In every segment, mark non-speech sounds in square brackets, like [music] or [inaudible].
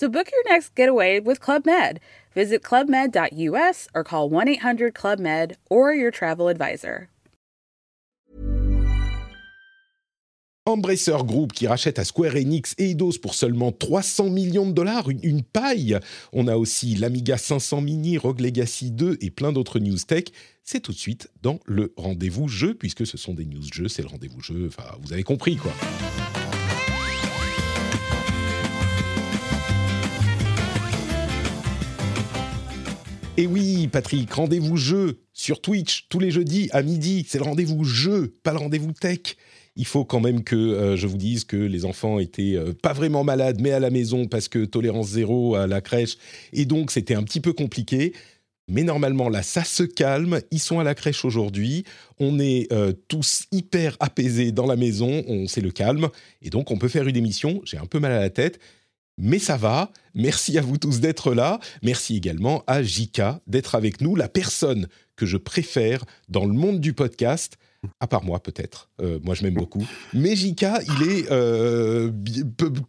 So book your next getaway with Club Med. Visit clubmed.us or call 1 800 Club Med or your travel advisor. Embracer Group qui rachète à Square Enix et Eidos pour seulement 300 millions de dollars, une, paille. On a aussi l'Amiga 500 Mini, Rogue Legacy 2 et plein d'autres news tech. C'est tout de suite dans le rendez-vous jeu, puisque ce sont des news jeux, c'est le rendez-vous jeu, vous avez compris quoi. Et oui, Patrick, rendez-vous jeu sur Twitch tous les jeudis à midi. C'est le rendez-vous jeu, pas le rendez-vous tech. Il faut quand même que euh, je vous dise que les enfants étaient euh, pas vraiment malades, mais à la maison parce que tolérance zéro à la crèche. Et donc, c'était un petit peu compliqué. Mais normalement, là, ça se calme. Ils sont à la crèche aujourd'hui. On est euh, tous hyper apaisés dans la maison. On c'est le calme. Et donc, on peut faire une émission. J'ai un peu mal à la tête. Mais ça va. Merci à vous tous d'être là. Merci également à Jika d'être avec nous, la personne que je préfère dans le monde du podcast. À part moi, peut-être. Euh, moi, je m'aime beaucoup. Mais Jika, il est euh,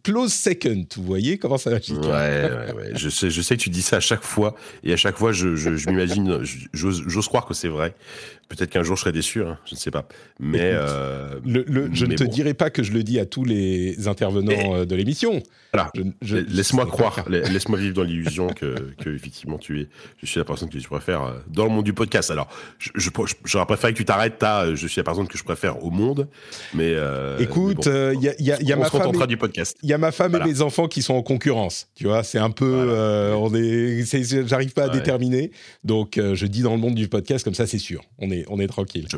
close second. Vous voyez comment ça va, Ouais, ouais, ouais. Je sais, je sais que tu dis ça à chaque fois, et à chaque fois, je, je, m'imagine, j'ose croire que c'est vrai. Peut-être qu'un jour je serai déçu, hein, je ne sais pas. Mais, Écoute, euh, Le- le- je ne te bon. dirai pas que je le dis à tous les intervenants euh, de l'émission. Voilà. Laisse-moi croire, la- laisse-moi vivre dans l'illusion que, que effectivement tu es, je suis la personne que tu préfères euh, dans le monde du podcast. Alors, je, je, je- j'aurais préféré que tu t'arrêtes je suis la personne que je préfère au monde, mais euh, Écoute, mais bon, euh, il y a, il y a- il y a on ma femme. et- du podcast. Il y a ma femme Voilà. et mes enfants qui sont en concurrence. Tu vois, c'est un peu, Voilà. on est, j'arrive pas à Ouais. déterminer. Donc, je dis dans le monde du podcast comme ça, c'est sûr. On est, on est tranquille. Je-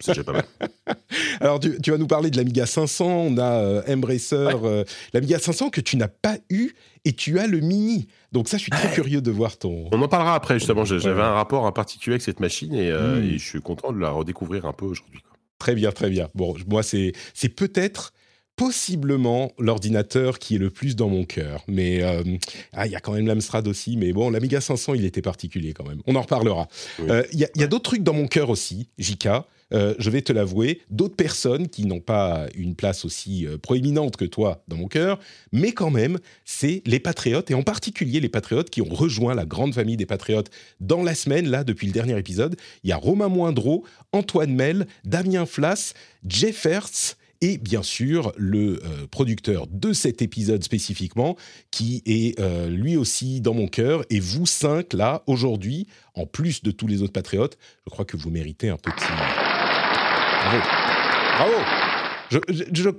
C'est déjà, pas mal. [laughs] Alors, tu, tu vas nous parler de l'Amiga 500. On a euh, Embracer, euh, l'Amiga 500 que tu n'as pas eu et tu as le mini. Donc ça, je suis très curieux de voir ton. On en parlera après, justement. J'avais Ouais. un rapport en particulier avec cette machine et, euh, Mm. et je suis content de la redécouvrir un peu aujourd'hui. Très bien, très bien. Bon, moi, c'est, c'est peut-être possiblement l'ordinateur qui est le plus dans mon cœur. Mais euh, ah, il y a quand même l'Amstrad aussi. Mais bon, l'Amiga 500, il était particulier quand même. On en reparlera. Oui. Euh, Il y a, il y a d'autres trucs dans mon cœur aussi, JK. euh, je vais te l'avouer, d'autres personnes qui n'ont pas une place aussi proéminente que toi dans mon cœur, mais quand même, c'est les patriotes, et en particulier les patriotes qui ont rejoint la grande famille des patriotes dans la semaine, là, depuis le dernier épisode. Il y a Romain Moindreau, Antoine Mel, Damien Flas, Jeff Hertz, et bien sûr le euh, producteur de cet épisode spécifiquement, qui est euh, lui aussi dans mon cœur. Et vous cinq, là, aujourd'hui, en plus de tous les autres patriotes, je crois que vous méritez un petit... Bravo. Bravo.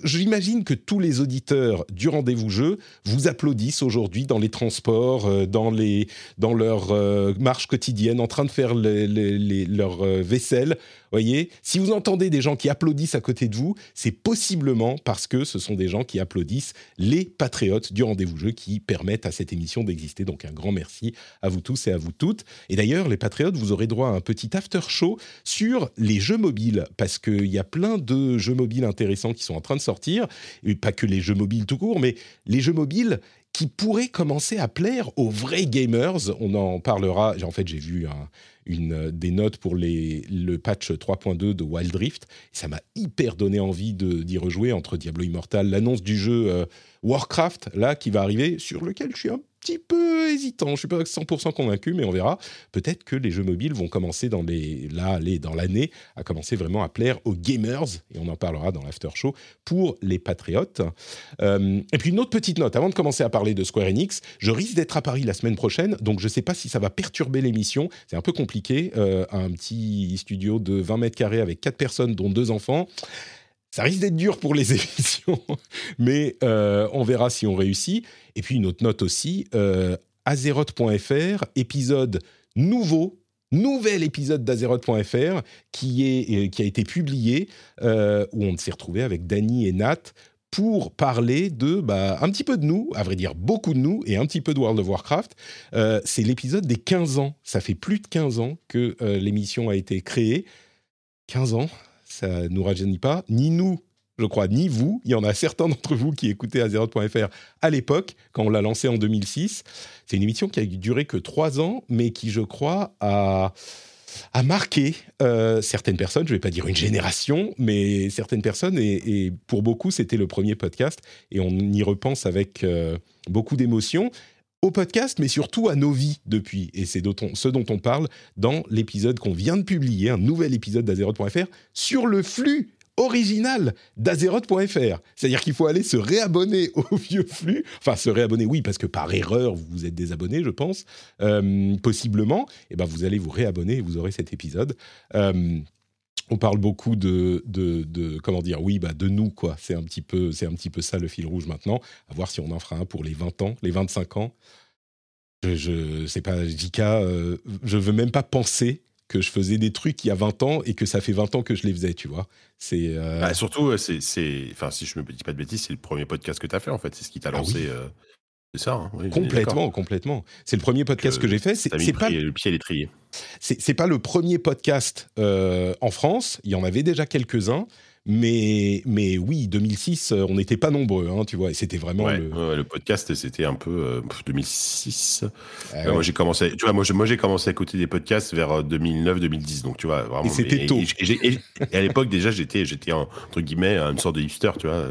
J'imagine que tous les auditeurs du rendez-vous jeu vous applaudissent aujourd'hui dans les transports, euh, dans, les, dans leur marche quotidienne, en train de faire les- les- leur vaisselle. Voyez, si vous entendez des gens qui applaudissent à côté de vous, c'est possiblement parce que ce sont des gens qui applaudissent les patriotes du rendez-vous jeu qui permettent à cette émission d'exister. Donc un grand merci à vous tous et à vous toutes. Et d'ailleurs, les patriotes, vous aurez droit à un petit after show sur les jeux mobiles parce qu'il y a plein de jeux mobiles intéressants qui sont en train de sortir, et pas que les jeux mobiles tout court, mais les jeux mobiles qui pourraient commencer à plaire aux vrais gamers. On en parlera. En fait, j'ai vu un- une, des notes pour le patch 3.2 de Wild Rift. Ça m'a hyper donné envie d'y rejouer entre Diablo Immortal, l'annonce du jeu euh, Warcraft, là, qui va arriver, sur lequel je suis un petit peu hésitant. Je suis pas 100% convaincu, mais on verra. Peut-être que les jeux mobiles vont commencer dans les, là, dans l'année à commencer vraiment à plaire aux gamers, et on en parlera dans l'after show pour les patriotes. Euh, et puis une autre petite note, avant de commencer à parler de Square Enix, je risque d'être à Paris la semaine prochaine, donc je ne sais pas si ça va perturber l'émission. C'est un peu compliqué, euh, un petit studio de 20 mètres carrés avec quatre personnes, dont deux enfants. Ça risque d'être dur pour les [laughs] émissions, mais euh, on verra si on réussit. Et puis une autre note aussi, euh, Azeroth.fr, épisode nouveau, nouvel épisode d'Azeroth.fr qui, euh, qui a été publié, où on s'est retrouvé avec Dany et Nat pour parler de bah, un petit peu de nous, à vrai dire beaucoup de nous, et un petit peu de World of Warcraft. C'est l'épisode des 15 ans. Ça fait plus de 15 ans que l'émission a été créée. 15 ans, ça nous rajeunit pas, ni nous, je crois, ni vous. Il y en a certains d'entre vous qui écoutaient Azeroth.fr à l'époque, quand on l'a lancé en 2006. C'est une émission qui a duré que 3 ans, mais qui, je crois, a a marqué euh, certaines personnes, je ne vais pas dire une génération, mais certaines personnes, et, pour beaucoup, c'était le premier podcast, et on y repense avec euh, beaucoup d'émotion au podcast, mais surtout à nos vies depuis. Et c'est ce dont on parle dans l'épisode qu'on vient de publier, un nouvel épisode d'Azeroth.fr sur le flux original d'Azeroth.fr. C'est-à-dire qu'il faut aller se réabonner [laughs] au vieux flux. Enfin, se réabonner, oui, parce que par erreur, vous vous êtes désabonné, je pense, euh, possiblement. Et eh ben, vous allez vous réabonner et vous aurez cet épisode. Euh, on parle beaucoup de, de, comment dire, oui, bah de nous, quoi. C'est un, petit peu, c'est un petit peu ça le fil rouge maintenant. À voir si on en fera un pour les 20 ans, les 25 ans. Je, ne sais pas, JK, euh, je veux même pas penser que je faisais des trucs il y a 20 ans et que ça fait 20 ans que je les faisais, tu vois. C'est euh, bah, surtout, c'est, enfin, si je me dis pas de bêtises, c'est le premier podcast que tu as fait en fait, c'est ce qui t'a ah lancé. Euh, c'est ça, hein, complètement, complètement. C'est le premier podcast que, j'ai fait. C'est, pas le pied à l'étrier. C'est, pas le premier podcast euh, en France. Il y en avait déjà quelques-uns. Mais, mais oui, 2006, euh, on n'était pas nombreux, hein, tu vois, et c'était vraiment le... le podcast, c'était un peu 2006. Euh, ah moi, j'ai commencé, tu vois, moi, moi j'ai commencé à écouter des podcasts vers 2009-2010, euh, donc tu vois, vraiment. Et c'était tôt. Et, à l'époque, déjà, j'étais, j'étais entre guillemets une sorte de hipster, tu vois,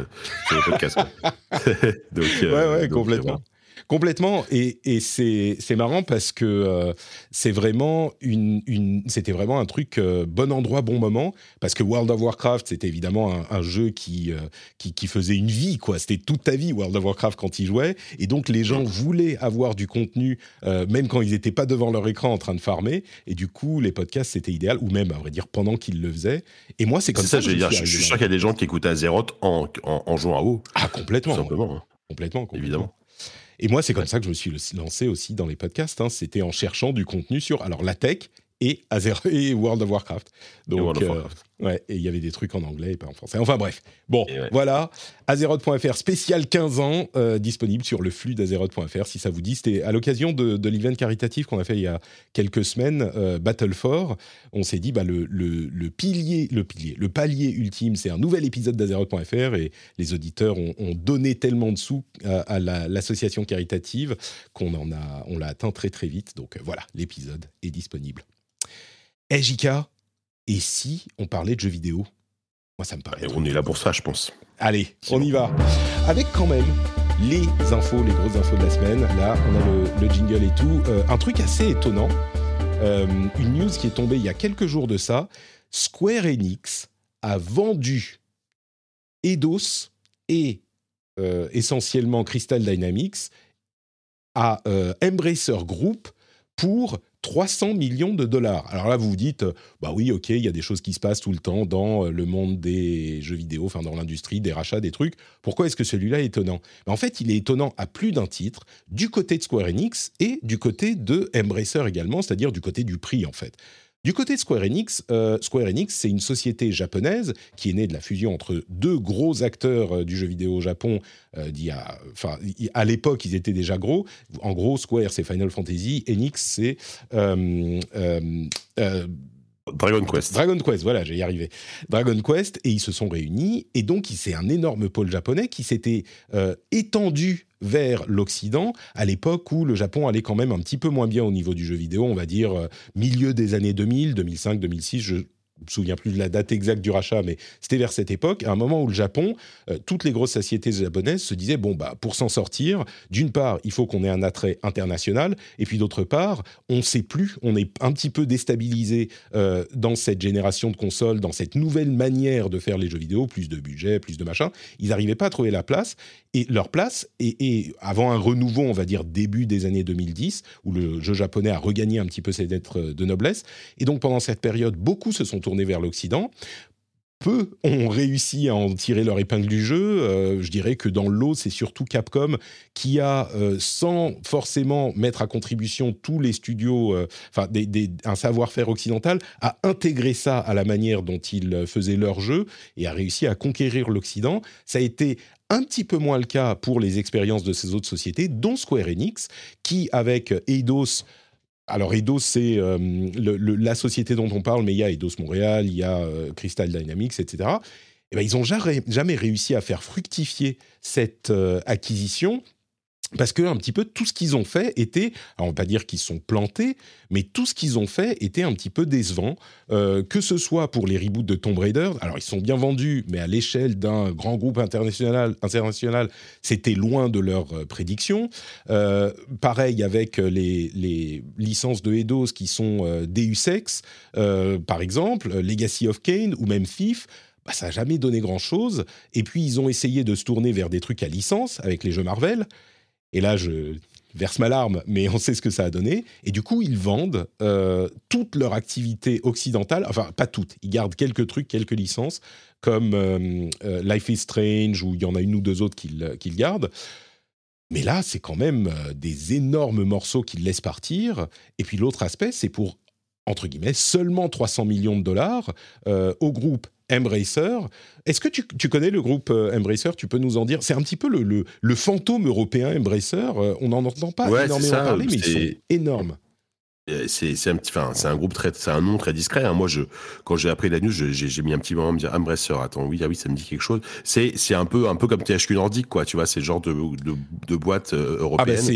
sur les podcasts. [laughs] donc, ouais, ouais, complètement. Complètement. Et, c'est marrant parce que euh, c'est vraiment une, c'était vraiment un truc euh, bon endroit, bon moment. Parce que World of Warcraft, c'était évidemment un, jeu euh, qui, qui, faisait une vie, quoi. C'était toute ta vie, World of Warcraft, quand ils jouaient. Et donc, les gens voulaient avoir du contenu, même quand ils n'étaient pas devant leur écran en train de farmer. Et du coup, les podcasts, c'était idéal. Ou même, à vrai dire, pendant qu'ils le faisaient. Et moi, c'est comme ça, je, dire, je, suis sûr qu'il y a des gens qui écoutaient Azeroth en, en, jouant à WoW. Ah, complètement. simplement. Hein. Complètement, complètement. Évidemment. Et moi, c'est comme ça que je me suis lancé aussi dans les podcasts. Hein. C'était en cherchant du contenu sur alors la tech et, et World of Warcraft. Donc, euh, Ouais, et il y avait des trucs en anglais et pas en français. Enfin bref. Bon, voilà. Azeroth.fr spécial 15 ans, euh, disponible sur le flux d'Azeroth.fr si ça vous dit. C'était à l'occasion de, de l'event caritatif qu'on a fait il y a quelques semaines, euh, Battle for. On s'est dit, bah, le, le, le, pilier, le pilier, le palier ultime, c'est un nouvel épisode d'Azeroth.fr et les auditeurs ont, ont, donné tellement de sous à, l'association caritative qu'on en a, on l'a atteint très très vite. Donc voilà, l'épisode est disponible. Hey, et si on parlait de jeux vidéo? Moi, ça me paraît. on est là pour ça, je pense. Allez, on y va. Avec quand même les infos, les grosses infos de la semaine. Là, on a le, jingle et tout. Euh, un truc assez étonnant. Euh, une news qui est tombée il y a quelques jours de ça. Square Enix a vendu Eidos et euh, essentiellement Crystal Dynamics à Embracer Group pour 300 millions de dollars. Alors là, vous vous dites, bah oui, ok, il y a des choses qui se passent tout le temps dans euh, le monde des jeux vidéo, enfin dans l'industrie, des rachats, des trucs. Pourquoi est-ce que celui-là est étonnant? En fait, il est étonnant à plus d'un titre, du côté de Square Enix et du côté de Embracer également, c'est-à-dire du côté du prix en fait. Du côté de Square Enix, euh, Square Enix, c'est une société japonaise qui est née de la fusion entre deux gros acteurs euh, du jeu vidéo au Japon. Euh, enfin, à l'époque, ils étaient déjà gros. En gros, Square, c'est Final Fantasy. Enix, c'est Dragon Quest. Dragon Quest, voilà, j'ai y arrivé. Dragon Quest, et ils se sont réunis, et donc c'est un énorme pôle japonais qui s'était euh, étendu vers l'Occident à l'époque où le Japon allait quand même un petit peu moins bien au niveau du jeu vidéo, on va dire euh, milieu des années 2000, 2005, 2006, je je me souviens plus de la date exacte du rachat, mais c'était vers cette époque, à un moment où le Japon, euh, toutes les grosses sociétés japonaises se disaient bon bah pour s'en sortir, d'une part il faut qu'on ait un attrait international, et puis d'autre part on ne sait plus, on est un petit peu déstabilisé euh, dans cette génération de consoles, dans cette nouvelle manière de faire les jeux vidéo, plus de budget, plus de machin, ils n'arrivaient pas à trouver la place et leur place et, avant un renouveau, on va dire début des années 2010, où le jeu japonais a regagné un petit peu ses lettres de noblesse, et donc pendant cette période beaucoup se sont tournés vers l'Occident. Peu ont réussi à en tirer leur épingle du jeu. Euh, je dirais que dans l'eau, c'est surtout Capcom qui a, euh, sans forcément mettre à contribution tous les studios, euh, enfin un savoir-faire occidental, a intégré ça à la manière dont ils faisaient leur jeu et a réussi à conquérir l'Occident. Ça a été un petit peu moins le cas pour les expériences de ces autres sociétés, dont Square Enix, qui, avec Eidos, alors Eidos, c'est euh, la société dont on parle, mais il y a Eidos Montréal, il y a euh, Crystal Dynamics, etc. Eh ben, ils n'ont jamais, jamais, réussi à faire fructifier cette euh, acquisition parce que un petit peu tout ce qu'ils ont fait était, on va pas dire qu'ils sont plantés, mais tout ce qu'ils ont fait était un petit peu décevant, euh, que ce soit pour les reboots de Tomb Raider. Alors ils sont bien vendus, mais à l'échelle d'un grand groupe international, international, c'était loin de leurs euh, prédictions. Euh, pareil avec les, licences de Eidos qui sont Deus Ex, par exemple, Legacy of Kane ou même Thief. Bah, ça n'a jamais donné grand-chose. Et puis, ils ont essayé de se tourner vers des trucs à licence avec les jeux Marvel. Et là, je verse ma larme, mais on sait ce que ça a donné. Et du coup, ils vendent euh, toute leur activité occidentale, enfin pas toutes, ils gardent quelques trucs, quelques licences, comme euh, euh, Life is Strange, où il y en a une ou deux autres qu'ils gardent. Mais là, c'est quand même des énormes morceaux qu'ils laissent partir. Et puis l'autre aspect, c'est pour, entre guillemets, seulement 300 millions de dollars au groupe Embracer. Est-ce que tu, connais le groupe euh, Embracer? Tu peux nous en dire C'est un petit peu le, le, fantôme européen Embracer. Euh, on n'en entend pas énormément parler, mais ils sont énormes. Euh, c'est un petit, enfin, c'est un groupe très, c'est un nom très discret. Hein. Moi, je, quand j'ai appris la news, j'ai mis un petit moment à me dire Embracer. Attends, oui, ah oui, ça me dit quelque chose. C'est, c'est un peu, un peu comme THQ Nordic, quoi. Tu vois, c'est le genre de, de, de boîte européenne. Ah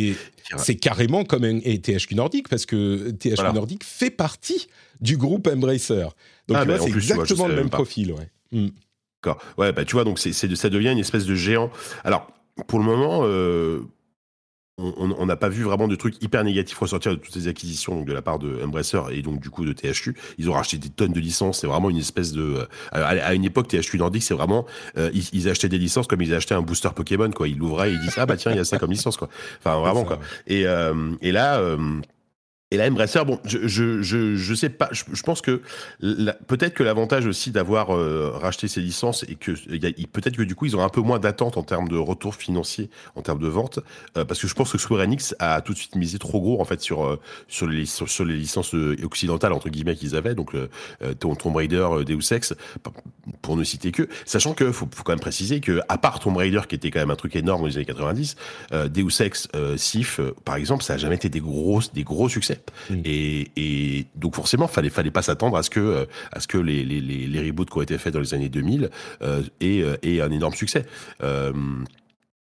ben c'est, carrément comme un, THQ Nordic parce que THQ Nordic fait partie du groupe Embracer. Donc ah, c'est exactement le même profil, ouais. Hmm. D'accord. Ouais, bah tu vois, donc c'est, ça devient une espèce de géant. Alors, pour le moment, euh, on n'a pas vu vraiment de trucs hyper négatifs ressortir de toutes ces acquisitions de la part de Embracer et donc du coup de THQ. Ils ont racheté des tonnes de licences. C'est vraiment une espèce de. Euh, à, une époque, THQ Nordic, c'est vraiment. Euh, ils, achetaient des licences comme ils achetaient un booster Pokémon, quoi. Ils l'ouvraient et ils disent Ah bah tiens, il y a ça comme licence, quoi. Enfin, vraiment, quoi. Et, et là. Et la Embracer, bon, je, je, je, je sais pas, je, pense que peut-être que l'avantage aussi d'avoir euh, racheté ces licences et que peut-être que du coup ils ont un peu moins d'attente en termes de retour financier, en termes de vente, euh, parce que je pense que Square Enix a tout de suite misé trop gros en fait sur euh, sur les sur, les licences occidentales entre guillemets qu'ils avaient, donc Tomb Raider, Deus Ex, pour ne citer que, sachant que faut, faut, quand même préciser que à part Tomb Raider qui était quand même un truc énorme dans les années 90, Deus Ex, Sif, par exemple, ça a jamais été des gros des gros succès. Mm. Et, donc forcément, fallait fallait pas s'attendre à ce que euh, à ce que les, les, les, reboots qui ont été faits dans les années 2000 euh, euh, aient, un énorme succès.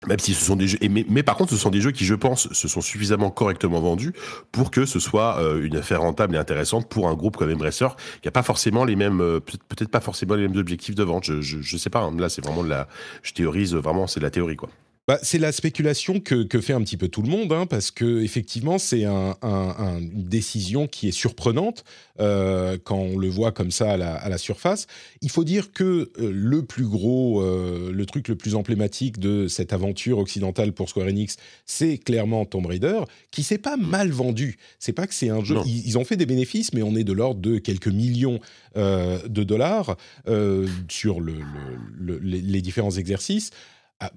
même si ce sont des jeux, mais, par contre, ce sont des jeux qui, je pense, se sont suffisamment correctement vendus pour que ce soit une affaire rentable et intéressante pour un groupe comme Embracer, qui a pas forcément les mêmes, peut-être pas forcément les mêmes objectifs de vente. Je, je, sais pas. Hein. Là, c'est vraiment de la, je théorise vraiment, c'est de la théorie, quoi. Bah, c'est la spéculation que, fait un petit peu tout le monde, hein, parce que effectivement, c'est un, une décision qui est surprenante euh, quand on le voit comme ça à la, surface. Il faut dire que euh, le plus gros, euh, le truc le plus emblématique de cette aventure occidentale pour Square Enix, c'est clairement Tomb Raider, qui s'est pas mal vendu. C'est pas que c'est un jeu. Ils, ont fait des bénéfices, mais on est de l'ordre de quelques millions de dollars sur le, les différents exercices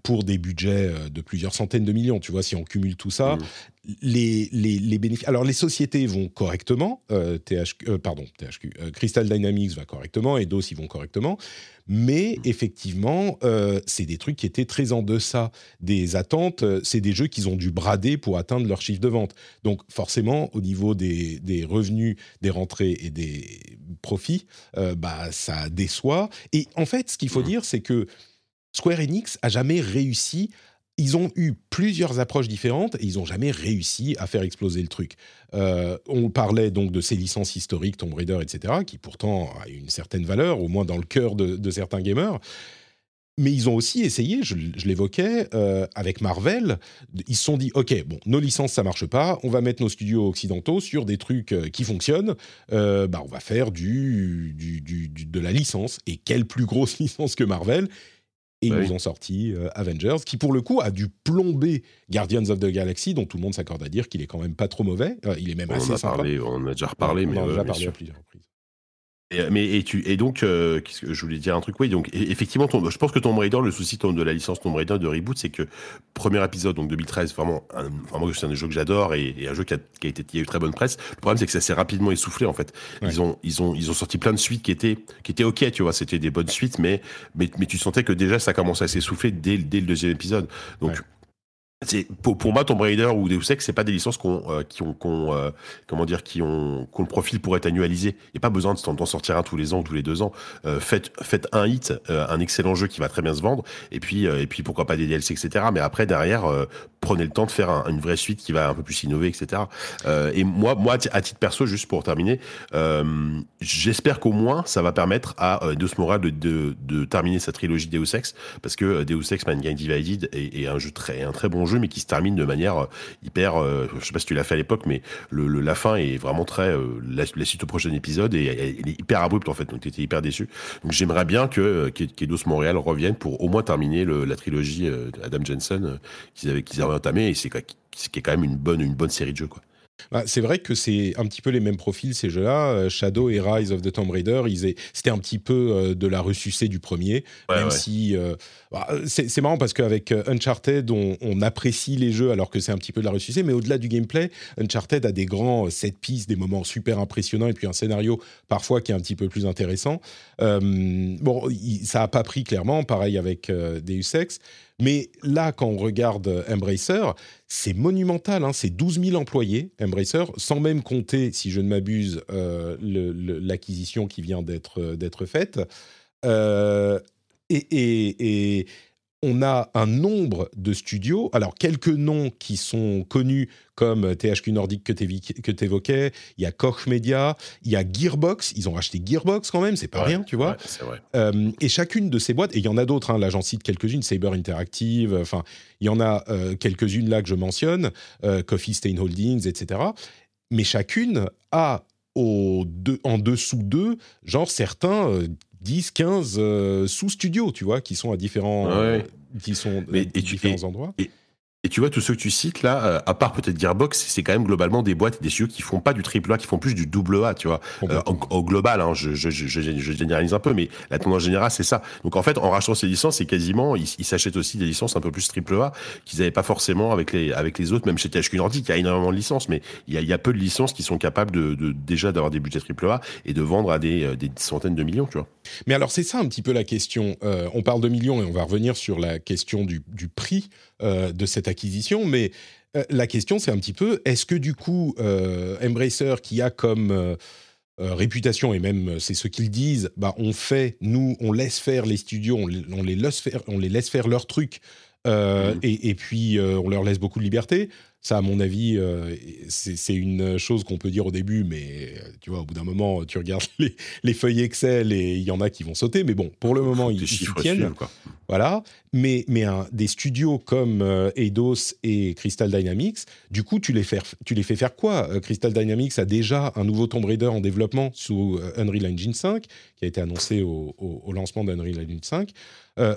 pour des budgets euh, de plusieurs centaines de millions, tu vois, si on cumule tout ça, mmh. les, les, bénéfices... Alors, les sociétés vont correctement, euh, THQ, euh, pardon, THQ, Crystal Dynamics va correctement, et DOS, ils vont correctement, mais mmh. effectivement, c'est des trucs qui étaient très en deçà des attentes, c'est des jeux qu'ils ont dû brader pour atteindre leur chiffre de vente. Donc, forcément, au niveau des, des revenus, des rentrées et des profits, bah, ça déçoit. Et en fait, ce qu'il faut mmh. dire, c'est que Square Enix a jamais réussi. Ils ont eu plusieurs approches différentes et ils n'ont jamais réussi à faire exploser le truc. Euh, on parlait donc de ces licences historiques, Tomb Raider, etc., qui pourtant a une certaine valeur, au moins dans le cœur de, certains gamers. Mais ils ont aussi essayé, je, l'évoquais, euh, avec Marvel, ils se sont dit, OK, bon, nos licences, ça marche pas, on va mettre nos studios occidentaux sur des trucs euh, qui fonctionnent, bah, on va faire du, de la licence. Et quelle plus grosse [laughs] licence que Marvel et ils nous ont sorti euh, Avengers, qui pour le coup a dû plomber Guardians of the Galaxy, dont tout le monde s'accorde à dire qu'il est quand même pas trop mauvais. Euh, il est même on assez a sympa. Parlé, on a déjà reparlé, mais on a déjà parlé à plusieurs reprises. Et, mais et tu et donc euh, que je voulais dire un truc? Oui donc effectivement je pense que Tomb Raider le souci de la licence Tomb Raider de reboot c'est que premier épisode donc 2013 vraiment un, vraiment c'est un jeu que j'adore et, un jeu qui a, qui a, été qui a eu très bonne presse. Le problème c'est que ça s'est rapidement essoufflé en fait. Ils ont ils ont ils ont sorti plein de suites qui étaient qui étaient ok tu vois. C'était des bonnes suites mais mais mais tu sentais que déjà ça commençait à s'essouffler dès dès le deuxième épisode. Donc pour, moi Tomb Raider ou Deus Ex c'est pas des licences qu'on euh, qui ont, qu'on euh, comment dire qui ont qu'on le profil pour être annualisé il y a pas besoin d'en sortir un tous les ans ou tous les deux ans. Euh, faites faites un hit un excellent jeu qui va très bien se vendre. Et puis et puis pourquoi pas des DLC etc mais après derrière prenez le temps de faire une vraie suite qui va un peu plus innover etc et moi moi à titre perso juste pour terminer j'espère qu'au moins ça va permettre à Deus Moral de, de, de, terminer sa trilogie Deus Ex. Parce que Deus Ex Mankind Divided est, est un jeu très un très bon jeu mais qui se termine de manière euh, hyper. Euh, je sais pas si tu l'as fait à l'époque, mais la fin est vraiment très. Euh, la, suite au prochain épisode et est hyper abrupte en fait, donc tu étais hyper déçu. Donc j'aimerais bien que qu'Edos Montréal revienne pour au moins terminer la trilogie Adam Jensen qu'ils avaient, qu'ils avaient entamé et c'est qui est quand même une bonne, une bonne série de jeux quoi. Bah, c'est vrai que c'est un petit peu les mêmes profils ces jeux-là. Euh, Shadow et Rise of the Tomb Raider, c'était un petit peu euh, de la ressucée du premier, même si euh, bah, c'est marrant parce qu'avec Uncharted, on, apprécie les jeux alors que c'est un petit peu de la ressucée, mais au-delà du gameplay, Uncharted a des grands set pistes, des moments super impressionnants et puis un scénario parfois qui est un petit peu plus intéressant. bon, ça a pas pris clairement, pareil avec Deus Ex. Mais là, quand on regarde Embracer, c'est monumental. Hein, c'est 12 000 employés, Embracer, sans même compter, si je ne m'abuse, euh, l'acquisition qui vient d'être euh, faite. Euh, et, on a un nombre de studios, alors quelques noms qui sont connus comme THQ Nordic que tu évoquais, il y a Koch Media, il y a Gearbox, ils ont racheté Gearbox quand même, c'est pas rien, tu vois. vrai. Euh, et chacune de ces boîtes, et il y en a d'autres, hein, là j'en cite quelques-unes, Saber Interactive, enfin il y en a euh, quelques-unes là que je mentionne, euh, Coffee Stain Holdings, etc. Mais chacune a au en dessous d'eux, genre certains 10, 15 euh, sous-studios, tu vois, qui sont à différents, qui sont Mais, différents endroits. Et tu vois, tous ceux que tu cites là, euh, à part peut-être Gearbox, c'est quand même globalement des boîtes, des studios qui font pas du triple A, qui font plus du double A, tu vois. Euh, au, global, hein, je, je, je, je, généralise un peu, mais la tendance générale, c'est ça. Donc en fait, en rachetant ces licences, c'est quasiment, ils s'achètent aussi des licences un peu plus triple A qu'ils n'avaient pas forcément avec les, avec les autres, même chez THQ Nordic, il y a énormément de licences, mais il y a, il y a peu de licences qui sont capables de, de déjà d'avoir des budgets triple A et de vendre à des, euh, des centaines de millions, tu vois. Mais alors, c'est ça un petit peu la question. on parle de millions et on va revenir sur la question du, du prix de cette acquisition, mais euh, la question c'est un petit peu, est-ce que du coup, euh, Embracer, qui a comme réputation, et même c'est ce qu'ils disent, bah, on fait, nous, on laisse faire les studios, on, les, laisse faire, on les laisse faire leur truc, mmh. et, puis on leur laisse beaucoup de liberté. Ça, à mon avis, euh, c'est une chose qu'on peut dire au début, mais euh, tu vois, au bout d'un moment, tu regardes [laughs] les, feuilles Excel et il y en a qui vont sauter. Mais bon, pour le moment, ils, tiennent. Voilà. Mais, mais des studios comme euh, Eidos et Crystal Dynamics, du coup, tu les, fais, tu les fais faire quoi? Crystal Dynamics a déjà un nouveau Tomb Raider en développement sous Unreal Engine 5, qui a été annoncé au, au lancement d'Unreal Engine 5.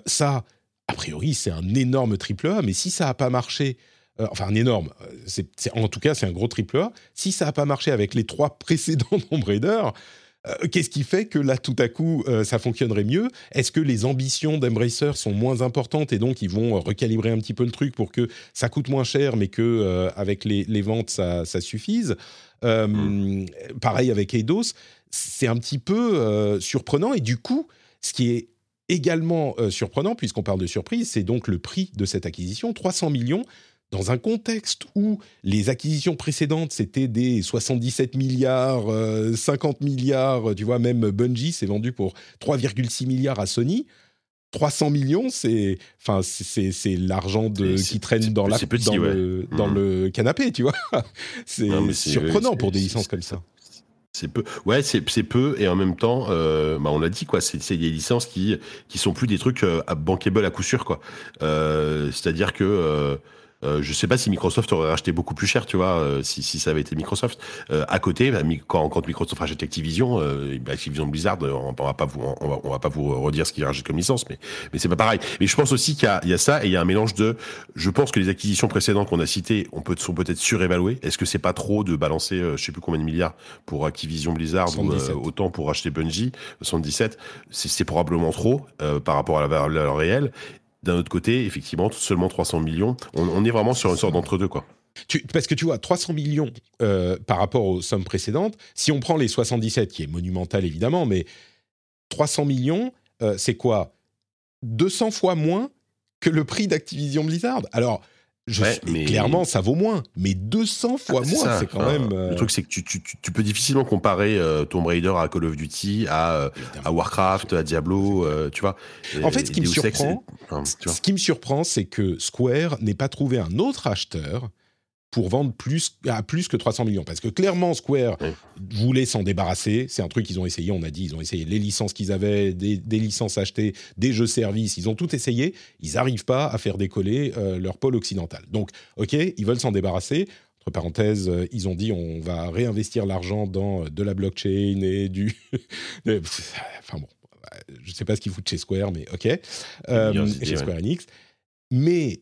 ça, a priori, c'est un énorme triple A, mais si ça n'a pas marché euh, enfin un énorme, euh, c'est, en tout cas c'est un gros triple A. Si ça n'a pas marché avec les trois [laughs] précédents Tomb Raider, euh, qu'est-ce qui fait que là tout à coup ça fonctionnerait mieux? Est-ce que les ambitions d'Embracer sont moins importantes et donc ils vont recalibrer un petit peu le truc pour que ça coûte moins cher mais que avec les, ventes ça, suffise? Mm. Pareil avec Eidos, c'est un petit peu surprenant et du coup ce qui est également surprenant puisqu'on parle de surprise, c'est donc le prix de cette acquisition, 300 millions dans un contexte où les acquisitions précédentes, c'était des 77 milliards, 50 euh, milliards, tu vois, même Bungie s'est vendu pour 3,6 milliards à Sony. 300 millions, c'est enfin c'est l'argent qui traîne dans la dans, le, dans mmh. le canapé, tu vois. [laughs] c'est surprenant pour des licences comme ça. C'est peu, ouais, c'est peu et en même temps, euh, bah on l'a dit quoi, c'est des licences qui qui sont plus des trucs euh, bankable à coup sûr quoi. Euh, C'est-à-dire que euh, Euh, je sais pas si Microsoft aurait racheté beaucoup plus cher, tu vois, euh, si, si ça avait été Microsoft. Euh, à côté, bah, quand, quand Microsoft rachète Activision, euh, bah, Activision Blizzard, on, on va pas vous, on va, on va pas vous redire ce qu'il rachète comme licence, mais mais c'est pas pareil. Mais je pense aussi qu'il y y a ça et il y a un mélange de. Je pense que les acquisitions précédentes qu'on a citées, on peut sont peut-être surévaluées. Est-ce que c'est pas trop de balancer, euh, je sais plus combien de milliards pour Activision Blizzard ou 77. euh, autant pour acheter Bungie, 77, c'est c'est probablement trop euh, par rapport à la valeur réelle. D'un autre côté, effectivement, seulement 300 millions. On, est vraiment sur une sorte d'entre-deux, quoi. Parce que tu vois, 300 millions euh, par rapport aux sommes précédentes, si on prend les 77, qui est monumental évidemment, mais 300 millions, euh, c'est quoi? 200 fois moins que le prix d'Activision Blizzard? Alors, je Ouais, suis- mais- clairement, ça vaut moins, mais 200 fois Ah, c'est moins, c'est quand Enfin, même... euh, Le truc, c'est que tu, tu, tu, tu peux difficilement comparer euh, Tomb Raider à Call of Duty, à, euh, à Warcraft, à Diablo, euh, tu vois. En fait, ce qui me surprend, enfin. Ce qui me surprend, c'est que Square n'ait pas trouvé un autre acheteur pour vendre plus à plus que 300 millions. Parce que clairement, Square Oui. voulait s'en débarrasser. C'est un truc qu'ils ont essayé. On a dit, ils ont essayé les licences qu'ils avaient, des, des licences achetées, des jeux services. Ils ont tout essayé. Ils n'arrivent pas à faire décoller euh, leur pôle occidental. Donc, ok, ils veulent s'en débarrasser. Entre parenthèses, euh, ils ont dit on va réinvestir l'argent dans euh, de la blockchain et du. [laughs] enfin bon, je ne sais pas ce qu'ils foutent chez Square, mais ok. Euh, chez. Square Enix. Mais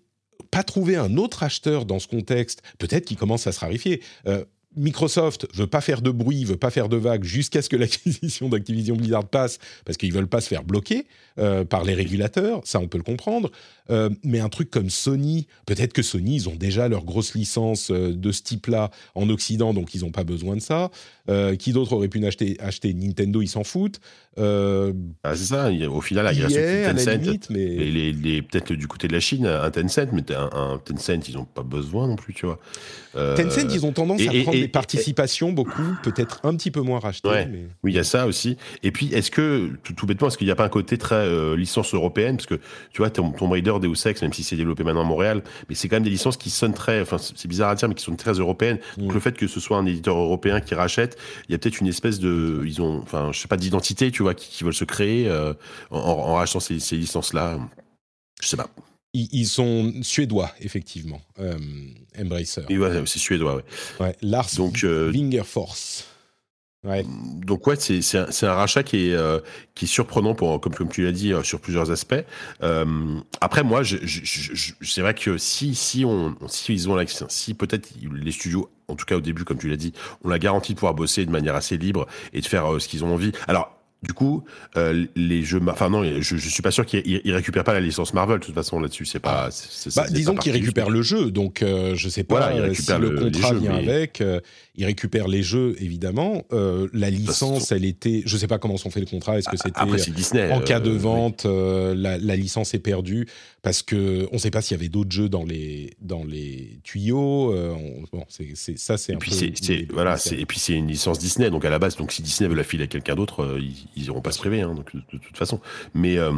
pas trouver un autre acheteur dans ce contexte, peut-être qu'il commence à se rarifier. Euh, Microsoft veut pas faire de bruit, veut pas faire de vagues jusqu'à ce que [laughs] l'acquisition d'Activision Blizzard passe, parce qu'ils veulent pas se faire bloquer euh, par les régulateurs. Ça, on peut le comprendre. Euh, mais un truc comme Sony, peut-être que Sony, ils ont déjà leur grosse licence euh, de ce type-là en Occident, donc ils n'ont pas besoin de ça. Euh, qui d'autre aurait pu acheter, acheter? Nintendo Ils s'en foutent. Euh, Ah, c'est ça. Au final, il EA, reste à la Tencent. limite, mais Et les, les- peut-être du côté de la Chine, un Tencent, mais un, un Tencent, ils n'ont pas besoin non plus, tu vois. Tencent, ils ont tendance et- à et- prendre et- des participations, beaucoup, peut-être un petit peu moins rachetées. Ouais. mais- Oui, il y a ça aussi. Et puis, est-ce que, tout, tout bêtement, est-ce qu'il n'y a pas un côté très licence européenne? Parce que, tu vois, Tomb Tomb Raider, Deus Ex, même si c'est développé maintenant à Montréal, mais c'est quand même des licences qui sonnent très, enfin, c'est bizarre à dire, mais qui sont très européennes. Donc, le fait que ce soit un éditeur européen qui rachète, il y a peut-être une espèce de, ils ont, enfin, je sais pas, d'identité, tu vois, qui, qui veulent se créer euh, en, en rachetant ces, ces licences-là. Je sais pas. Ils, sont suédois, effectivement, euh, Embracer. Ouais, c'est suédois, ouais. Ouais, Lars Donc, euh, Wingerforce. Ouais. Donc ouais, c'est c'est un, rachat qui est euh, qui est surprenant pour comme comme tu l'as dit euh, sur plusieurs aspects. Euh, après moi, c'est vrai que si si on si ils ont la, si peut-être les studios en tout cas au début comme tu l'as dit, ont la garantie de pouvoir bosser de manière assez libre et de faire ce qu'ils ont envie. Alors du coup, euh, les jeux, enfin non, je, je suis pas sûr qu'ils ils- ils récupèrent pas la licence Marvel de toute façon là-dessus. C'est pas. Bah, disons qu'ils récupèrent le jeu, donc euh, je sais pas Voilà, si le, contrat jeux, vient mais- avec. euh, ils récupèrent les jeux, évidemment. Euh, la licence, elle était. Je sais pas comment sont fait le contrat. Est-ce que c'était c'est Disney. en cas de euh, vente, euh, la, la licence est perdue? Parce que on ne sait pas s'il y avait d'autres jeux dans les dans les tuyaux. euh, on- bon, c'est c'est- ça, c'est Et un puis peu. c'est c'est- les- voilà, les- c'est et puis c'est une licence Disney, donc à la base, donc si Disney veut la filer à quelqu'un d'autre, euh, ils, ils iront pas se priver, hein, donc de, de toute façon. Mais euh,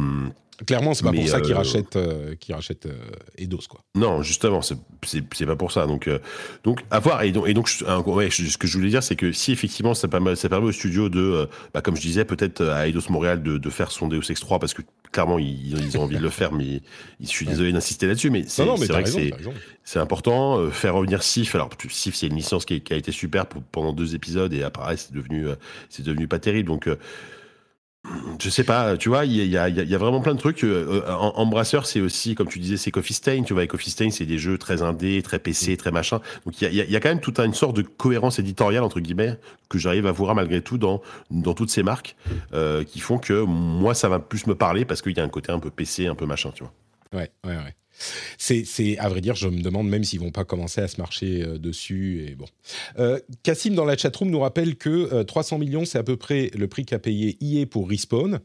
Clairement, c'est pas pour ça qu'ils euh, rachètent euh, qu'ils rachètent euh, Eidos quoi. non, justement, c'est pas pour ça. Donc euh, donc à voir. Et donc et ouais, ce que je voulais dire, c'est que si effectivement ça permet ça permet au studio de, bah, comme je disais, peut-être à Eidos Montréal de, de faire son Deus Ex 3 parce que clairement ils, ils ont envie de le faire, mais je suis désolé d'insister là-dessus, mais c'est vrai que raison, c'est important. faire revenir Sif. Alors Sif, c'est une licence qui, qui a été super pour- pendant deux épisodes et après c'est devenu, c'est devenu pas terrible. Donc je sais pas. Tu vois, il y a, il y a- il y a vraiment plein de trucs. Euh, euh, Embrasseur, c'est aussi, comme tu disais, c'est Coffee Stain. Tu vois, et Coffee Stain, c'est des jeux très indés, très PC, très machin. Donc il y a, y quand même toute une sorte de cohérence éditoriale entre guillemets que j'arrive à voir malgré tout dans dans toutes ces marques euh, qui font que moi ça va plus me parler parce qu'il y a un côté un peu PC, un peu machin. Tu vois. Ouais, ouais, ouais. C'est, à vrai dire, je me demande même s'ils vont pas commencer à se marcher euh, dessus. Et bon. Euh, Cassim dans la chatroom nous rappelle que euh, 300 millions, c'est à peu près le prix qu'a payé EA pour Respawn.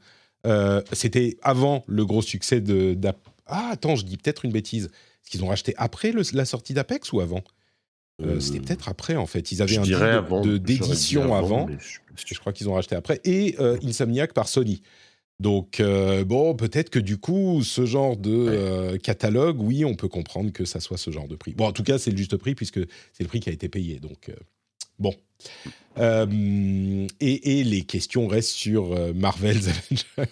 Euh, c'était avant le gros succès de. Ah, attends, je dis peut-être une bêtise. Est-ce qu'ils ont racheté après le- la sortie d'Apex ou avant? Euh, Euh, C'était peut-être après, en fait. Ils avaient un deal de- avant, d'édition avant. mais je- Je crois qu'ils ont racheté après. Et euh, Insomniac par Sony. Donc, euh, bon, peut-être que du coup, ce genre de euh, catalogue, oui, on peut comprendre que ça soit ce genre de prix. Bon, en tout cas, c'est le juste prix puisque c'est le prix qui a été payé. Donc, euh, Bon. Et, les questions restent sur Marvel's [laughs] Avengers.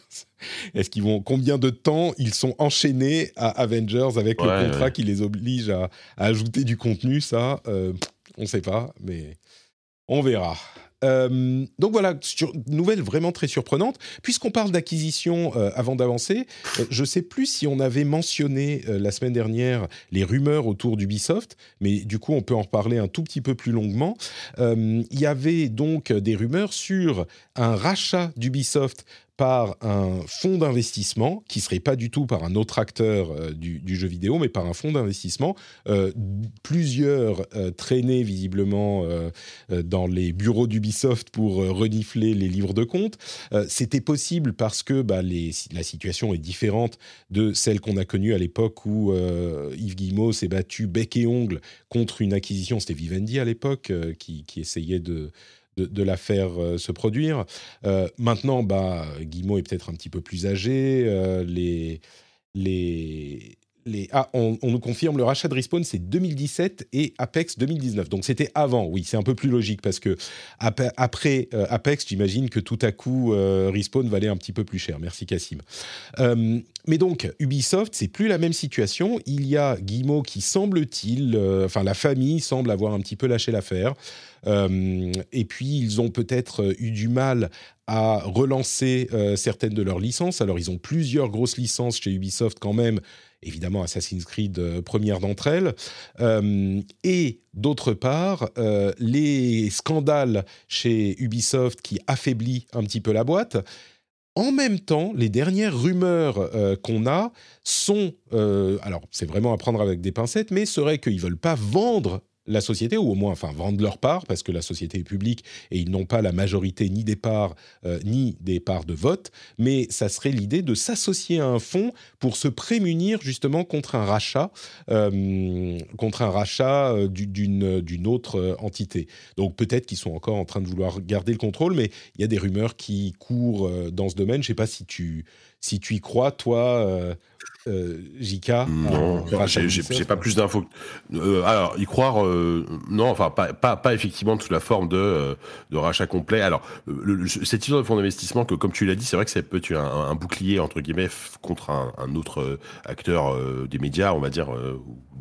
Est-ce qu'ils vont combien de temps ils sont enchaînés à Avengers avec le contrat qui les oblige à, ajouter du contenu? Ça, on ne sait pas, mais on verra. Euh, donc voilà, sur, nouvelle vraiment très surprenante. Puisqu'on parle d'acquisition euh, avant d'avancer, euh, je ne sais plus si on avait mentionné la semaine dernière les rumeurs autour d'Ubisoft, mais du coup on peut en reparler un tout petit peu plus longuement. Il y avait donc des rumeurs sur un rachat d'Ubisoft par un fonds d'investissement qui serait pas du tout par un autre acteur euh, du, jeu vidéo, mais par un fonds d'investissement. Euh, plusieurs euh, traînaient visiblement dans les bureaux d'Ubisoft pour renifler les livres de compte. C'était possible parce que bah, les, la situation est différente de celle qu'on a connue à l'époque où Yves Guillemot s'est battu bec et ongle contre une acquisition. C'était Vivendi à l'époque qui essayait de de, la faire euh, se produire. Euh, maintenant, bah, Guillemot est peut-être un petit peu plus âgé. Euh, les, ah, on, nous confirme le rachat de Respawn, c'est 2017 et Apex 2019. Donc c'était avant, oui, c'est un peu plus logique parce que après euh, Apex, j'imagine que tout à coup euh, Respawn valait un petit peu plus cher. Merci Cassim. Euh, mais donc Ubisoft, c'est plus la même situation. Il y a Guillemot qui semble-t-il, enfin la famille semble avoir un petit peu lâché l'affaire. et puis ils ont peut-être eu du mal à relancer certaines de leurs licences. Alors ils ont plusieurs grosses licences chez Ubisoft quand même évidemment Assassin's Creed, euh, première d'entre elles. Euh, et d'autre part, euh, les scandales chez Ubisoft qui affaiblit un petit peu la boîte. En même temps, les dernières rumeurs qu'on a sont, alors c'est vraiment à prendre avec des pincettes, mais serait qu'ils veulent pas vendre la société, ou au moins enfin vendre leur part, parce que la société est publique et ils n'ont pas la majorité ni des parts euh, ni des parts de vote, mais ça serait l'idée de s'associer à un fonds pour se prémunir justement contre un rachat, euh, contre un rachat euh, d'une d'une autre entité. Donc peut-être qu'ils sont encore en train de vouloir garder le contrôle, mais il y a des rumeurs qui courent dans ce domaine. Je ne sais pas si tu si tu y crois, toi, JK Non, j'ai pas plus d'infos. Euh, alors, y croire, euh, non, enfin, pas, pas, pas, effectivement sous la forme de, euh, de rachat complet. Alors, le, cette histoire de fonds d'investissement, que comme tu l'as dit, c'est vrai que ça peut être un, un, bouclier, entre guillemets, contre un, un autre acteur des médias, on va dire,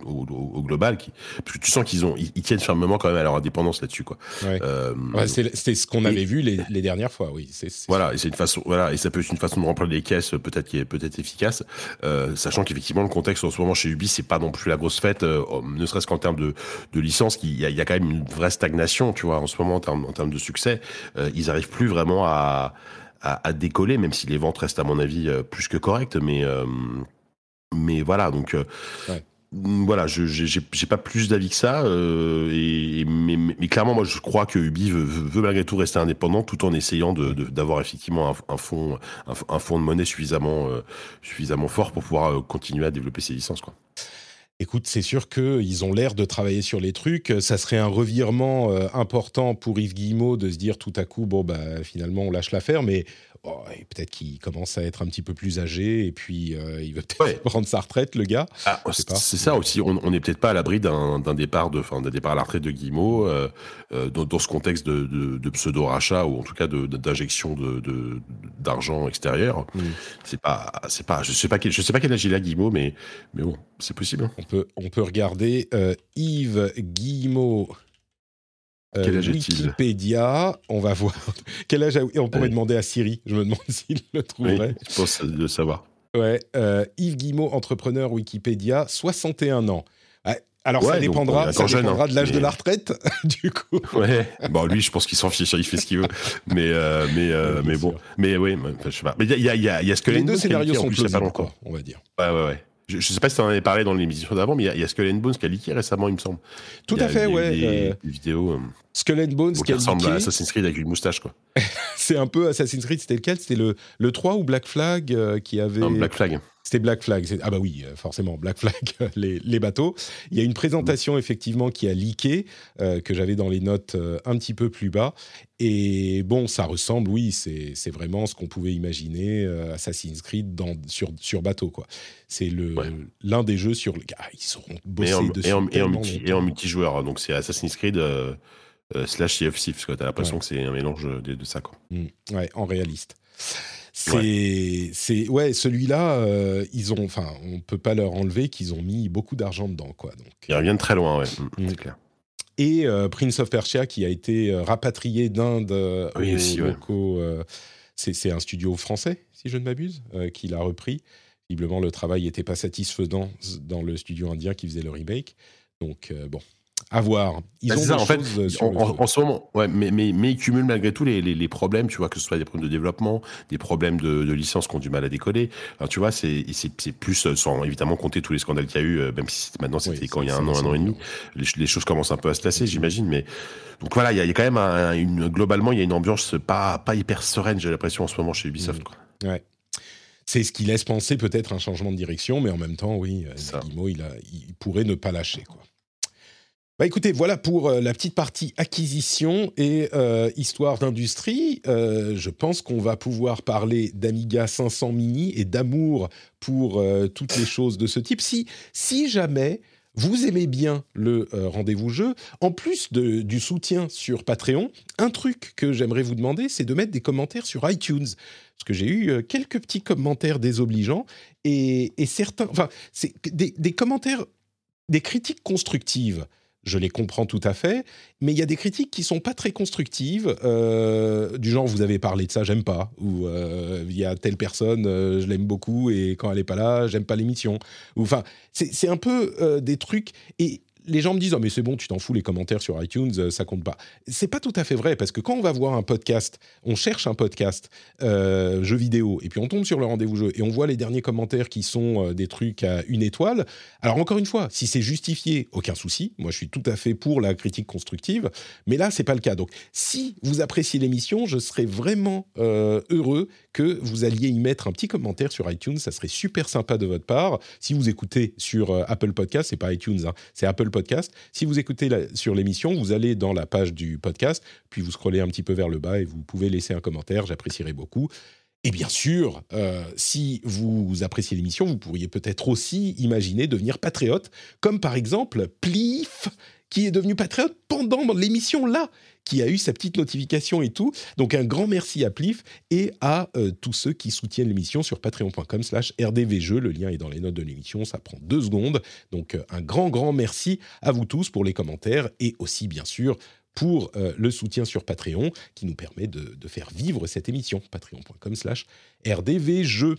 au, au, global, qui, parce que tu sens qu'ils ont, ils, tiennent fermement quand même à leur indépendance là-dessus, quoi. Ouais. C'était ce qu'on avait vu les, les, dernières fois, oui. voilà, et c'est une façon, voilà, et ça peut être une façon de remplir les caisses, peut-être qui est peut-être efficace. Euh, sachant qu'effectivement le contexte en ce moment chez Ubi c'est pas non plus la grosse fête, euh, ne serait-ce qu'en termes de, licence, il y, a, quand même une vraie stagnation, tu vois, en ce moment en termes, de succès, euh, ils arrivent plus vraiment à, décoller, même si les ventes restent à mon avis euh, plus que correctes, mais voilà donc voilà, je j'ai pas plus d'avis que ça. Euh, mais, clairement, moi, je crois que Ubi veut, malgré tout rester indépendant, tout en essayant d'avoir effectivement un, fonds un, fond de monnaie suffisamment euh, suffisamment fort pour pouvoir euh, continuer à développer ses licences. Écoute, c'est sûr qu'ils ont l'air de travailler sur les trucs. Ça serait un revirement important pour Yves Guillemot de se dire tout à coup, bon, bah, finalement, on lâche l'affaire. Mais Oh, peut-être qu'il commence à être un petit peu plus âgé et puis euh, il veut peut-être [laughs] prendre sa retraite, le gars. Ah, c'est ça aussi. On n'est peut-être pas à l'abri d'un départ de, d'un départ à la retraite de Guillemot euh, euh, dans, ce contexte de, pseudo rachat ou en tout cas d'injection de, d'argent extérieur. Mm. C'est pas, c'est pas. Je sais pas quel, je sais pas quel âge il a Guillemot, mais mais bon, c'est possible. Hein. On peut on peut regarder Yves Guillemot quel âge Wikipédia, on va voir. [laughs] Quel âge On pourrait demander à Siri, je me demande [laughs] s'il le trouverait. je pense de savoir. Ouais, euh, Yves Guillemot, entrepreneur Wikipédia, 61 ans. Alors ça dépendra, ça dépendra hein, de l'âge de la retraite, [laughs] du coup. Ouais. Bon, lui, je pense qu'il s'en fiche, il fait ce qu'il veut. Mais, euh, mais, euh, mais bon, mais oui, je sais pas. Mais il y a, y a, y a ce que les deux scénarios sont plausibles, encore, on va dire. Ouais, ouais, ouais. Je ne sais pas si tu en avais parlé dans l'émission d'avant, mais il y, a Skull and Bones qui a leaké récemment, il me semble. Tout à fait, ouais. Des, euh, des vidéos. Euh, Skull and Bones qui, ressemble à Assassin's Creed avec une moustache, quoi. [laughs] c'est un peu Assassin's Creed, c'était lequel? C'était le, le 3 ou Black Flag euh, qui avait. Non, Black Flag. C'était Black Flag. Ah bah oui, forcément, Black Flag, [laughs] les, les, bateaux. Il y a une présentation effectivement qui a leaké, que j'avais dans les notes un petit peu plus bas. Et bon, ça ressemble, oui, c'est vraiment ce qu'on pouvait imaginer Assassin's Creed dans, sur, sur bateau, quoi. C'est l'un des jeux sur lesquels ah, ils seront bossés et en, dessus. Et en, multi, et en multijoueur, donc c'est Assassin's Creed slash Sea of Thieves. Tu as l'impression que c'est un mélange de, de ça. Quoi. Mm. ouais, en réaliste. C'est, c'est, ouais, celui-là, ils ont, enfin, on peut pas leur enlever qu'ils ont mis beaucoup d'argent dedans, quoi. Donc, ils reviennent très loin, ouais, mm, mm. c'est clair. Et Prince of Persia qui a été rapatrié d'Inde oui, locaux. c'est, un studio français, si je ne m'abuse, qui l'a repris. Visiblement, le travail n'était pas satisfaisant dans le studio indien qui faisait le remake. Donc, bon, à voir. Ils bah, ont ça, en fait, en, ce moment, ouais, mais, mais, mais ils cumulent malgré tout les, les, problèmes, tu vois, que ce soit des problèmes de développement, des problèmes de, de licence qui ont du mal à décoller. Alors, tu vois, c'est plus, euh, sans évidemment compter tous les scandales qu'il y a eu, euh, même si maintenant c'était quand il y a un an, un an et demi, les, les, choses commencent un peu à se tasser, j'imagine, mais donc voilà, il y, a, quand même une, globalement, il y a une ambiance pas, pas hyper sereine, j'ai l'impression, en ce moment chez Ubisoft. Quoi. Ouais. C'est ce qui laisse penser peut-être un changement de direction, mais en même temps, oui, euh, Guillemot, il, a, il pourrait ne pas lâcher, quoi. Bah écoutez, voilà pour euh, la petite partie acquisition et euh, histoire d'industrie. Euh, je pense qu'on va pouvoir parler d'Amiga 500 Mini et d'amour pour toutes les choses de ce type. Si, si jamais vous aimez bien le rendez-vous jeu, en plus du soutien sur Patreon, un truc que j'aimerais vous demander, c'est de mettre des commentaires sur iTunes. Parce que j'ai eu quelques petits commentaires désobligeants et, certains, enfin, c'est des commentaires, des critiques constructives je les comprends tout à fait, mais il y a des critiques qui sont pas très constructives, euh, du genre vous avez parlé de ça, j'aime pas, ou euh, il y a telle personne, euh, je l'aime beaucoup et quand elle est pas là, j'aime pas l'émission. Enfin, c'est un peu des trucs et les gens me disent oh mais c'est bon tu t'en fous les commentaires sur iTunes euh, ça compte pas. C'est pas tout à fait vrai parce que quand on va voir un podcast on cherche un podcast euh, jeu vidéo et puis on tombe sur le rendez-vous jeu et on voit les derniers commentaires qui sont euh, des trucs à une étoile. Alors encore une fois si c'est justifié aucun souci. Moi je suis tout à fait pour la critique constructive mais là c'est pas le cas. Donc si vous appréciez l'émission je serais vraiment heureux que vous alliez y mettre un petit commentaire sur iTunes ça serait super sympa de votre part si vous écoutez sur Apple Podcast c'est pas iTunes hein, c'est Apple Podcast. Si vous écoutez sur l'émission, vous allez dans la page du podcast, puis vous scrollez un petit peu vers le bas et vous pouvez laisser un commentaire, j'apprécierai beaucoup. Et bien sûr, euh, si vous appréciez l'émission, vous pourriez peut-être aussi imaginer devenir patriote, comme par exemple Plif, qui est devenu patriote pendant l'émission là qui a eu sa petite notification et tout. Donc un grand merci à Plif et à euh, tous ceux qui soutiennent l'émission sur patreon.com slash rdvjeux. Le lien est dans les notes de l'émission, ça prend deux secondes. Donc euh, un grand, grand merci à vous tous pour les commentaires et aussi bien sûr pour euh, le soutien sur Patreon qui nous permet de, faire vivre cette émission. Patreon.com slash rdvjeux.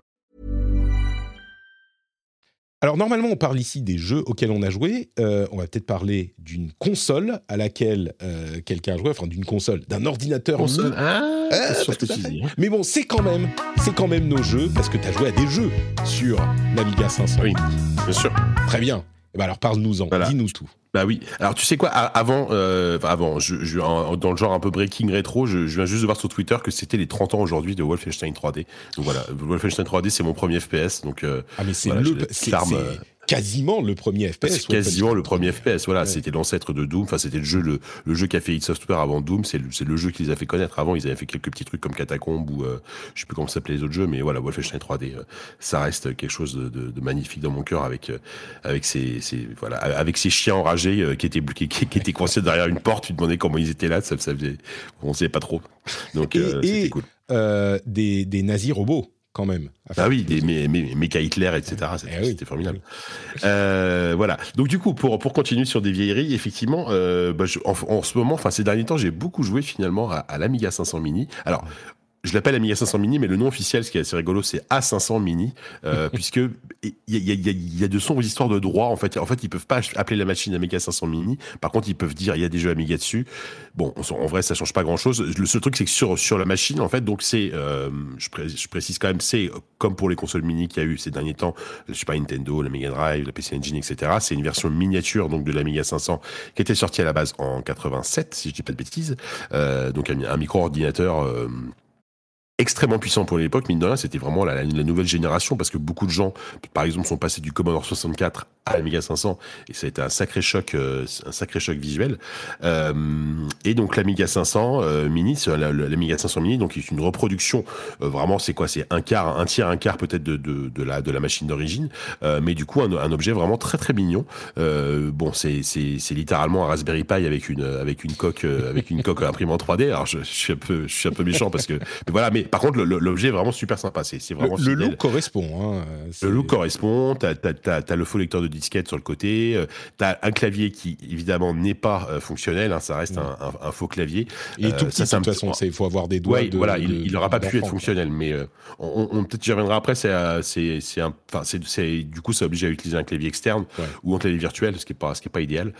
Alors normalement, on parle ici des jeux auxquels on a joué. Euh, on va peut-être parler d'une console à laquelle euh, quelqu'un a joué, enfin d'une console, d'un ordinateur. Console. Ah, ah sûr que tu Mais bon, c'est quand même, c'est quand même nos jeux parce que tu as joué à des jeux sur l'Amiga 500. Oui, bien sûr. Très bien. Eh ben alors parle-nous-en, dis-nous tout. Bah oui. Alors tu sais quoi Avant, euh, avant, je, je, dans le genre un peu breaking rétro, je, je, viens juste de voir sur Twitter que c'était les 30 ans aujourd'hui de Wolfenstein 3D. Donc voilà, Wolfenstein 3D, c'est mon premier FPS. Donc euh, ah mais c'est le, quasiment le premier FPS. C'est quasiment le premier FPS. Voilà, c'était l'ancêtre de Doom. Enfin, c'était le jeu, le, le jeu qu'a fait id Software avant Doom. C'est le, le, jeu qui les a fait connaître. Avant, ils avaient fait quelques petits trucs comme Catacomb ou euh, je sais plus comment s'appelaient les autres jeux, mais voilà, Wolfenstein 3D, euh, ça reste quelque chose de, de, de magnifique dans mon cœur avec euh, avec ces, ces, voilà, avec ces chiens enragés qui étaient qui, qui, étaient coincés derrière une porte. Tu demandais comment ils étaient là. Ça, ça faisait, on savait pas trop. Donc, c'était cool. des, des nazis robots quand même. Ah oui, des méca Hitler, etc. Eh c'était formidable. Euh, voilà. Donc du coup, pour pour continuer sur des vieilleries, effectivement, euh, bah, en, ce moment, enfin ces derniers temps, j'ai beaucoup joué finalement à, à l'Amiga 500 Mini. Alors je l'appelle Amiga 500 Mini, mais le nom officiel, ce qui est assez rigolo, c'est A500 Mini, euh, [laughs] puisque il y a, y, a, y a, de sombres histoires de droit. En fait, en fait, ils peuvent pas appeler la machine Amiga 500 Mini. Par contre, ils peuvent dire il y a des jeux Amiga dessus. Bon, en vrai, ça change pas grand chose. Le seul truc, c'est que sur sur la machine, en fait, donc c'est, euh, je, je, précise quand même, c'est comme pour les consoles Mini qu'il y a eu ces derniers temps, je sais pas Nintendo, la Mega Drive, la PC Engine, etc. C'est une version miniature donc de l'Amiga 500 qui était sortie à la base en 87, si je dis pas de bêtises. Euh, donc un, un micro-ordinateur euh, extrêmement puissant pour l'époque, mine de rien, c'était vraiment la, la, nouvelle génération parce que beaucoup de gens, par exemple, sont passés du Commodore 64 à l'Amiga 500 et ça a été un sacré choc, euh, un sacré choc visuel. Euh, et donc l'Amiga 500 euh, Mini, l'Amiga 500 Mini, donc est une reproduction. Euh, vraiment, c'est quoi? C'est un quart, un tiers, un quart peut-être de, de, de, la de la machine d'origine, mais du coup un, un, objet vraiment très très mignon. bon, c'est c'est c'est littéralement un Raspberry Pi avec une avec une coque avec une coque [laughs] imprimante 3D. Alors je, je, suis un peu je suis un peu méchant parce que mais voilà, mais par contre, l'objet est vraiment super sympa. C'est vraiment le, le look correspond. Hein, le look correspond. T'as as, as, le faux lecteur de disquette sur le côté. Euh, t'as un clavier qui évidemment n'est pas euh, fonctionnel. Hein, ça reste un, un, un, faux clavier. Et euh, tout petit, ça, de toute façon, il faut avoir des doigts. Ouais, de, voilà, de, il n'aura pas pu être fonctionnel, mais euh, on, on peut-être j'y reviendrai après. C'est c'est un, enfin c'est du coup, c'est obligé à utiliser un clavier externe ouais. ou un clavier virtuel, ce qui est pas ce qui est pas idéal.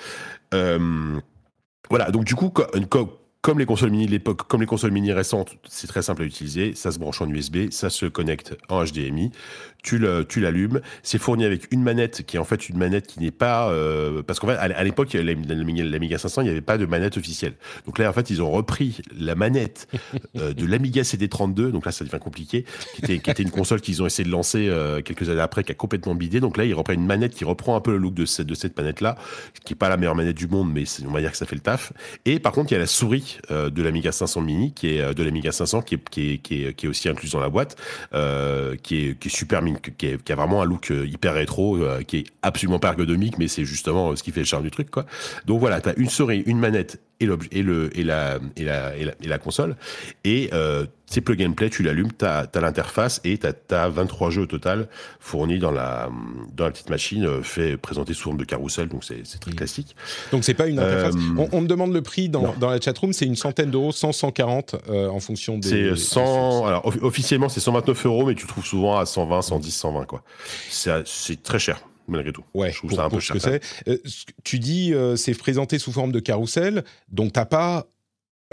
Euh, voilà, donc du coup, comme les consoles mini de l'époque, comme les consoles mini récentes, c'est très simple à utiliser. Ça se branche en USB, ça se connecte en HDMI. Tu l'allumes. C'est fourni avec une manette qui est en fait une manette qui n'est pas euh, parce qu'en fait à l'époque l'Amiga 500 il n'y avait pas de manette officielle. Donc là en fait ils ont repris la manette [laughs] euh, de l'Amiga CD32. Donc là ça devient compliqué. Qui était, qui était une console qu'ils ont essayé de lancer euh, quelques années après qui a complètement bidé. Donc là ils reprennent une manette qui reprend un peu le look de cette de cette manette là, qui est pas la meilleure manette du monde mais on va dire que ça fait le taf. Et par contre il y a la souris de l'Amiga 500 Mini qui est de l'Amiga 500 qui est, qui est, qui est, qui est aussi incluse dans la boîte, qui est qui est super qui, a vraiment un look euh, hyper rétro, euh, qui est absolument ergonomique, mais c'est justement euh, ce qui fait le charme du truc, quoi. Donc voilà, t'as une souris, une manette et, et, le, et, la, et, la, et, la, et la console. Et euh, c'est plug and play, tu l'allumes, tu as, l'interface et tu as, 23 jeux au total fournis dans la, dans la petite machine, euh, fait présenter sous forme de carrousel, donc c'est très mmh. classique. Donc c'est pas une interface. Euh, on, on, me demande le prix dans, dans la chatroom, c'est une centaine d'euros, 100, 140 euh, en fonction des. C'est 100. Alors officiellement c'est 129 euros, mais tu trouves souvent à 120, 110, 120 quoi. C'est très cher malgré tout. Ouais, je trouve pour, ça un peu cher. Euh, tu dis euh, c'est présenté sous forme de carrousel, donc t'as pas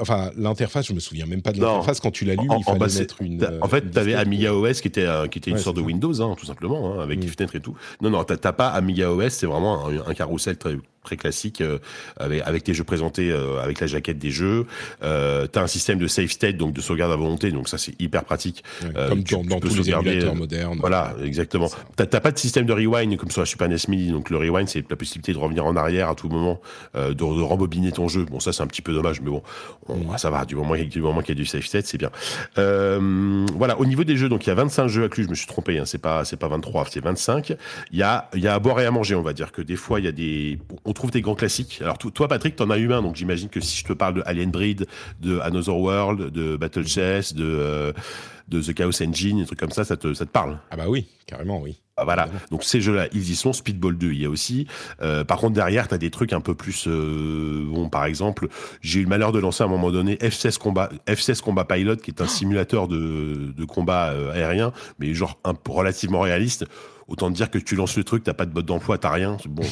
Enfin, l'interface, je me souviens même pas de l'interface. Quand tu l'allumes, il fallait mettre une. En fait, tu avais Amiga OS qui était, euh, qui était une ouais, sorte de Windows, hein, tout simplement, hein, avec mmh. des fenêtres et tout. Non, non, t'as pas Amiga OS, c'est vraiment un, un carrousel très, très classique euh, avec, avec les jeux présentés euh, avec la jaquette des jeux. Euh, tu as un système de save state, donc de sauvegarde à volonté, donc ça c'est hyper pratique. Ouais, euh, comme tu, dans, dans tous les émulateurs modernes. Voilà, exactement. T'as pas de système de rewind comme sur la Super NES Mini, donc le rewind c'est la possibilité de revenir en arrière à tout moment, euh, de, de, rembobiner ton jeu. Bon ça c'est un petit peu dommage, mais bon, on, ça va, du moment, du moment qu'il y a du save state, c'est bien. voilà, au niveau des jeux, donc il y a 25 jeux inclus, je me suis trompé, hein, c'est pas c'est pas 23, c'est 25. Il y a il y a à boire et à manger, on va dire que des fois il y a des on trouve des grands classiques. Alors toi, Patrick, t'en as eu un, donc j'imagine que si je te parle de Alien Breed, de Another World, de Battle Chess, de euh, de The Chaos Engine, des trucs comme ça, ça te ça te parle? Ah bah oui, carrément oui. Ah, voilà. Donc ces jeux-là, ils y sont. Speedball 2, il y a aussi. Euh, par contre, derrière, tu as des trucs un peu plus. Euh, bon, par exemple, j'ai eu le malheur de lancer à un moment donné F16 Combat, F16 Combat Pilot, qui est un simulateur de, de combat aérien, mais genre un, relativement réaliste. Autant te dire que tu lances le truc, t'as pas de mode d'emploi, t'as rien. Bon,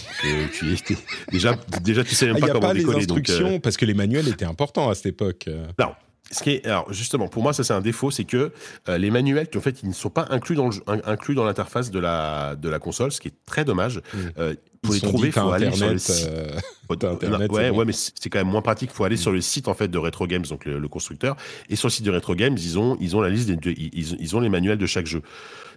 tu, [laughs] déjà, déjà, tu sais même pas ah, comment pas décoller. Les instructions, donc, parce que les manuels étaient importants à cette époque. Non, ce qui est, alors justement, pour moi, ça c'est un défaut, c'est que euh, les manuels, en fait, ils ne sont pas inclus dans le, inclus dans l'interface de la de la console, ce qui est très dommage. Mmh. Euh, pour les trouver, faut aller sur le site. euh, Internet, ouais, ouais, mais c'est quand même moins pratique. Il faut aller sur le site en fait de Retro Games, donc le, le constructeur. Et sur le site de Retro Games, ils ont, ils ont la liste des, de- ils, ils ont les manuels de chaque jeu.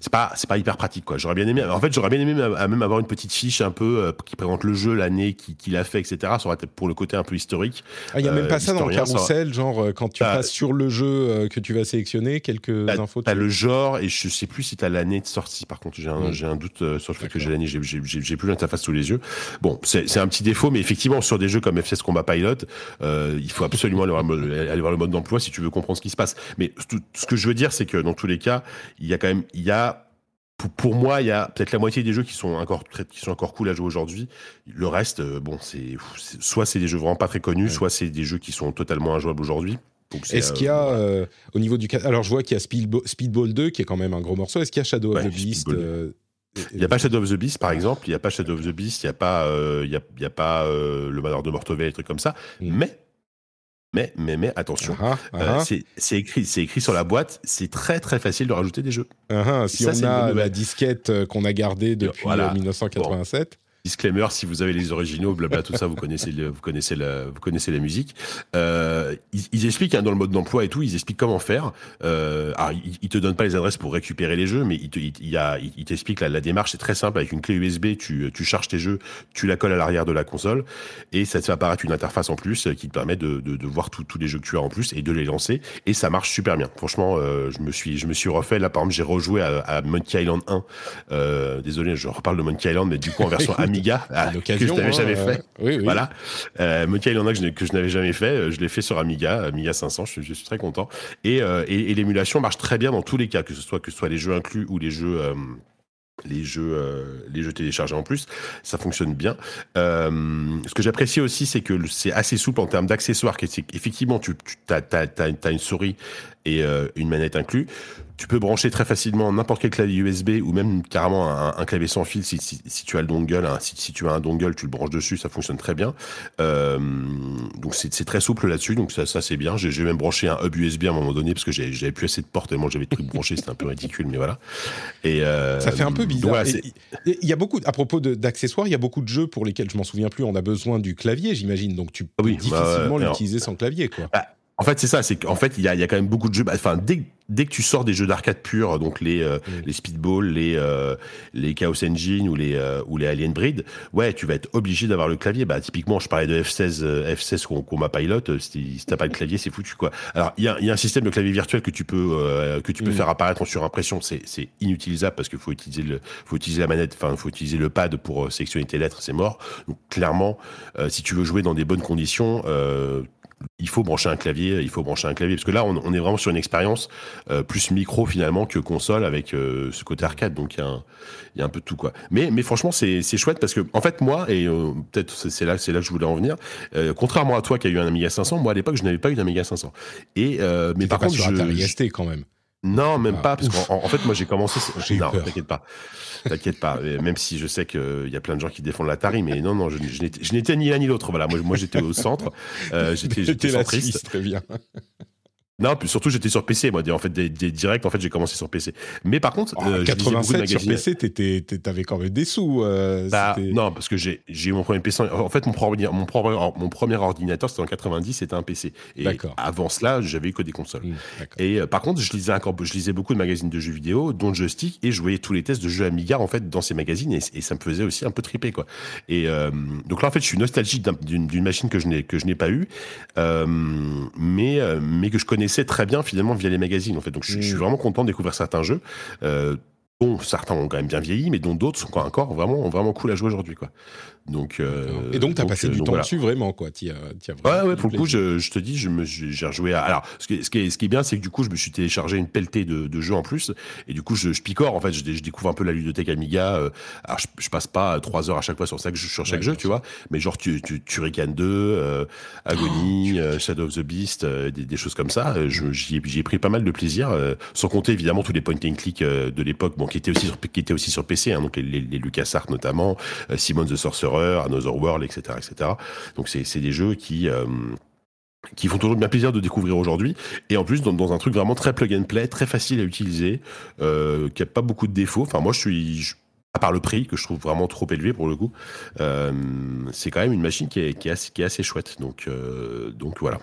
C'est pas, c'est pas hyper pratique quoi. J'aurais bien aimé. En fait, j'aurais bien aimé même, même avoir une petite fiche un peu euh, qui présente le jeu, l'année qui- qu'il a fait, etc. Ça aurait été pour le côté un peu historique. Ah, il n'y a même Euh, pas ça dans le carrousel, genre euh, quand tu Bah, passes sur le jeu que tu vas sélectionner, quelques T'as infos. t'as le genre et je sais plus si t'as l'année de sortie. Par contre, j'ai un, Mm. j'ai un doute sur le fait que j'ai l'année. J'ai- plus l'interface sous les yeux. Bon, c'est un petit défaut, mais effectivement, sur des jeux comme FCS Combat Pilot, euh, il faut absolument aller voir, le mode- aller voir le mode d'emploi si tu veux comprendre ce qui se passe. Mais ce que je veux dire, c'est que dans tous les cas, il y a quand même, il y a pour, pour moi, il y a peut-être la moitié des jeux qui sont encore qui sont encore cool à jouer aujourd'hui. Le reste, euh, bon, c'est soit c'est des jeux vraiment pas très connus, Ouais. soit c'est des jeux qui sont totalement injouables aujourd'hui. Est-ce euh, qu'il y a, euh, au niveau du. Alors, je vois qu'il y a Speedball, Speedball 2, qui est quand même un gros morceau. Est-ce qu'il y a Shadow Ouais, of the Beast euh, Il n'y a pas Shadow of the Beast, par exemple. Il n'y a pas Shadow of the Beast. Il n'y a pas, il y a, il y a pas le Manoir de Mortevel, des trucs comme ça. Mm. Mais, mais, mais, mais, attention. Ah, ah, euh, ah, c'est c'est écrit, c'est écrit sur la boîte. C'est très très facile de rajouter des jeux. Si ça, on a la disquette euh, qu'on a gardée depuis Voilà. euh, 1987. Disclaimer, si vous avez les originaux, blabla, tout ça, vous connaissez, vous connaissez la, vous connaissez la musique. Euh, ils, ils expliquent hein, dans le mode d'emploi et tout, ils expliquent comment faire. Euh, alors, ils, ils te donnent pas les adresses pour récupérer les jeux, mais ils te- ils t'expliquent la, démarche, c'est très simple. Avec une clé USB, tu, tu charges tes jeux, tu la colles à l'arrière de la console, et ça te fait apparaître une interface en plus euh, qui te permet de, de, voir tous les jeux que tu as en plus et de les lancer. Et ça marche super bien. Franchement, euh, je me suis, je me suis refait. Là, par exemple, j'ai rejoué à, à Monkey Island 1. Euh, désolé, je reparle de Monkey Island, mais du coup en version [laughs] Amiga, ah, que je n'avais hein, jamais fait. Oui, oui. Voilà. Island 1 que je, n'avais jamais fait, je l'ai fait sur Amiga, Amiga 500, je, suis- je suis très content. Et, euh, et, et l'émulation marche très bien dans tous les cas, que ce soit que ce soit les jeux inclus ou les jeux euh, les jeux euh, les jeux téléchargés en plus, ça fonctionne bien. Euh, ce que j'apprécie aussi, c'est que c'est assez souple en termes d'accessoires. qu'effectivement, tu, tu as, as, une souris et euh, une manette inclus. Tu peux brancher très facilement n'importe quel clavier USB ou même carrément un, un clavier sans fil si, si, si tu as le dongle. hein. si, si tu as un dongle, tu le branches dessus, ça fonctionne très bien. Euh, donc c'est très souple là-dessus, donc ça, ça c'est bien. J'ai même branché un hub USB à un moment donné parce que j'avais plus assez de portes tellement j'avais de trucs branchés, c'était un peu ridicule, mais voilà. Et euh, Ça fait un peu bizarre. voilà, Et- et- Il y a beaucoup, à propos d'accessoires, il y a beaucoup de jeux pour lesquels je m'en souviens plus. On a besoin du clavier, j'imagine. Donc tu peux Ah oui, bah, difficilement l'utiliser sans clavier, quoi. En fait, c'est ça, c'est qu'en fait, il y a, y a quand même beaucoup de jeux. bah, Enfin, dès, dès que tu sors des jeux d'arcade purs, donc les, euh, Mm. les Speedball, les, euh, les Chaos Engine ou les, euh, ou les Alien Breed, ouais, tu vas être obligé d'avoir le clavier. Bah, typiquement, je parlais de F16, euh, F16 qu'on qu'on m'a pilot. euh, Si, si t'as pas le clavier, c'est foutu, quoi. Alors, il y a, il y a un système de clavier virtuel que tu peux, euh, que tu peux Mm. faire apparaître en surimpression. C'est c'est inutilisable parce qu'il faut utiliser le, faut utiliser la manette, enfin, faut utiliser le pad pour sélectionner tes lettres, c'est mort. Donc, clairement, euh, si tu veux jouer dans des bonnes conditions, euh, il faut brancher un clavier, il faut brancher un clavier parce que là on, on est vraiment sur une expérience euh, plus micro finalement que console avec euh, ce côté arcade donc il y, a un- il y a un peu de tout quoi. Mais mais franchement c'est chouette parce que en fait moi et euh, peut-être c'est là c'est là que je voulais en venir. contrairement à toi qui a eu un Amiga 500, moi à l'époque je n'avais pas eu d'Amiga 500. Et mais par pas contre sur je, Atari je- ST quand même. Non, même Ah, pas, parce qu'en en fait, moi, j'ai commencé. [laughs] J'ai non, t'inquiète pas, t'inquiète pas. Même si je sais qu'il y a plein de gens qui défendent l'Atari, mais non, non, je, je n'étais- ni l'un ni l'autre. Voilà, moi, moi, j'étais au centre. Euh, j'étais, j'étais centriste. Suisse, très bien. Non, puis surtout, j'étais sur PC. Moi, en fait, des, des directs, en fait, j'ai commencé sur PC. Mais par contre, Oh, euh, je lisais beaucoup de 87 sur. PC, t'avais quand même des sous. euh, Bah, non, parce que j'ai eu mon premier PC. En fait, mon, premier- mon, premier- mon premier ordinateur, c'était en 90, c'était un PC. Et avant cela, j'avais eu que des consoles. D'accord. Et euh, par contre, je lisais, encore, je lisais beaucoup de magazines de jeux vidéo, dont Joystick, et je voyais tous les tests de jeux Amiga en fait dans ces magazines, et, et ça me faisait aussi un peu triper quoi. Et euh, donc là, en fait, je suis nostalgique d'un- d'une machine que je n'ai que je n'ai pas eue, mais mais que je connaissais très bien finalement via les magazines en fait. Donc je, je suis Mm. vraiment content de découvrir certains jeux. Euh, Bon, certains ont quand même bien vieilli, mais dont d'autres sont encore vraiment, vraiment cool à jouer aujourd'hui, quoi. Donc, euh, Et donc, t'as passé euh, du donc temps voilà. dessus vraiment, quoi. As, as Ouais, vraiment ouais, pour le coup, je, je te dis, je me, j'ai rejoué à. Alors, ce qui est, ce qui est, ce qui est bien, c'est que du coup, je me suis téléchargé une pelletée de, de jeux en plus, et du coup, je, je picore, en fait, je, je découvre un peu la ludothèque Amiga. euh, alors, je, passe pas trois heures à chaque fois sur chaque, jeu- sur chaque Ouais, jeu, tu vois, mais genre, tu, tu, Turrican 2, euh, Agony, euh, Shadow of the Beast, euh, des, des choses comme ça. J'y ai, ai pris pas mal de plaisir, sans compter évidemment tous les point and click de l'époque, bon, qui étaient aussi sur, qui étaient aussi sur PC, hein, donc les, les, les LucasArts notamment, Simon the Sorcerer, Another World, etc., etc. Donc c'est des jeux qui euh, qui font toujours bien plaisir de découvrir aujourd'hui et en plus dans, dans un truc vraiment très plug and play très facile à utiliser euh, qui a pas beaucoup de défauts enfin moi je suis à part le prix que je trouve vraiment trop élevé pour le coup, euh, c'est quand même une machine qui est, qui est, assez, chouette. Donc, donc voilà.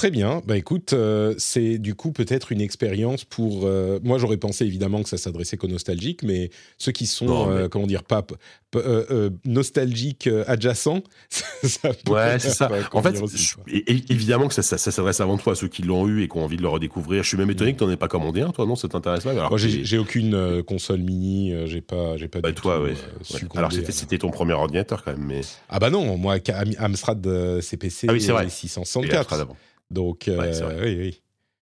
Très bien. Bah écoute, euh, c'est du coup peut-être une expérience pour. euh, moi, j'aurais pensé évidemment que ça s'adressait qu'aux nostalgiques, mais ceux qui sont, Non, mais- euh, comment dire, pas nostalgiques adjacents, [laughs] ça pourrait Ouais, c'est ça. En fait, aussi, je- évidemment que ça, ça- ça s'adresse avant tout à ceux qui l'ont eu et qui ont envie de le redécouvrir. Je suis même étonné que tu n'en aies pas commandé un, toi, non Ça t'intéresse pas Moi, j'ai aucune console mini, j'ai pas, j'ai pas bah, du toi, tout ouais. Alors c'était ton premier ordinateur quand même, mais Ah bah non, moi, Amstrad CPC Ah oui, c'est vrai. et Et 664. après, d'avant. Donc, euh, oui, oui.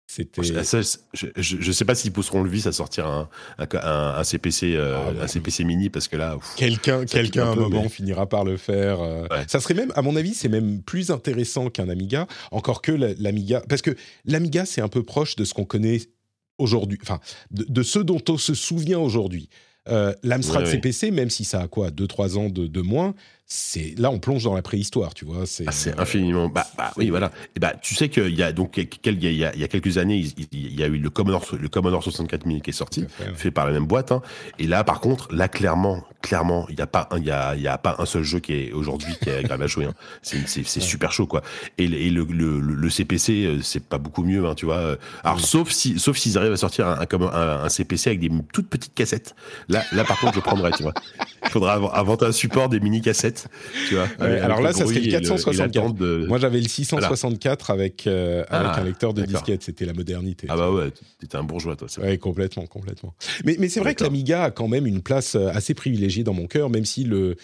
C'était. Je, je sais pas s'ils pousseront le vice à sortir un, un, un- un CPC, euh, Ah, bah, un CPC mini parce que là. Quelqu'un, quelqu'un à un peu, moment mais- finira par le faire. euh. Ouais. Ça serait même, à mon avis, c'est même plus intéressant qu'un Amiga, encore que la- l'Amiga, parce que l'Amiga c'est un peu proche de ce qu'on connaît aujourd'hui, enfin, de, de ce dont on se souvient aujourd'hui. Euh, L'Amstrad Ouais. CPC, même si ça a quoi, 2-3 ans de, de moins, c'est là on plonge dans la préhistoire, tu vois. C'est Ah, infiniment. Bah, bah oui, voilà. Et bah, tu sais qu'il y a donc il y a, il y a quelques années, il, y a eu le Commodore, le Commodore 64 mini qui est sorti, fait, ouais. fait par la même boîte. hein. Et là, par contre, là clairement, clairement, il y a pas, un- il y a, il y a pas un seul jeu qui est aujourd'hui qui est agréable à jouer. hein. C'est, super chaud quoi. Et, le- et le, le, le- le CPC, euh, c'est pas beaucoup mieux, hein, tu vois. Alors sauf si, sauf s'ils arrivent à sortir un, un, CPC avec des toutes petites cassettes. Là, là par contre, je prendrais, tu vois. Il faudra inventer un support des mini cassettes, tu vois. Ouais, alors là, ça serait le et et 464. l'attente de- Moi j'avais le 664 avec, euh, avec Ah, un lecteur de disquette, c'était la modernité. Ah bah ouais, t'étais un bourgeois toi. Ouais, complètement, complètement. Mais, mais c'est vrai que l'Amiga a quand même une place euh, assez privilégiée dans mon cœur, même si le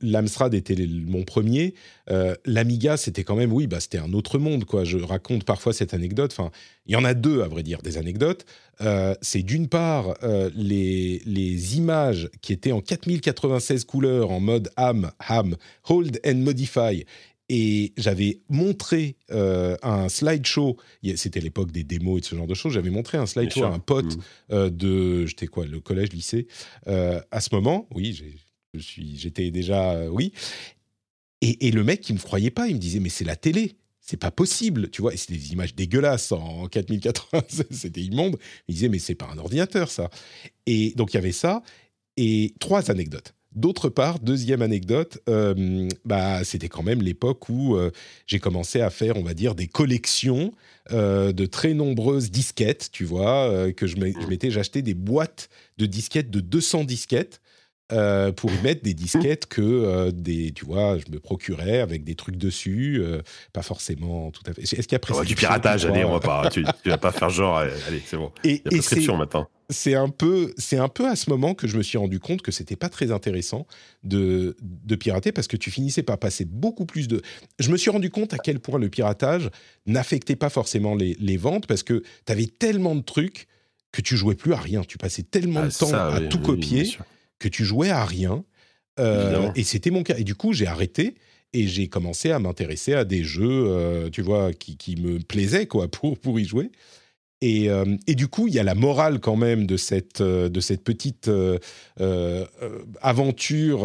l'Amstrad était mon premier. euh, L'Amiga, c'était quand même, oui, bah, c'était un autre monde, quoi. Je raconte parfois cette anecdote. Enfin, il y en a deux, à vrai dire, des anecdotes. Euh, c'est d'une part euh, les, les images qui étaient en 4096 couleurs en mode ham, ham, hold and modify. Et j'avais montré un slideshow, c'était l'époque des démos et de ce genre de choses, j'avais montré un slideshow à un pote euh, de, j'étais quoi, le collège, lycée, à ce moment, oui, j'ai- je suis, j'étais déjà, euh, oui. Et, et le mec, il me croyait pas, il me disait, mais c'est la télé, c'est pas possible, tu vois. Et c'était des images dégueulasses en 4096, [laughs] c'était immonde. Il disait, mais c'est pas un ordinateur, ça. Et donc, il y avait ça, et trois anecdotes. D'autre part, deuxième anecdote, euh, bah, c'était quand même l'époque où euh, j'ai commencé à faire, on va dire, des collections euh, de très nombreuses disquettes, tu vois, que je m'étais, j'achetais des boîtes de disquettes de 200 disquettes euh, pour y mettre des disquettes que euh, des, tu vois, je me procurais avec des trucs dessus, euh, pas forcément tout à fait. Est-ce qu'il y a ouais, du prescription, piratage, allez, on va pas, tu, tu vas pas faire genre, allez, c'est bon. Et, Il y a prescription maintenant. c'est un peu, c'est un peu à ce moment que je me suis rendu compte que c'était pas très intéressant de, de pirater parce que tu finissais par passer beaucoup plus de. Je me suis rendu compte à quel point le piratage n'affectait pas forcément les, les ventes parce que tu avais tellement de trucs que tu jouais plus à rien. Tu passais tellement Ah, de temps ça, à oui, tout oui, copier. Que tu jouais à rien. Euh, et c'était mon cas. Et du coup, j'ai arrêté et j'ai commencé à m'intéresser à des jeux, euh, tu vois, qui, qui me plaisaient quoi [laughs] pour pour y jouer. Et, euh, et du coup, il y a la morale quand même de cette, de cette petite aventure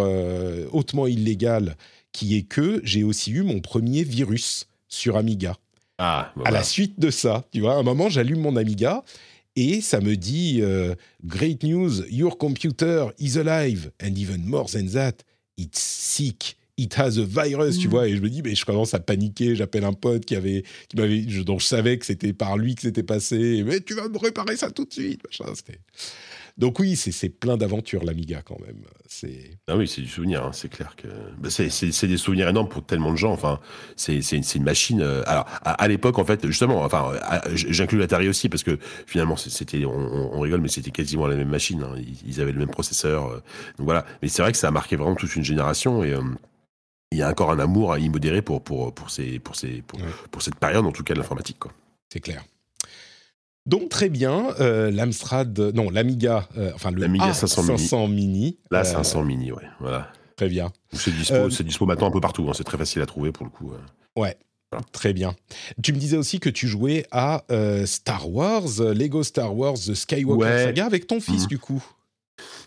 hautement illégale qui est que j'ai aussi eu mon premier virus sur Amiga. Ah, bah À la suite de ça, tu vois, à un moment, j'allume mon Amiga et ça me dit euh, Great news, your computer is alive. And even more than that, it's sick. It has a virus, tu vois. Et je me dis, mais je commence à paniquer. J'appelle un pote qui avait, qui m'avait, dont je savais que c'était par lui que c'était passé. Mais tu vas me réparer ça tout de suite. machin. C'était- Donc oui, c'est plein d'aventures l'Amiga quand même. C'est Ah oui, c'est du souvenir, hein, c'est clair que bah, c'est- des souvenirs énormes pour tellement de gens. Enfin, c'est une, machine. euh, alors à, à l'époque, en fait, justement, enfin, à- j'inclus l'Atari aussi parce que finalement, c'était, on, rigole, mais c'était quasiment la même machine. hein. Ils, ils avaient le même processeur, euh, donc voilà. Mais c'est vrai que ça a marqué vraiment toute une génération et euh, il y a encore un amour immodéré pour pour pour ces pour ces pour, Ouais. pour cette période, en tout cas de l'informatique, c'est clair. Donc très bien, euh, l'Amstrad, non l'Amiga, euh, enfin le L'Amiga 500 mini. A500 mini. Euh, 500 mini, ouais, voilà. Très bien. C'est dispo, Euh, c'est dispo maintenant un peu partout. hein, c'est très facile à trouver pour le coup. euh. Ouais. Très bien. Tu me disais aussi que tu jouais à euh, Star Wars, euh, Lego Star Wars, The Skywalker Ouais. Saga avec ton fils Mhm. du coup.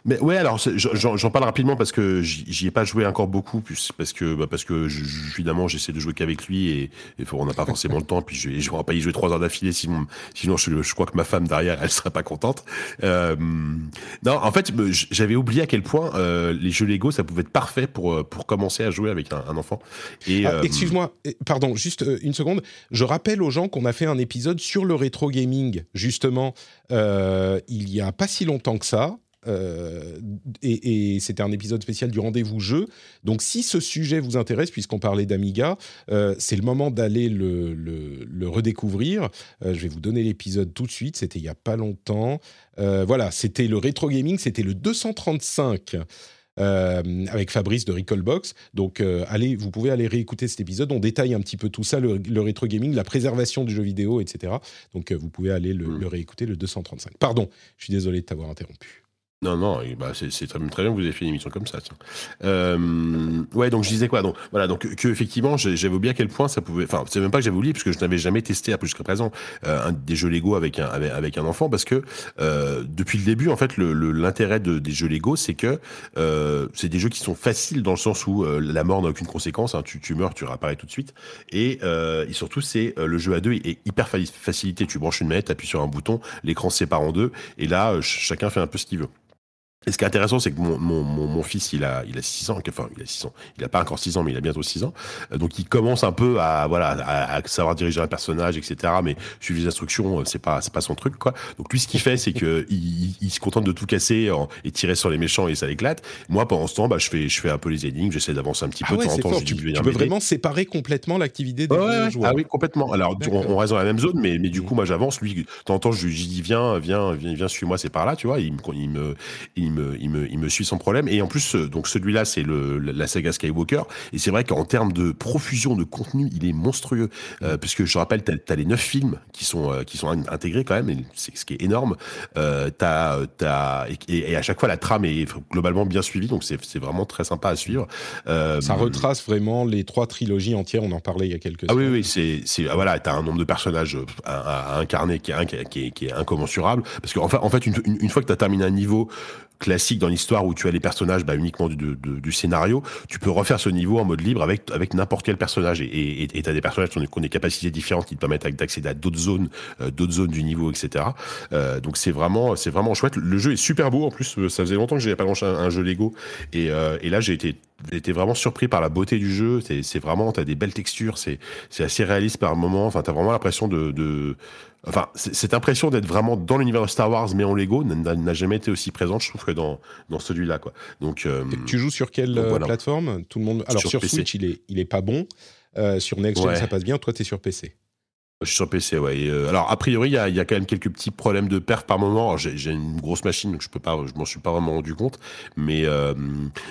Mais ouais, alors j'en parle rapidement parce que j'y ai pas joué encore beaucoup, parce que bah, parce que évidemment j'essaie de jouer qu'avec lui et, et on n'a pas forcément le temps. Puis je, je vais pas y jouer trois heures d'affilée, sinon sinon je, crois que ma femme derrière elle serait pas contente. Euh, non, en fait j'avais oublié à quel point euh, les jeux Lego ça pouvait être parfait pour euh, pour commencer à jouer avec un, enfant. Et ah, excuse-moi, pardon, juste une seconde. Je rappelle aux gens qu'on a fait un épisode sur le rétro gaming justement il y a pas si longtemps que ça. Euh, et, c'était un épisode spécial du rendez-vous jeu. Donc, si ce sujet vous intéresse, puisqu'on parlait d'Amiga, euh, c'est le moment d'aller le, redécouvrir. Euh, je vais vous donner l'épisode tout de suite. C'était il y a pas longtemps. voilà, c'était le rétro gaming. C'était le 235. avec Fabrice de Recallbox. Donc, allez, vous pouvez aller réécouter cet épisode. On détaille un petit peu tout ça, le, rétro gaming, la préservation du jeu vidéo, etc. Donc, vous pouvez aller le, le, réécouter, le 235. Pardon, je suis désolé de t'avoir interrompu. Non, non, bah c'est très, très, bien que vous ayez fait une émission comme ça. Euh, ouais, donc je disais quoi Donc voilà, donc que effectivement, j'avais oublié à quel point ça pouvait. Enfin, c'est même pas que j'avais oublié, parce que je n'avais jamais testé jusqu'à présent euh, un, des jeux Lego avec un avec, un enfant, parce que euh, depuis le début, en fait, l'intérêt de, des jeux Lego, c'est que euh, c'est des jeux qui sont faciles dans le sens où euh, la mort n'a aucune conséquence. Hein, tu, tu meurs, tu réapparais tout de suite, et, et surtout, c'est le jeu à deux est hyper facilité. Tu branches une manette, appuies sur un bouton, l'écran sépare en deux, et là, chacun fait un peu ce qu'il veut. Et ce qui est intéressant, c'est que mon, mon, mon, fils, il a, il a 6 ans, enfin, il a 6 ans. Il a pas encore 6 ans, mais il a bientôt 6 ans. Euh, donc, il commence un peu à, voilà, à, savoir diriger un personnage, etc. Mais suivre les instructions, euh, c'est pas, c'est pas son truc, quoi. Donc, lui, ce qu'il fait, c'est que [laughs] il, il, se contente de tout casser et tirer sur les méchants et ça l'éclate. Moi, pendant ce temps, bah, je fais, je fais un peu les énigmes, j'essaie d'avancer un petit peu. Ah ouais, de temps en temps, tu, tu peux vraiment séparer complètement l'activité des joueurs. Ah oui, complètement. Alors, on, reste dans la même zone, mais, mais du coup, moi, j'avance. Lui, de temps en temps, je lui dis, viens, viens, viens, viens, suis-moi, c'est par là, tu vois. Il me, il me, il me, il me, il me suit sans problème. Et en plus, euh, donc celui-là, c'est le la saga Skywalker. Et c'est vrai qu'en termes de profusion de contenu, il est monstrueux. Euh, puisque je rappelle, t'as as les neuf films qui sont euh, qui sont intégrés quand même, c'est ce qui est énorme. Euh, t'as t'as et, et, à chaque fois la trame est globalement bien suivie, donc c'est c'est vraiment très sympa à suivre. Euh, Ça retrace vraiment les trois trilogies entières. On en parlait il y a quelques. Ah oui oui, c'est c'est ah, voilà, t'as un nombre de personnages à, incarner qui est, qui est, qui est incommensurable. Parce qu'en fait, en fait, une, une, fois que t'as terminé un niveau classique dans l'histoire où tu as les personnages bah, uniquement du, scénario, tu peux refaire ce niveau en mode libre avec, n'importe quel personnage. Et tu as des personnages qui ont, des capacités différentes qui te permettent d'accéder à d'autres zones, euh, d'autres zones du niveau, etc. Euh, donc c'est vraiment, chouette. Le jeu est super beau en plus. Euh, ça faisait longtemps que j'avais pas lancé un, jeu Lego et, là j'ai été vraiment surpris par la beauté du jeu. C'est vraiment, t'as des belles textures, c'est assez réaliste par moment. Enfin, t'as vraiment l'impression de, enfin, cette impression d'être vraiment dans l'univers de Star Wars, mais en Lego, n'a jamais été aussi présente, je trouve, que dans, dans celui-là, quoi. Donc, euh, tu joues sur quelle plateforme? Tout le monde. Alors sur, Switch, il est, il est pas bon. Euh, sur Next Gen, ça passe bien. Toi, t'es sur PC. Je suis sur PC, ouais. Euh, alors, a priori, il y a, y a, quand même quelques petits problèmes de perf par moment. J'ai une grosse machine, donc je peux pas, je m'en suis pas vraiment rendu compte. Mais, euh,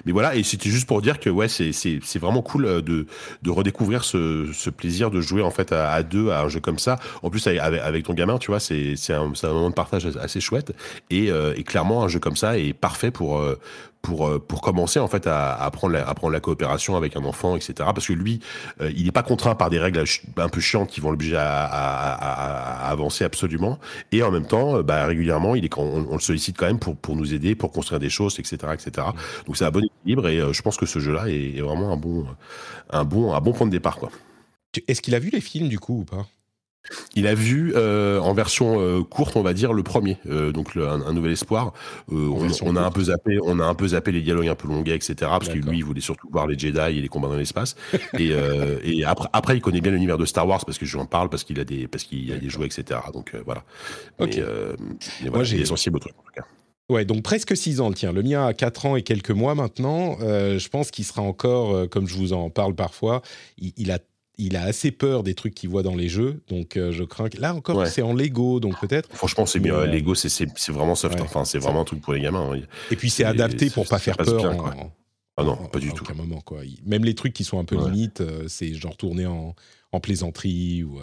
mais voilà. Et c'était juste pour dire que, ouais, c'est vraiment cool euh, de, de redécouvrir ce, ce plaisir de jouer, en fait, à, deux à un jeu comme ça. En plus, avec, ton gamin, tu vois, c'est un, un moment de partage assez chouette. Et, et, clairement, un jeu comme ça est parfait pour, pour euh, pour commencer en fait à, apprendre la, la coopération avec un enfant etc parce que lui euh, il n'est pas contraint par des règles un peu chiantes qui vont l'obliger à, à, avancer absolument. Et en même temps euh, bah, régulièrement il est on, on, le sollicite quand même pour pour nous aider pour construire des choses etc etc donc c'est un bon équilibre et je pense que ce jeu là est, est, vraiment un bon un bon un bon point de départ quoi. Est-ce qu'il a vu les films du coup ou pas? Il a vu euh, en version euh, courte, on va dire, le premier, euh, donc un, nouvel espoir. On, a un peu zappé, on a un peu zappé les dialogues un peu longuets, etc. Parce que lui, il voulait surtout voir les Jedi et les combats dans l'espace. et, et après, après, il connaît bien l'univers de Star Wars parce que je lui en parle, parce qu'il a des, parce qu'il a des jouets, etc. Donc voilà. Mais, Moi, j'ai sensible au truc en tout cas. Ouais, donc presque 6 ans, tiens. Le mien a 4 ans et quelques mois maintenant. je pense qu'il sera encore, comme je vous en parle parfois, il, il a il a assez peur des trucs qu'il voit dans les jeux, donc euh, je crains que là encore c'est en Lego, donc peut-être. Franchement, c'est bien. Euh, Lego, c'est vraiment soft. Enfin, c'est vraiment un truc pour les gamins. Hein. Et puis c'est adapté pour pas faire peur. ah non, pas du tout. moment, quoi. Même les trucs qui sont un peu limites, euh, c'est genre tourné en, en plaisanterie ou.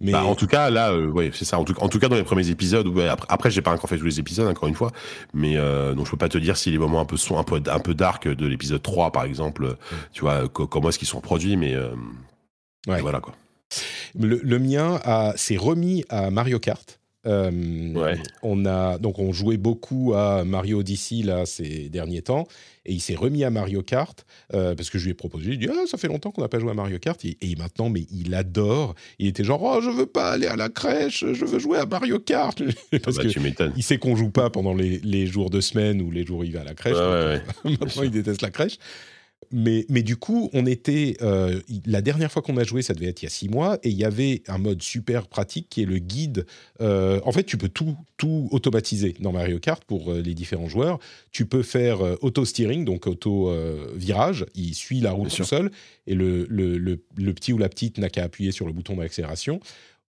Mais... Bah, en tout cas, là, ouais, c'est ça. En tout, en tout, cas, dans les premiers épisodes, ouais, après, après j'ai pas encore fait tous les épisodes, encore une fois, mais donc je peux pas te dire si les moments un peu sont un peu un peu dark de l'épisode 3, par exemple, tu vois, comment est-ce qu'ils sont produits, mais voilà quoi. Le, mien s'est remis à Mario Kart. Euh, on a donc on jouait beaucoup à Mario Odyssey là ces derniers temps et il s'est remis à Mario Kart euh, parce que je lui ai proposé. Il dit ah ça fait longtemps qu'on n'a pas joué à Mario Kart et, maintenant mais il adore. Il était genre oh je veux pas aller à la crèche, je veux jouer à Mario Kart [laughs] parce ah bah, que il sait qu'on joue pas pendant les, jours de semaine ou les jours où il va à la crèche. [laughs] maintenant il déteste la crèche mais, mais du coup, on était. Euh, la dernière fois qu'on a joué, ça devait être il y a six mois, et il y avait un mode super pratique qui est le guide. Euh, en fait, tu peux tout, tout automatiser dans Mario Kart pour euh, les différents joueurs. Tu peux faire auto-steering, donc auto-virage. il suit la route tout seul, et le, le, le, le, petit ou la petite n'a qu'à appuyer sur le bouton d'accélération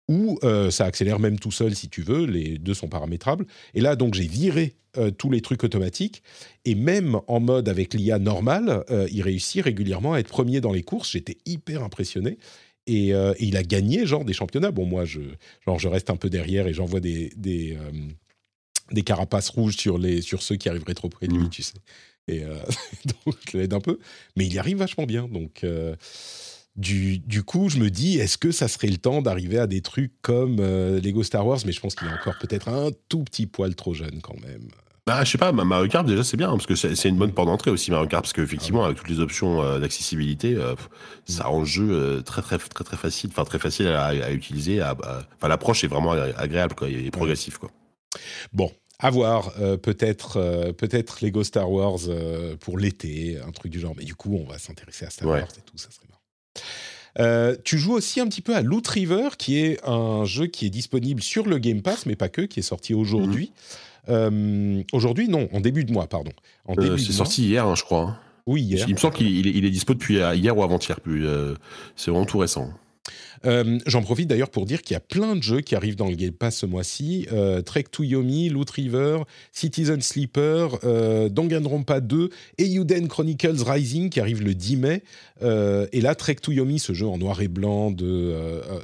ou euh, ça accélère même tout seul si tu veux, les deux sont paramétrables. Et là, donc, j'ai viré euh, tous les trucs automatiques, et même en mode avec l'IA normale, euh, il réussit régulièrement à être premier dans les courses. J'étais hyper impressionné. Et, il a gagné, genre, des championnats. Bon, moi, je, genre, je reste un peu derrière et j'envoie des, des, des, carapaces rouges sur, les, sur ceux qui arriveraient trop près de lui, mmh. tu sais. Et [laughs] donc, je l'aide un peu. Mais il y arrive vachement bien, donc... Du, coup, je me dis, est-ce que ça serait le temps d'arriver à des trucs comme euh, Lego Star Wars? Mais je pense qu'il est encore peut-être un tout petit poil trop jeune quand même. Bah, je sais pas, Mario Kart déjà c'est bien parce que c'est une bonne porte d'entrée aussi Mario Kart parce qu'effectivement avec toutes les options euh, d'accessibilité, euh, ça rend le jeu très très très très facile, enfin très facile à, utiliser. Enfin l'approche est vraiment agréable quoi, et progressif quoi. Bon, à voir, peut-être peut-être Lego Star Wars pour l'été, un truc du genre. Mais du coup, on va s'intéresser à Star Wars et tout, ça serait. Euh, tu joues aussi un petit peu à Loot River, qui est un jeu qui est disponible sur le Game Pass, mais pas que, qui est sorti aujourd'hui. Mhm. Euh, aujourd'hui, non, en début de mois, pardon. Euh, c'est sorti hier, hein, je crois. Hein. Oui, hier. Il me semble qu'il est, est, dispo depuis hier ou avant-hier. c'est vraiment tout récent. Euh, j'en profite d'ailleurs pour dire qu'il y a plein de jeux qui arrivent dans le Game Pass ce mois-ci. Euh, Trek to Yomi, Loot River, Citizen Sleeper, euh, Danganronpa 2 et Yuden Chronicles Rising qui arrive le 10 mai. Euh, et là, Trek to Yomi, ce jeu en noir et blanc, de,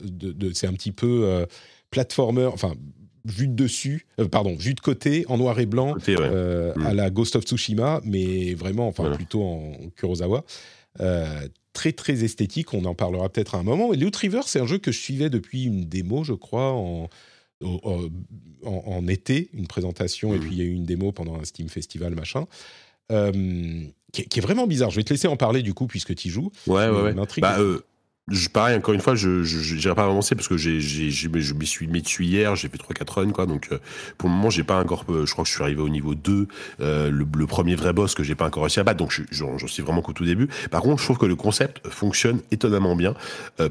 de, c'est un petit peu platformer, enfin vue de dessus, pardon, vue de côté, en noir et blanc, à mm. la Ghost of Tsushima, mais vraiment, enfin plutôt en Kurosawa très très esthétique. On en parlera peut-être à un moment. Et Loot River, c'est un jeu que je suivais depuis une démo, je crois, en, en, été, une présentation, et mmh. puis il y a eu une démo pendant un Steam Festival, machin. Euh, qui, est, vraiment bizarre. Je vais te laisser en parler du coup, puisque tu y joues. Ouais, ouais, ouais. Je, pareil, encore une fois, je n'irai pas avancer parce que j'ai, j'ai, je m'y suis mis dessus hier, j'ai fait 3-4 runs, quoi. Donc, euh, pour le moment, j'ai pas encore, euh, je crois que je suis arrivé au niveau 2, euh, le, premier vrai boss que j'ai pas encore réussi à battre. Donc, j'en, suis vraiment qu'au tout début. Par contre, je trouve que le concept fonctionne étonnamment bien.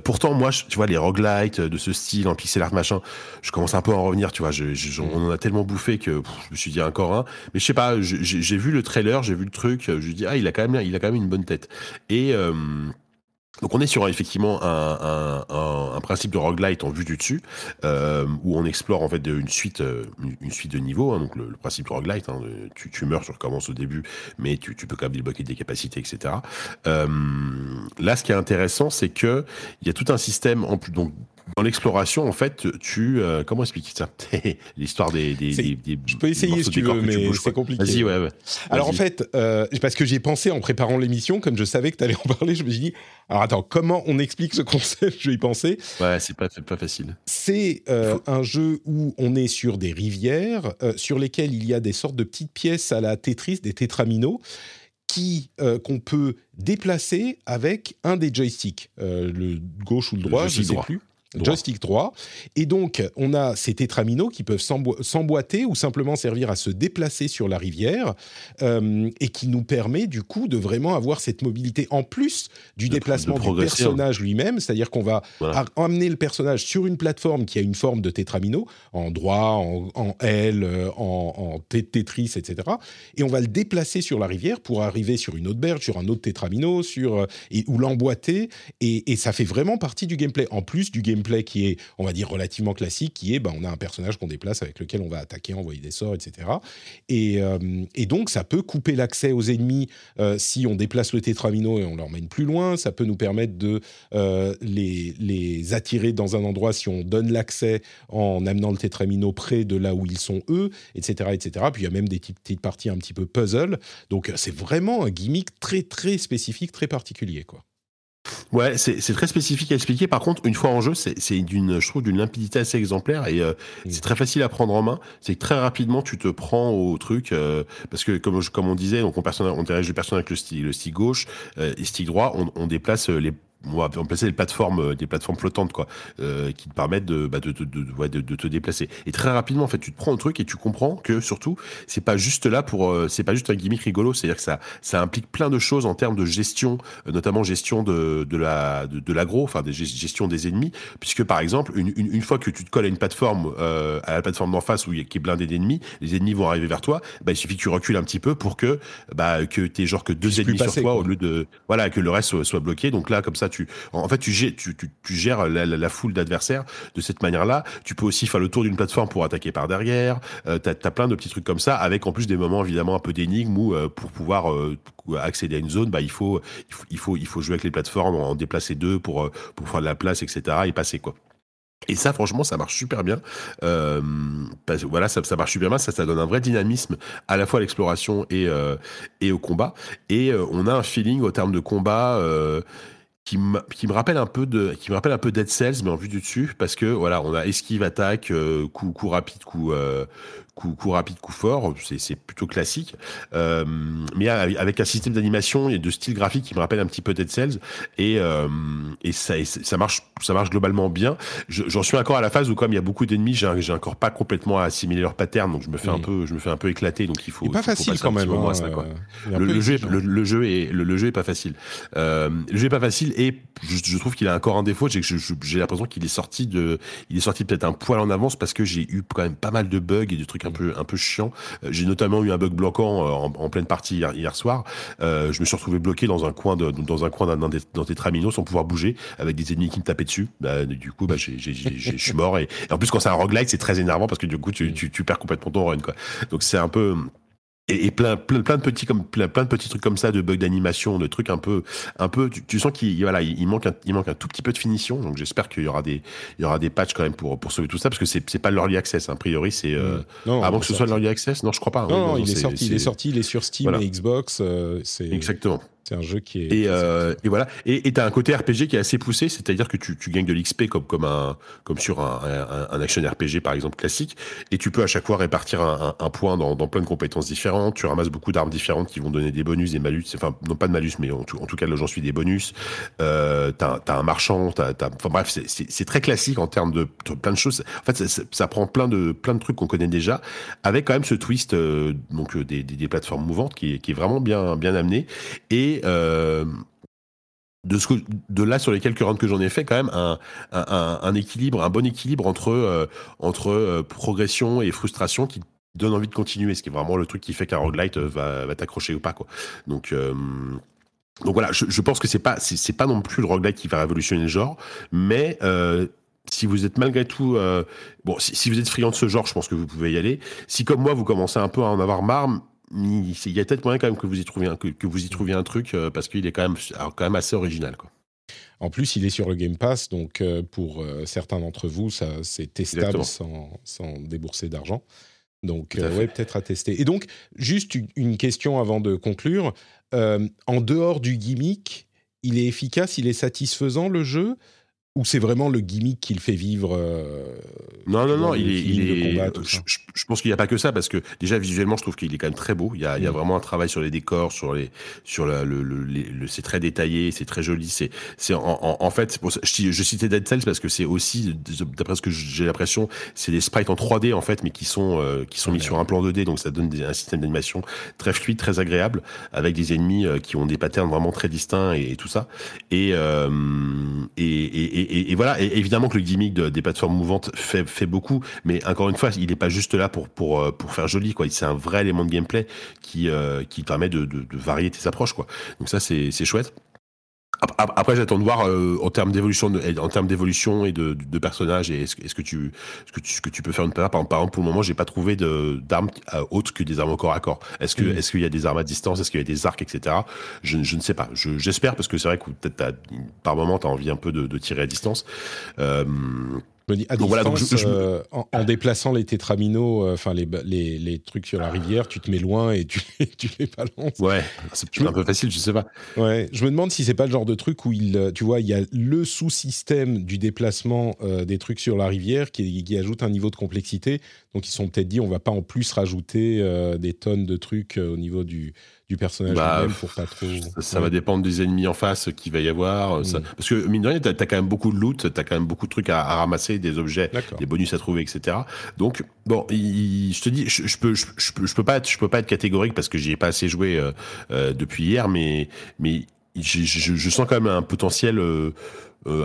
pourtant, moi, tu vois, les roguelites de ce style, en pixel art, machin, je commence un peu à en revenir, tu vois. Je, on en a tellement bouffé que je me suis dit encore un. Mais je sais pas, j'ai, vu le trailer, j'ai vu le truc, je me dis, ah, il a quand même, il a quand même une bonne tête. Et, donc on est sur effectivement un, un, un, principe de roguelite en vue du dessus, euh, où on explore en fait une suite, euh, une suite de niveaux. Hein, donc le, principe de roguelite, hein, tu, tu, meurs, tu recommences au début, mais tu, tu peux quand même débloquer des capacités, etc. Euh, là, ce qui est intéressant, c'est que il y a tout un système en plus, donc dans l'exploration, en fait, tu euh, comment expliquer ça? [laughs] L'histoire des, des, des, Je peux essayer si tu veux, mais c'est compliqué. Vas-y, ouais, ouais. Alors en fait, euh, parce que j'ai pensé en préparant l'émission, comme je savais que tu allais en parler, je me suis dit, alors attends, comment on explique ce concept? [laughs] Je vais y penser. Ouais, c'est pas, pas facile. C'est euh, un jeu où on est sur des rivières, sur lesquelles il y a des sortes de petites pièces à la Tetris, des tétraminos qu'on peut déplacer avec un des joysticks, le gauche ou le droit, je ne sais plus joystick droit. Et donc, on a ces tétraminos qui peuvent s'emboîter ou simplement servir à se déplacer sur la rivière euh, et qui nous permet du coup de vraiment avoir cette mobilité en plus du déplacement du personnage lui-même. C'est-à-dire qu'on va emmener le personnage sur une plateforme qui a une forme de tétramino, en droit, en, L, euh, en, Tetris, etc. Et on va le déplacer sur la rivière pour arriver sur une autre berge, sur un autre tétramino, sur, euh, et, ou l'emboîter. Et, et ça fait vraiment partie du gameplay, en plus du gameplay qui est, on va dire, relativement classique, qui est, ben, on a un personnage qu'on déplace avec lequel on va attaquer, envoyer des sorts, etc. Euh, et, donc, ça peut couper l'accès aux ennemis euh, si on déplace le tétramino et on l'emmène plus loin. Ça peut nous permettre de euh, les, les attirer dans un endroit si on donne l'accès en amenant le tétramino près de là où ils sont eux, etc., etc. Puis il y a même des petites parties un petit peu puzzle. Donc, c'est vraiment un gimmick très, très spécifique, très particulier, quoi. Ouais, c'est très spécifique à expliquer. Par contre, une fois en jeu, c'est d'une, je trouve, d'une limpidité assez exemplaire et euh, mm. c'est très facile à prendre en main. C'est que très rapidement, tu te prends au truc euh, parce que comme, comme on disait, donc on, on dirige le personnage avec le stick, le stick gauche euh, et stick droit, on, on déplace les on va placer des plateformes, euh, des plateformes flottantes, quoi, euh, qui te permettent de, bah, de, de, de, de, te déplacer. Et très rapidement, en fait, tu te prends un truc et tu comprends que surtout, c'est pas juste là pour, euh, c'est pas juste un gimmick rigolo. C'est-à-dire que ça, ça implique plein de choses en termes de gestion, notamment gestion de, de la, de, l'agro, enfin, des gestion des ennemis, puisque par exemple, une, une, fois que tu te colles à une plateforme, à la plateforme d'en face où il qui est blindée d'ennemis, les ennemis vont arriver vers toi. Bah, il suffit que tu recules un petit peu pour que, bah, que t'aies genre que deux ennemis sur toi au lieu de, voilà, que le reste soit, soit bloqué. Donc là, comme ça, en fait, tu, gères, la, foule d'adversaires de cette manière-là. Tu peux aussi faire le tour d'une plateforme pour attaquer par derrière. Euh, tu as, plein de petits trucs comme ça, avec en plus des moments évidemment un peu d'énigmes où euh, pour pouvoir euh, accéder à une zone, bah, il, faut, il, faut, il, faut, jouer avec les plateformes, en déplacer deux pour, pour faire de la place, etc. et passer quoi. Et ça, franchement, ça marche super bien. Euh, voilà, ça, ça, marche super bien. Ça, ça donne un vrai dynamisme à la fois à l'exploration et, et au combat. Et on a un feeling au terme de combat qui, qui me rappelle un peu de qui me rappelle un peu Dead Cells mais en vue du dessus parce que voilà on a esquive attaque euh, coup coup rapide coup euh, coup, coup rapide, coup fort, c'est plutôt classique. Euh, mais avec un système d'animation et de style graphique qui me rappelle un petit peu Dead Cells et, euh, et, ça, ça marche, ça marche globalement bien. J'en suis encore à la phase où comme il y a beaucoup d'ennemis, j'ai encore pas complètement assimilé leur pattern, donc je me fais un peu, je me fais un peu éclater. Donc il faut. pas facile quand même. Hein, euh, le, jeu, le, jeu est, le, jeu est pas facile. Euh, le jeu est pas facile et je, je trouve qu'il a encore un défaut. J'ai j'ai l'impression qu'il est sorti de, il est sorti peut-être un poil en avance parce que j'ai eu quand même pas mal de bugs et de trucs un peu, un peu chiant. Euh, j'ai notamment eu un bug bloquant euh, en, pleine partie hier, soir. Euh, je me suis retrouvé bloqué dans un coin de, dans un coin d'un des, traminos sans pouvoir bouger avec des ennemis qui me tapaient dessus. Bah, du coup, bah, je suis mort. Et, en plus, quand c'est un roguelike, c'est très énervant parce que du coup, tu, tu, tu perds complètement ton run. Quoi. Donc c'est un peu et, plein, plein, plein de petits comme plein, plein de petits trucs comme ça de bugs d'animation de trucs un peu un peu tu, sens qu'il voilà il, manque un, il manque un tout petit peu de finition. Donc j'espère qu'il y aura des il y aura des patchs quand même pour pour sauver tout ça parce que c'est c'est pas l'early access a priori c'est euh, non, avant que ce soit l'early access? Non je crois pas hein. non, il est, sorti il est sorti il est sur Steam et Xbox euh, c'est exactement c'est un jeu qui est. Et, euh, et voilà. Et tu as un côté RPG qui est assez poussé, c'est-à-dire que tu, tu, gagnes de l'XP comme, comme, un, comme sur un, un, un, action RPG par exemple classique, et tu peux à chaque fois répartir un, un point dans, dans, plein de compétences différentes. Tu ramasses beaucoup d'armes différentes qui vont donner des bonus, des malus, enfin, non pas de malus, mais en tout, en tout cas là j'en suis des bonus. Euh, tu as, un marchand, t'as, enfin bref, c'est très classique en termes de, plein de choses. En fait, ça, ça, prend plein de, plein de trucs qu'on connaît déjà, avec quand même ce twist euh, donc euh, des, des, des, plateformes mouvantes qui est, qui est vraiment bien, bien amené. Et euh, de, ce de là sur les quelques rounds que j'en ai fait, quand même un, un, équilibre, un bon équilibre entre, euh, entre euh, progression et frustration qui donne envie de continuer, ce qui est vraiment le truc qui fait qu'un roguelite va, va t'accrocher ou pas quoi. Donc donc voilà, je, pense que c'est pas c'est pas non plus le roguelite qui va révolutionner le genre, mais si vous êtes malgré tout bon si, si, vous êtes friand de ce genre, je pense que vous pouvez y aller. Si comme moi vous commencez un peu à en avoir marre, il y a peut-être moyen quand même que vous y trouviez un, que, vous y trouviez un truc euh, parce qu'il est quand même, quand même assez original. Quoi. En plus, il est sur le Game Pass, donc euh, pour euh, certains d'entre vous, ça c'est testable sans, sans, débourser d'argent. Donc, ouais, peut-être à tester. Et donc, juste une, question avant de conclure. en dehors du gimmick, il est efficace, il est satisfaisant le jeu? Ou c'est vraiment le gimmick qui le fait vivre euh, Non, non, non, il est. Il est je, pense qu'il n'y a pas que ça, parce que déjà visuellement, je trouve qu'il est quand même très beau. Il y a, il y a mm. vraiment un travail sur les décors, sur les, sur le, le, le, c'est très détaillé, c'est très joli. C'est, c'est en, en, fait, je, je, citais Dead Cells parce que c'est aussi, d'après ce que j'ai l'impression, c'est des sprites en 3D en fait, mais qui sont, euh, qui sont mis sur un plan 2D, donc ça donne un système d'animation très fluide, très agréable, avec des ennemis euh, qui ont des patterns vraiment très distincts et, tout ça. Et, et, et et, voilà, évidemment que le gimmick des plateformes mouvantes fait, beaucoup, mais encore une fois, il n'est pas juste là euh, pour faire joli, quoi. C'est un vrai élément de gameplay qui, euh, qui permet de, de, de, varier tes approches, quoi. Donc ça, c'est chouette. Après, j'attends de voir euh, en termes d'évolution, en termes d'évolution et de, de, personnages. Et est-ce, est-ce que tu, ce que tu, ce que tu peux faire une par exemple, pour le moment, j'ai pas trouvé de, d'armes euh, autres que des armes au corps à corps. Est-ce que, mm. est-ce qu'il y a des armes à distance? Est-ce qu'il y a des arcs, etc. Je, je ne sais pas. Je, j'espère parce que c'est vrai que peut-être par moment, t'as envie un peu de, de tirer à distance. Euh, me dis, à Donc voilà, donc distance, je- je- euh, en, en déplaçant les tétraminaux, euh, enfin les, ba- les, les trucs sur la rivière, tu te mets loin et tu, les- [laughs] tu les balances. Ouais, c'est un peu facile, je sais pas. Ouais, je me demande si c'est pas le genre de truc où il, euh, tu vois, il y a le sous-système du déplacement euh, des trucs sur la rivière qui, qui ajoute un niveau de complexité. Donc ils se sont peut-être dit, on va pas en plus rajouter des tonnes de trucs au niveau du, du personnage Bah, lui-même pour pas trop. Ça, ça Ouais. va dépendre des ennemis en face qu'il va y avoir. ça- Mm. Parce que mine de rien, t'as as quand même beaucoup de loot, t'as quand même beaucoup de trucs à, à ramasser, des objets, des bonus à trouver, etc. Donc bon, il- je te dis, je, je peux, je, je peux, je peux pas, être, je peux pas être catégorique parce que j'y ai pas assez joué euh, euh, depuis hier, mais mais je, sens quand même un potentiel euh, euh,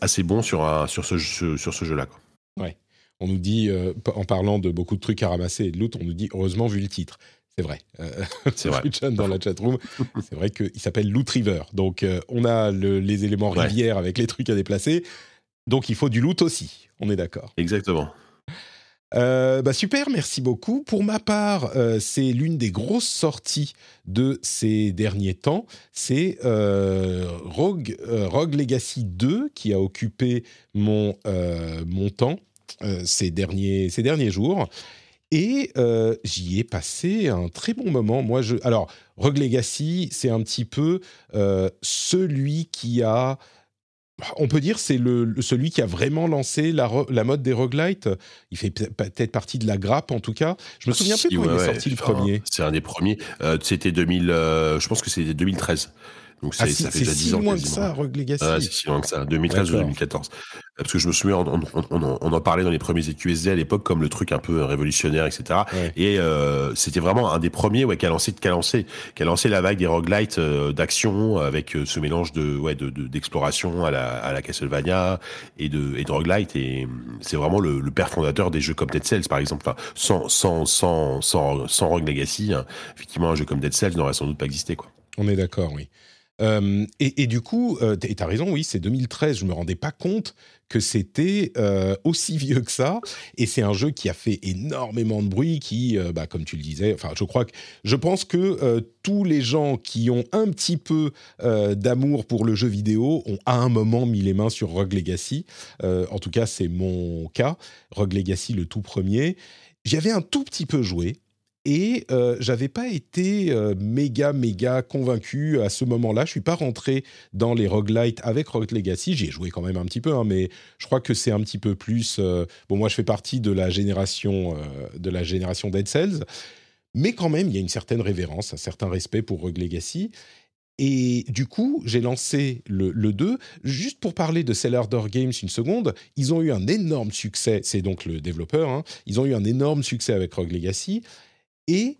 assez bon sur un, sur ce jeu- sur ce jeu-là. quoi. On nous dit, euh, en parlant de beaucoup de trucs à ramasser et de loot, on nous dit heureusement vu le titre. C'est vrai. Euh, [laughs] C'est vrai. [laughs] Dans la chatroom, c'est vrai qu'il s'appelle Loot River. Donc euh, on a le- les éléments Ouais. rivière avec les trucs à déplacer. Donc il faut du loot aussi. On est d'accord. Exactement. Euh, bah super, merci beaucoup. Pour ma part, euh, c'est l'une des grosses sorties de ces derniers temps. C'est Rogue, Rogue Legacy 2 qui a occupé mon, mon temps ces, derniers, ces derniers jours. Et euh, j'y ai passé un très bon moment. Moi, je, alors, Rogue Legacy, c'est un petit peu euh, celui qui a on peut dire c'est le, celui qui a vraiment lancé la, mode des roguelites. Il fait peut- peut-être partie de la grappe en tout cas. Je me souviens Si, plus quand ouais, il est ouais. sorti le Enfin, premier. C'est un des premiers. Euh, c'était 2000. euh, je pense que c'était 2013. Donc Ah, si, ça fait déjà si 10 ans. loin que ça, Rogue Legacy. Ah, c'est si loin que ça, 2013 ou D'accord. 2014. Euh, Parce que je me souviens, on, on- on- on en parlait dans les premiers EQSD à l'époque comme le truc un peu révolutionnaire, etc. Ouais. Et euh, c'était vraiment un des premiers ouais, qui, a lancé, qui, a lancé, qui a lancé la vague des roguelites euh, d'action avec euh, ce mélange de ouais, de- de- d'exploration à, la, à la Castlevania et de, et de roguelite. Et hum, c'est vraiment le, le père fondateur des jeux comme Dead Cells, par exemple. Enfin, sans, sans, sans, sans, sans Rogue Legacy, hein, effectivement, un jeu comme Dead Cells n'aurait sans doute pas existé. Quoi. On est d'accord, oui. Euh, et, du coup, euh, t- et t'as raison, oui, c'est 2013. Je me rendais pas compte que c'était euh, aussi [laughs] vieux que ça. Et c'est un jeu qui a fait énormément de bruit, qui, euh, bah, comme tu le disais, enfin, je crois que, je pense que tous les gens qui ont un petit peu d'amour pour le jeu vidéo ont à un moment mis les mains sur Rogue Legacy. En tout cas, c'est mon cas. Rogue Legacy, le tout premier. J'y avais un tout petit peu joué. Et euh, j'avais pas été euh, méga méga convaincu à ce moment-là. Je suis pas rentré dans les roguelites avec Rogue Legacy. J'y ai joué quand même un petit peu, hein, mais je crois que c'est un petit peu plus. euh, Bon, moi, je fais partie de la génération euh, de la génération Dead Cells, mais quand même, il y a une certaine révérence, un certain respect pour Rogue Legacy. Et du coup, j'ai lancé le, le 2. Juste pour parler de Cellar Door Games une seconde, ils ont eu un énorme succès. C'est donc le développeur. hein, ils ont eu un énorme succès avec Rogue Legacy. Et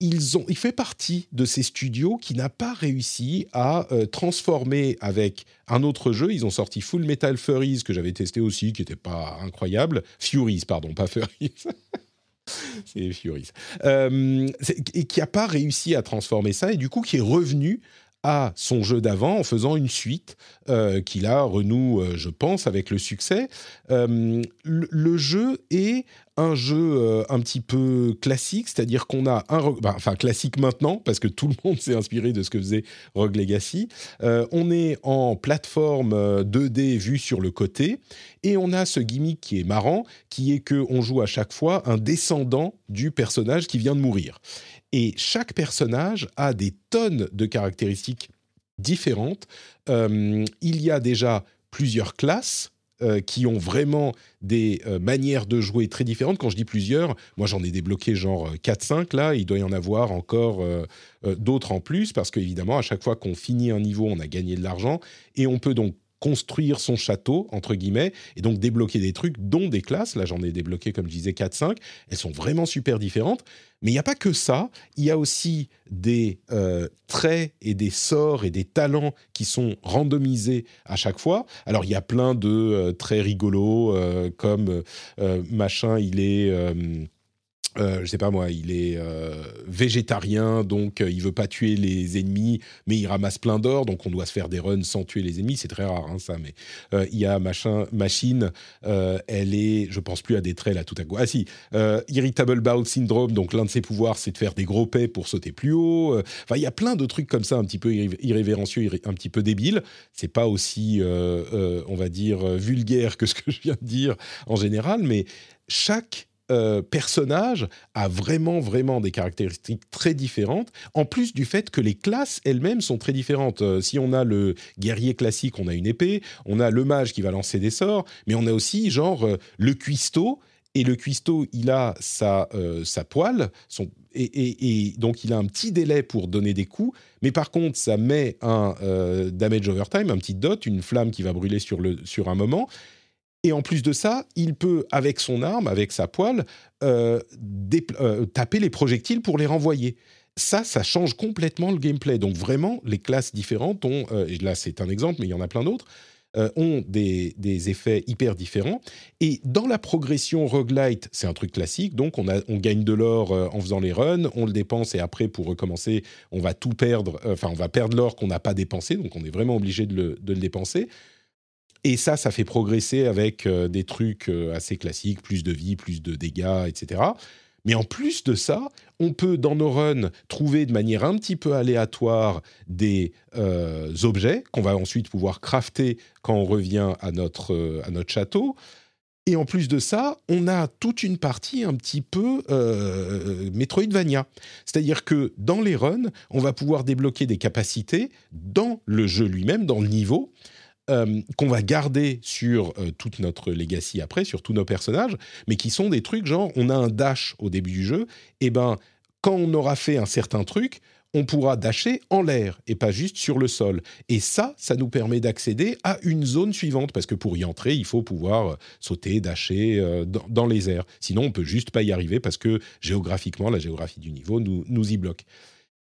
ils ont, il fait partie de ces studios qui n'a pas réussi à euh, transformer avec un autre jeu. Ils ont sorti Full Metal Furries que j'avais testé aussi, qui n'était pas incroyable. Furies, pardon, pas Furries. [laughs] C'est Furies. Euh, et qui n'a pas réussi à transformer ça, et du coup qui est revenu à son jeu d'avant en faisant une suite euh, qui là renoue, euh, je pense, avec le succès. Le jeu est un jeu euh, un petit peu classique, c'est-à-dire qu'on a un... bah, enfin, classique maintenant, parce que tout le monde [laughs] s'est inspiré de ce que faisait Rogue Legacy. Euh, on est en plateforme euh, 2D vue sur le côté, et on a ce gimmick qui est marrant, qui est que on joue à chaque fois un descendant du personnage qui vient de mourir. Et chaque personnage a des tonnes de caractéristiques différentes. Euh, il y a déjà plusieurs classes euh, qui ont vraiment des euh, manières de jouer très différentes. Quand je dis plusieurs, moi j'en ai débloqué genre euh, 4-5 là, il doit y en avoir encore euh, euh, d'autres en plus, parce qu'évidemment, à chaque fois qu'on finit un niveau, on a gagné de l'argent, et on peut donc construire son château, entre guillemets, et donc débloquer des trucs, dont des classes. Là, j'en ai débloqué, comme je disais, 4-5. Elles sont vraiment super différentes. Mais il n'y a pas que ça. Il y a aussi des euh, traits et des sorts et des talents qui sont randomisés à chaque fois. Alors, il y a plein de euh, traits rigolos, euh, comme euh, machin, il est... euh, je sais pas moi, il est euh, végétarien, donc euh, il veut pas tuer les ennemis, mais il ramasse plein d'or, donc on doit se faire des runs sans tuer les ennemis. C'est très rare, hein, ça. Mais euh, il y a machin, machine, euh, elle est, je pense plus à des traits là tout à coup. Ah si, irritable bowel syndrome, donc l'un de ses pouvoirs, c'est de faire des gros pets pour sauter plus haut. Enfin, il y a plein de trucs comme ça, un petit peu irré- irrévérencieux, irré- un petit peu débiles. C'est pas aussi, on va dire, vulgaire que ce que je viens de dire en général, mais chaque euh, personnage a vraiment, vraiment des caractéristiques très différentes, en plus du fait que les classes elles-mêmes sont très différentes. Euh, si on a le guerrier classique, on a une épée, on a le mage qui va lancer des sorts, mais on a aussi genre euh, le cuistot, et le cuistot, il a sa, sa poêle, et, donc il a un petit délai pour donner des coups, mais par contre, ça met un damage over time, un petit dot, une flamme qui va brûler sur, le, sur un moment. Et en plus de ça, il peut, avec son arme, avec sa poêle, euh, euh, taper les projectiles pour les renvoyer. Ça, ça change complètement le gameplay. Donc vraiment, les classes différentes ont, euh, et là c'est un exemple, mais il y en a plein d'autres, ont des, des effets hyper différents. Et dans la progression roguelite, c'est un truc classique, donc on, a, on gagne de l'or en faisant les runs, on le dépense et après pour recommencer, on va tout perdre, enfin on va perdre l'or qu'on n'a pas dépensé, donc on est vraiment obligé de le, de le dépenser. Et ça, ça fait progresser avec euh, des trucs euh, assez classiques, plus de vie, plus de dégâts, etc. Mais en plus de ça, on peut dans nos runs trouver de manière un petit peu aléatoire des euh, objets qu'on va ensuite pouvoir crafter quand on revient à notre, à notre château. Et en plus de ça, on a toute une partie un petit peu Metroidvania. C'est-à-dire que dans les runs, on va pouvoir débloquer des capacités dans le jeu lui-même, dans le niveau, euh, qu'on va garder sur euh, toute notre legacy après, sur tous nos personnages, mais qui sont des trucs genre, on a un dash au début du jeu, et ben quand on aura fait un certain truc, on pourra dasher en l'air et pas juste sur le sol. Et ça, ça nous permet d'accéder à une zone suivante, parce que pour y entrer, il faut pouvoir euh, sauter, dasher dans, les airs. Sinon, on peut juste pas y arriver parce que géographiquement, la géographie du niveau nous, nous y bloque.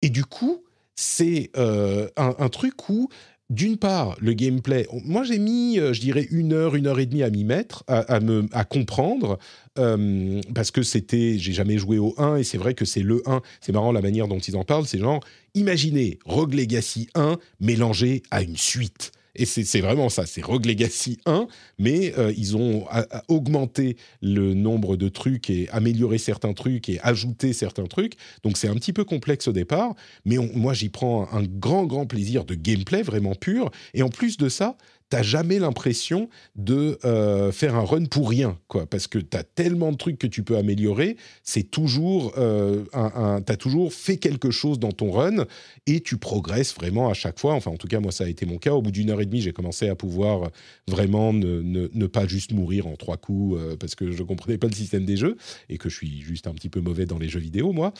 Et du coup, c'est un, un truc où d'une part, le gameplay, moi j'ai mis, euh, je dirais, une heure, une heure et demie à m'y mettre, à, me, comprendre, euh, parce que c'était, j'ai jamais joué au 1, et c'est vrai que c'est le 1, c'est marrant la manière dont ils en parlent, c'est genre, imaginez Rogue Legacy 1 mélangé à une suite. Et c'est vraiment ça, c'est Rogue Legacy 1, mais euh, ils ont augmenté le nombre de trucs et amélioré certains trucs et ajouté certains trucs. Donc c'est un petit peu complexe au départ, mais moi j'y prends un grand, grand plaisir de gameplay vraiment pur. Et en plus de ça, t'as jamais l'impression de euh, faire un run pour rien, quoi, parce que t'as tellement de trucs que tu peux améliorer. C'est toujours, euh, un, t'as toujours fait quelque chose dans ton run et tu progresses vraiment à chaque fois. Enfin, en tout cas, moi, ça a été mon cas. Au bout d'une heure et demie, j'ai commencé à pouvoir vraiment ne pas juste mourir en trois coups euh, parce que je comprenais pas le système des jeux et que je suis juste un petit peu mauvais dans les jeux vidéo, moi.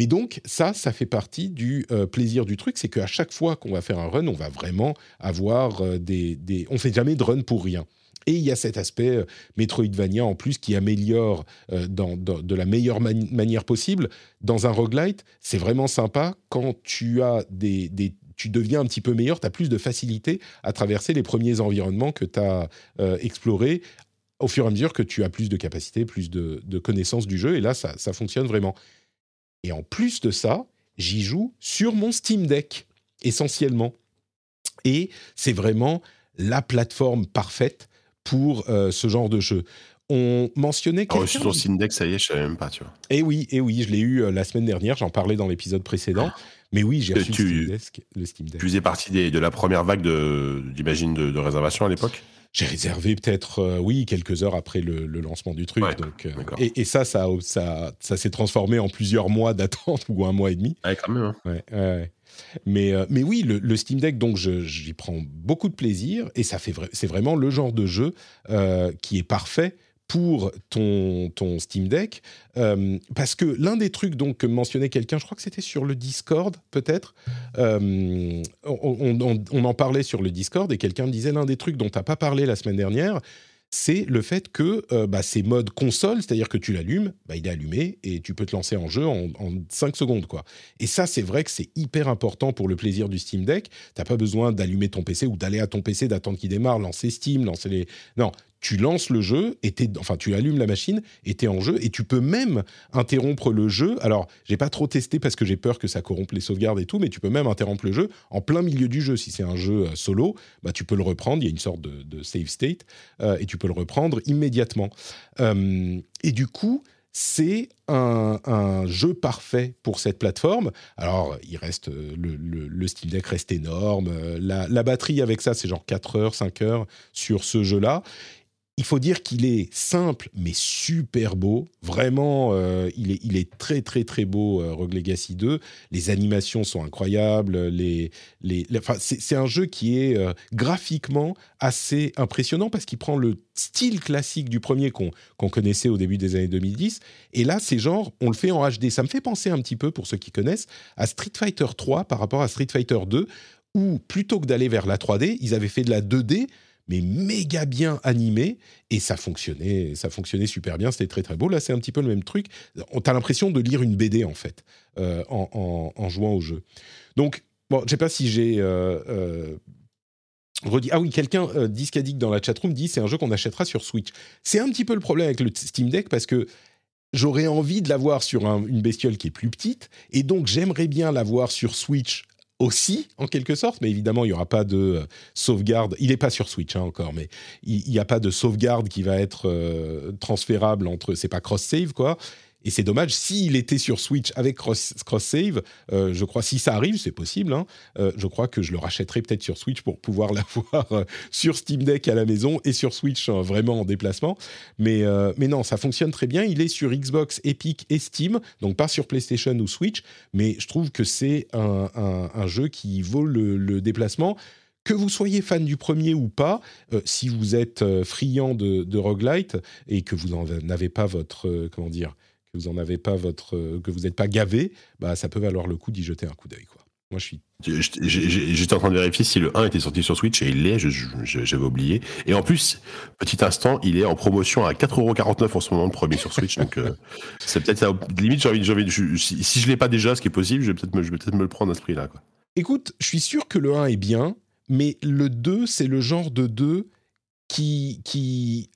Mais donc, ça, ça fait partie du euh, plaisir du truc, c'est qu'à chaque fois qu'on va faire un run, on va vraiment avoir euh, des, des... On fait jamais de run pour rien. Et il y a cet aspect euh, Metroidvania en plus qui améliore de la meilleure mani- manière possible. Dans un roguelite, c'est vraiment sympa quand tu as des, des- tu deviens un petit peu meilleur, tu as plus de facilité à traverser les premiers environnements que tu as explorés au fur et à mesure que tu as plus de capacité, plus de, de connaissances du jeu. Et là, ça, ça fonctionne vraiment. Et en plus de ça, j'y joue sur mon Steam Deck, essentiellement. Et c'est vraiment la plateforme parfaite pour euh, ce genre de jeu. On mentionnait T'as reçu quelqu'un- ton Steam Deck, ça y est, je savais même pas, tu vois. Eh oui, eh oui, je l'ai eu euh, la semaine dernière, j'en parlais dans l'épisode précédent. Mais oui, j'ai reçu tu- le, Steam Deck, le Steam Deck. Tu faisais partie des- de la première vague de, j'imagine, de, de réservation à l'époque? J'ai réservé peut-être, euh, oui, quelques heures après le, le lancement du truc. Ouais, donc, euh, et, et ça, ça, ça, ça s'est transformé en plusieurs mois d'attente [laughs] ou un mois et demi. Ouais, quand même. hein. Ouais. Mais, euh, mais oui, le, le Steam Deck, donc j'y prends beaucoup de plaisir et ça fait c'est vraiment le genre de jeu qui est parfait pour ton, ton Steam Deck euh, parce que l'un des trucs donc que mentionnait quelqu'un, je crois que c'était sur le Discord peut-être, euh, on, on- en parlait sur le Discord et quelqu'un me disait l'un des trucs dont tu n'as pas parlé la semaine dernière, c'est le fait que euh, bah, mode console, c'est-à-dire que tu l'allumes, bah, il est allumé et tu peux te lancer en jeu en, en 5 secondes. quoi. Et ça, c'est vrai que c'est hyper important pour le plaisir du Steam Deck. T'as pas besoin d'allumer ton PC ou d'aller à ton PC, d'attendre qu'il démarre, lancer Steam, lancer les... Non, tu lances le jeu, et enfin tu allumes la machine, et tu es en jeu, et tu peux même interrompre le jeu. Alors, j'ai pas trop testé parce que j'ai peur que ça corrompe les sauvegardes et tout, mais tu peux même interrompre le jeu en plein milieu du jeu. Si c'est un jeu euh, solo, bah, tu peux le reprendre, il y a une sorte de, save state, euh, et tu peux le reprendre immédiatement. Euh, et du coup, c'est un, jeu parfait pour cette plateforme. Alors, il reste le, Steam Deck reste énorme. La, la batterie avec ça, c'est genre 4 heures, 5 heures sur ce jeu-là. Il faut dire qu'il est simple mais super beau. Vraiment, euh, il, est, très très très beau, euh, Rogue Legacy 2. Les animations sont incroyables. Les, les, c'est un jeu qui est euh, graphiquement assez impressionnant parce qu'il prend le style classique du premier qu'on connaissait au début des années 2010. Et là, c'est genre, on le fait en HD. Ça me fait penser un petit peu, pour ceux qui connaissent, à Street Fighter 3 par rapport à Street Fighter 2, où plutôt que d'aller vers la 3D, ils avaient fait de la 2D mais méga bien animé et ça fonctionnait, ça fonctionnait super bien, c'était très très beau. Là, c'est un petit peu le même truc. On a l'impression de lire une BD en fait euh, en, jouant au jeu. Donc, bon, je sais pas si j'ai euh, euh, redit. Ah oui, quelqu'un euh, Discadic dans la chatroom dit c'est un jeu qu'on achètera sur Switch. C'est un petit peu le problème avec le Steam Deck parce que j'aurais envie de l'avoir sur une bestiole qui est plus petite et donc j'aimerais bien l'avoir sur Switch aussi, en quelque sorte, mais évidemment, il n'y aura pas de euh, sauvegarde. Il n'est pas sur Switch hein, encore, mais il n'y a pas de sauvegarde qui va être euh, transférable entre. C'est pas cross-save, quoi. Et c'est dommage, s'il était sur Switch avec cross-save, euh, je crois, si ça arrive, c'est possible, hein, euh, je crois que je le rachèterai peut-être sur Switch pour pouvoir [laughs] l'avoir euh, sur Steam Deck à la maison et sur Switch vraiment en déplacement. Mais, non, ça fonctionne très bien. Il est sur Xbox, Epic et Steam, donc pas sur PlayStation ou Switch, mais je trouve que c'est un, jeu qui vaut le, déplacement que vous soyez fan du premier ou pas, si vous êtes friand de, de, roguelite et que vous n'en avez pas votre, comment dire, que vous en avez pas votre, que vous n'êtes pas gavé, bah ça peut valoir le coup d'y jeter un coup d'œil quoi. Moi je suis. J'étais en train de vérifier si le 1 était sorti sur Switch et il l'est, j'avais oublié. Et en plus, petit instant, il est en promotion à 4,49€ en ce moment, le premier sur Switch. donc euh, [laughs] c'est peut-être limite, j'ai envie, envie si, si je l'ai pas déjà, ce qui est possible, je vais peut-être me, peut me le prendre à ce prix-là. Écoute, je suis sûr que le 1 est bien, mais le 2, c'est le genre de 2 qui, qui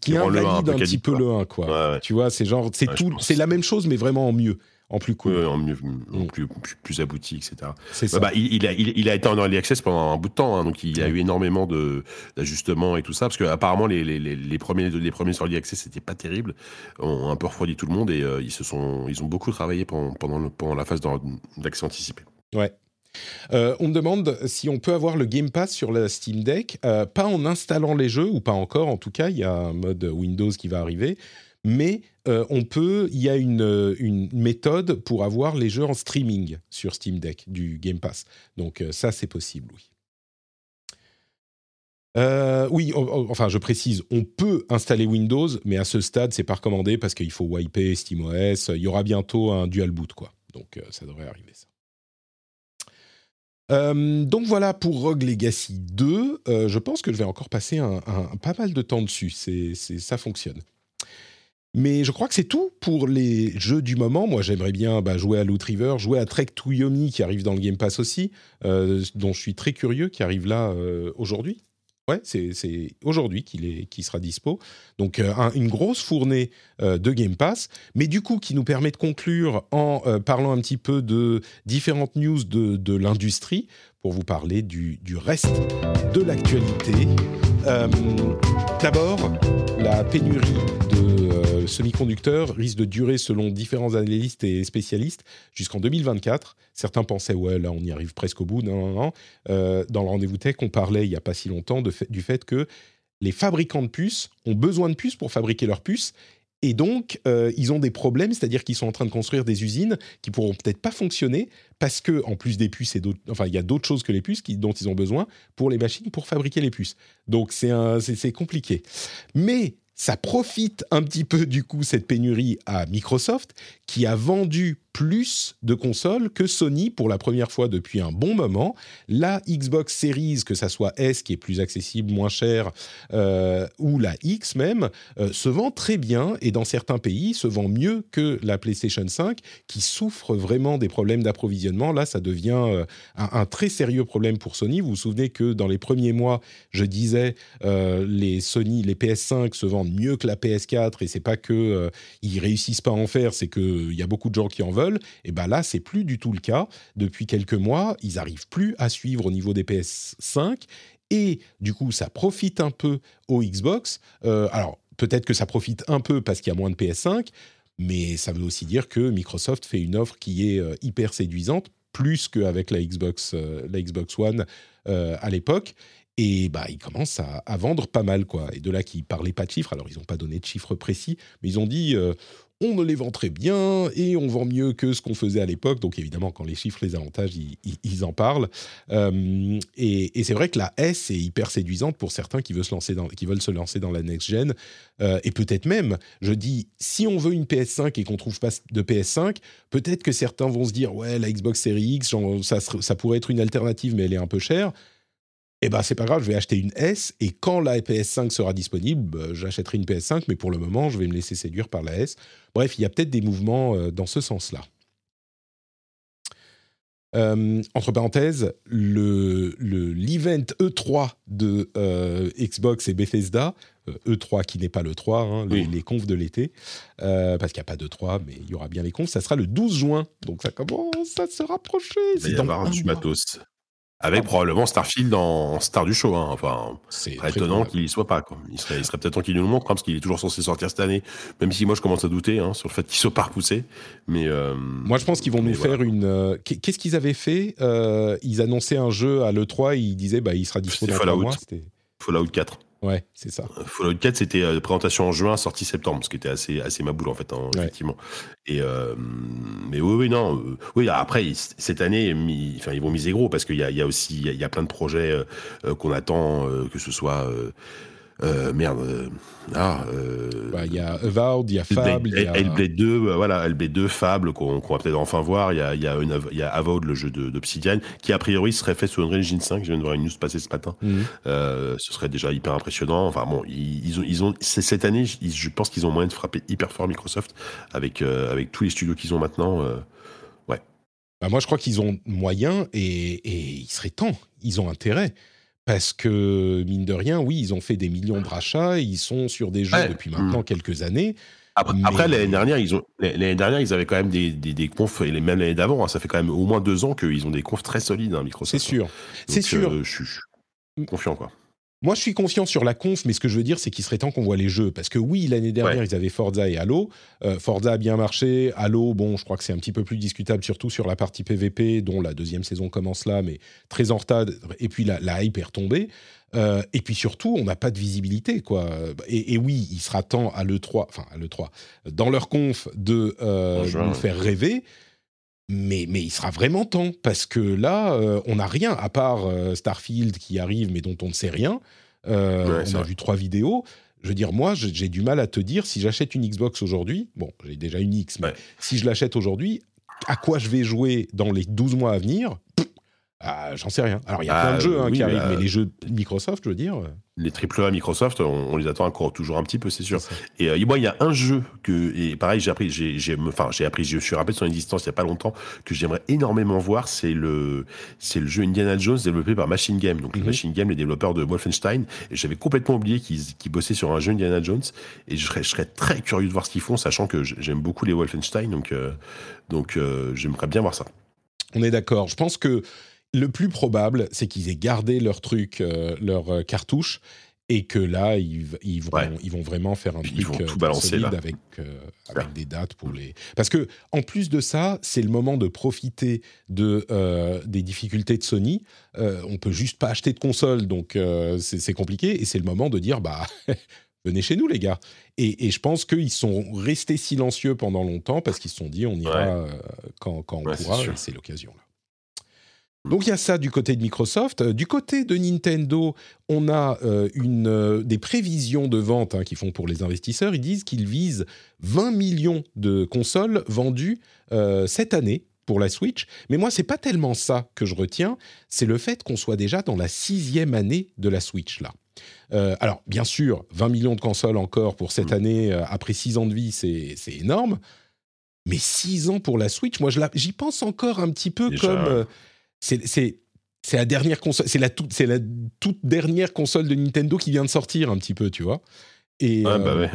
qui invalide un, un, petit peu le 1 quoi. Tu vois, c'est genre c'est tout c'est la même chose mais vraiment en mieux. En plus cool. en mieux, en mm. plus, plus, abouti, etc. Ça. Bah, il, a, il, a, été en early access pendant un bout de temps, hein, donc il y a eu énormément d'ajustements et tout ça, parce qu'apparemment les, les, les, premiers, les premiers early access c'était pas terrible, ont un peu refroidi tout le monde et euh, ils, se sont, ils ont beaucoup travaillé pendant, pendant, pendant la phase d'accès anticipé. Ouais, euh, on me demande si on peut avoir le Game Pass sur la Steam Deck, euh, pas en installant les jeux, ou pas encore en tout cas, il y a un mode Windows qui va arriver, mais euh, on peut, il y a une, méthode pour avoir les jeux en streaming sur Steam Deck du Game Pass. Donc ça, c'est possible, oui. oui, enfin, je précise, on peut installer Windows, mais à ce stade, c'est pas recommandé parce qu'il faut wiper SteamOS. Il y aura bientôt un dual boot, quoi. Donc, ça devrait arriver, ça. Euh, donc voilà pour Rogue Legacy 2. Euh, je pense que je vais encore passer un, pas mal de temps dessus. Ça fonctionne. Mais je crois que c'est tout pour les jeux du moment. Moi, j'aimerais bien bah, jouer à Loot River, jouer à Trek to Yomi qui arrive dans le Game Pass aussi, euh, dont je suis très curieux, qui arrive là aujourd'hui. Ouais, c'est aujourd'hui qu'il qui sera dispo. Donc euh, une grosse fournée euh, de Game Pass, mais du coup qui nous permet de conclure en euh, parlant un petit peu de différentes news de, de l'industrie pour vous parler du, du reste de l'actualité. D'abord, la pénurie semi-conducteurs risque de durer selon différents analystes et spécialistes jusqu'en 2024. Certains pensaient, ouais, là, on y arrive presque au bout. Non, non, non. Euh, dans le rendez-vous tech, on parlait il n'y a pas si longtemps du fait que les fabricants de puces ont besoin de puces pour fabriquer leurs puces. Et donc, euh, ils ont des problèmes, c'est-à-dire qu'ils sont en train de construire des usines qui pourront peut-être pas fonctionner parce que, en plus des puces, et enfin, il y a d'autres choses que les puces qui, dont ils ont besoin pour les machines pour fabriquer les puces. Donc, c'est compliqué. Mais ça profite un petit peu du coup cette pénurie à Microsoft qui a vendu plus de consoles que Sony pour la première fois depuis un bon moment. La Xbox Series, que ça soit S qui est plus accessible, moins cher, euh, ou la X même, euh, se vend très bien et dans certains pays se vend mieux que la PlayStation 5 qui souffre vraiment des problèmes d'approvisionnement. Là, ça devient euh, un, un, très sérieux problème pour Sony. Vous vous souvenez que dans les premiers mois, je disais les Sony, les PS5 se vendent mieux que la PS4 et c'est pas que ils réussissent pas à en faire, c'est qu'il y a beaucoup de gens qui en veulent et ben là, c'est plus du tout le cas. Depuis quelques mois, ils n'arrivent plus à suivre au niveau des PS5 et du coup, ça profite un peu aux Xbox. Euh, alors, peut-être que ça profite un peu parce qu'il y a moins de PS5, mais ça veut aussi dire que Microsoft fait une offre qui est euh, hyper séduisante, plus qu'avec la Xbox, euh, la Xbox One à l'époque. Et bah, ils commencent à, vendre pas mal, quoi. Et de là qu'ils parlaient pas de chiffres. Alors, ils n'ont pas donné de chiffres précis, mais ils ont dit on les vend très bien et on vend mieux que ce qu'on faisait à l'époque. Donc évidemment, quand les chiffres les avantages, ils, en parlent. Euh, et, c'est vrai que la S est hyper séduisante pour certains qui veulent se lancer dans, la next-gen. Euh, et peut-être même, je dis, si on veut une PS5 et qu'on trouve pas de PS5, peut-être que certains vont se dire, ouais, la Xbox Series X, ça pourrait être une alternative, mais elle est un peu chère eh ben c'est pas grave, je vais acheter une S et quand la PS5 sera disponible, bah, j'achèterai une PS5, mais pour le moment, je vais me laisser séduire par la S. Bref, il y a peut-être des mouvements euh, dans ce sens-là. Euh, entre parenthèses, le, l'event E3 de euh, Xbox et Bethesda, E3 e qui n'est pas le 3, hein, les, confs de l'été, parce qu'il n'y a pas de 3, mais il y aura bien les confs, ça sera le 12 juin, donc ça commence à se rapprocher. Il va y avoir du matos. Avec probablement Starfield en star du show. Hein. Enfin, c'est étonnant qu'il y soit pas. Quoi. Il serait, il serait peut-être temps qu'il nous le montre, hein, parce qu'il est toujours censé sortir cette année. Même si moi, je commence à douter hein, sur le fait qu'il soit pas repoussé. Mais euh, moi, je pense qu'ils vont nous faire une. Euh, qu'est-ce qu'ils avaient fait euh, Ils annonçaient un jeu à l'E3. Ils disaient, bah, il sera disponible dans Fallout. mois. Fallout 4. Ouais, c'est ça. Euh, Fallout 4, c'était euh, présentation en juin, sortie septembre, ce qui était assez, assez ma boule en fait, hein, effectivement. Et euh, mais oui, oui, non, euh, oui. Après, cette année, enfin, ils vont miser gros parce qu'il y a, y a aussi, il y, a plein de projets qu'on attend, que ce soit euh, merde. Euh, ah, euh, bah, il y a Avowed, il y a Fable. Il y a... Hellblade 2, voilà, Hellblade 2, Fable, qu'on va peut-être enfin voir. Il y a, y, a y a Avowed, le jeu d'Obsidian, qui a priori serait fait sur Unreal Engine 5. Je viens de voir une news passer ce matin. Mhm. ce serait déjà hyper impressionnant. Enfin bon, ils, ont, ils ont, cette année, je pense qu'ils ont moyen de frapper hyper fort Microsoft avec, avec tous les studios qu'ils ont maintenant. ouais. Bah, moi, je crois qu'ils ont moyen et, et il serait temps. Ils ont intérêt. Parce que, mine de rien, oui, ils ont fait des millions de rachats, ils sont sur des jeux depuis maintenant mmh. quelques années. Après, l'année dernière, ils ont l'année dernière, ils avaient quand même des, des, confs et même l'année d'avant. Hein, ça fait quand même au moins deux ans qu'ils ont des confs très solides, hein, Microsoft. C'est sûr, c'est sûr. Euh, je suis confiant quoi. Moi, je suis confiant sur la conf, mais ce que je veux dire, c'est qu'il serait temps qu'on voit les jeux. Parce que oui, l'année dernière, ils avaient Forza et Halo. Euh, Forza a bien marché. Halo, bon, je crois que c'est un petit peu plus discutable, surtout sur la partie PVP, dont la deuxième saison commence là, mais très en retard. Et puis la, la hype est retombée. Euh, et puis surtout, on n'a pas de visibilité, quoi. Et, oui, il sera temps à l'E3, enfin à l'E3, dans leur conf, de euh, nous faire rêver mais, mais il sera vraiment temps, parce que là, euh, on n'a rien, à part euh, Starfield qui arrive, mais dont on ne sait rien. Euh, on a vu trois vidéos. Je veux dire, moi, j'ai du mal à te dire, si j'achète une Xbox aujourd'hui, bon, j'ai déjà une X, mais si je l'achète aujourd'hui, à quoi je vais jouer dans les 12 mois à venir? Ah, J'en sais rien. Alors, il y a plein de ah, jeux hein, qui arrivent, mais les jeux Microsoft, je veux dire les AAA Microsoft, on, les attend encore toujours un petit peu, c'est sûr. Et euh, moi, il y a un jeu que, et pareil, j'ai appris, j'ai, enfin, j'ai appris, je suis rappelé de son existence il y a pas longtemps, que j'aimerais énormément voir, c'est le, c'est le jeu Indiana Jones développé par Machine Game. Donc, mhm. Machine Game, les développeurs de Wolfenstein. Et j'avais complètement oublié qu'ils, bossaient sur un jeu Indiana Jones. Et je serais, je serais très curieux de voir ce qu'ils font, sachant que j'aime beaucoup les Wolfenstein. Donc, euh, donc, euh, j'aimerais bien voir ça. On est d'accord. Je pense que le plus probable, c'est qu'ils aient gardé leur truc, euh, leur euh, cartouche, et que là, ils, vont, vraiment faire un truc tout euh, balancer, solide avec, des dates pour les. Parce que en plus de ça, c'est le moment de profiter de des difficultés de Sony. on peut juste pas acheter de console, donc c'est compliqué, et c'est le moment de dire bah. [laughs] venez chez nous les gars. Et, je pense qu'ils sont restés silencieux pendant longtemps parce qu'ils se sont dit on ira quand, on pourra, c'est l'occasion là. Donc il y a ça du côté de Microsoft. Euh, Du côté de Nintendo, on a euh, une, euh, des prévisions de vente hein, qu'ils font pour les investisseurs. Ils disent qu'ils visent 20 millions de consoles vendues euh, cette année pour la Switch. Mais moi, c'est pas tellement ça que je retiens, c'est le fait qu'on soit déjà dans la sixième année de la Switch là. Euh, alors, bien sûr, 20 millions de consoles encore pour cette année, euh, après 6 ans de vie, c'est énorme. Mais 6 ans pour la Switch, moi, j'y pense encore un petit peu Déjà, comme... euh, c'est- c'est la dernière console, c'est la toute, c'est la toute dernière console de Nintendo qui vient de sortir un petit peu, tu vois. Et, Ouais, bah euh, ouais.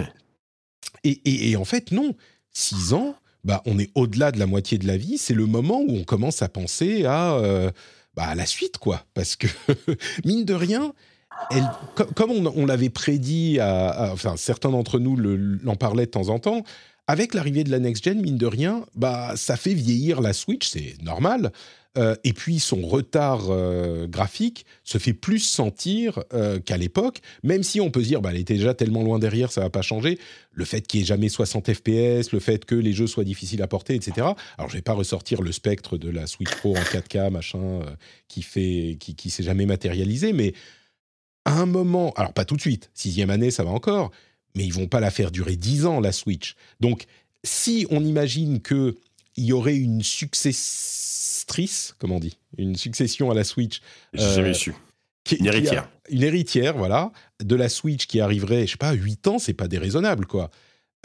et, et- et en fait, non. Six ans, bah, on est au-delà de la moitié de la vie. C'est le moment où on commence à penser à, euh, bah, à la suite, quoi. Parce que, [laughs] mine de rien, elle, co- comme on, on l'avait prédit, à, à- enfin, certains d'entre nous le- l'en parlaient de temps en temps, avec l'arrivée de la next-gen, mine de rien, bah, ça fait vieillir la Switch, c'est normal. Euh, et puis son retard euh, graphique se fait plus sentir euh, qu'à l'époque, même si on peut se dire bah, elle était déjà tellement loin derrière, ça va pas changer. Le fait qu'il n'y ait jamais 60 FPS, le fait que les jeux soient difficiles à porter, etc. Alors je vais pas ressortir le spectre de la Switch Pro en 4K, machin, qui fait, qui, qui s'est jamais matérialisé, mais à un moment, alors pas tout de suite, sixième année, ça va encore, mais ils vont pas la faire durer 10 ans la Switch. Donc si on imagine que il y aurait une comment on dit, une succession à la Switch, J'ai euh, jamais su. qui- Une qui héritière. une héritière, voilà, de la Switch qui arriverait, je sais pas, 8 ans, c'est pas déraisonnable, quoi.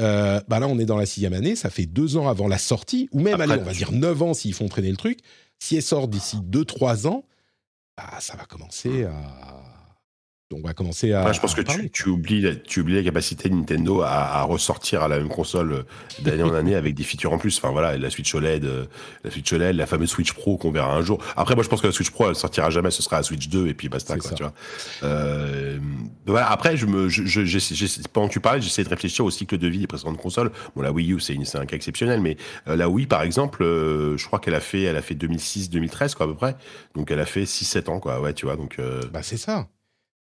Euh, bah là, on est dans la sixième année, ça fait deux ans avant la sortie, ou même, Après, allez, on va dire 9 ans s'ils font traîner le truc. Si elle sort d'ici 2-3 ans, bah, ça va commencer à... On va commencer à... Après, je pense que tu, tu, oublies la, tu oublies la capacité de Nintendo à, à ressortir à la même console euh, d'année en année avec des features en plus. Enfin voilà, la Switch OLED, euh, la Switch OLED, la fameuse Switch Pro qu'on verra un jour. Après, moi, je pense que la Switch Pro, elle sortira jamais. Ce sera la Switch 2 et puis basta. Quoi, tu vois. Euh, voilà. Après, je me, je, je, pendant que tu parlais, j'essaie de réfléchir au cycle de vie des précédentes consoles. Bon, la Wii U, c'est un cas exceptionnel, mais euh, la Wii, par exemple, euh, je crois qu'elle a fait, elle a fait 2006-2013 quoi à peu près. Donc, elle a fait 6-7 ans, quoi. Ouais, tu vois. Donc, euh, Bah, c'est ça.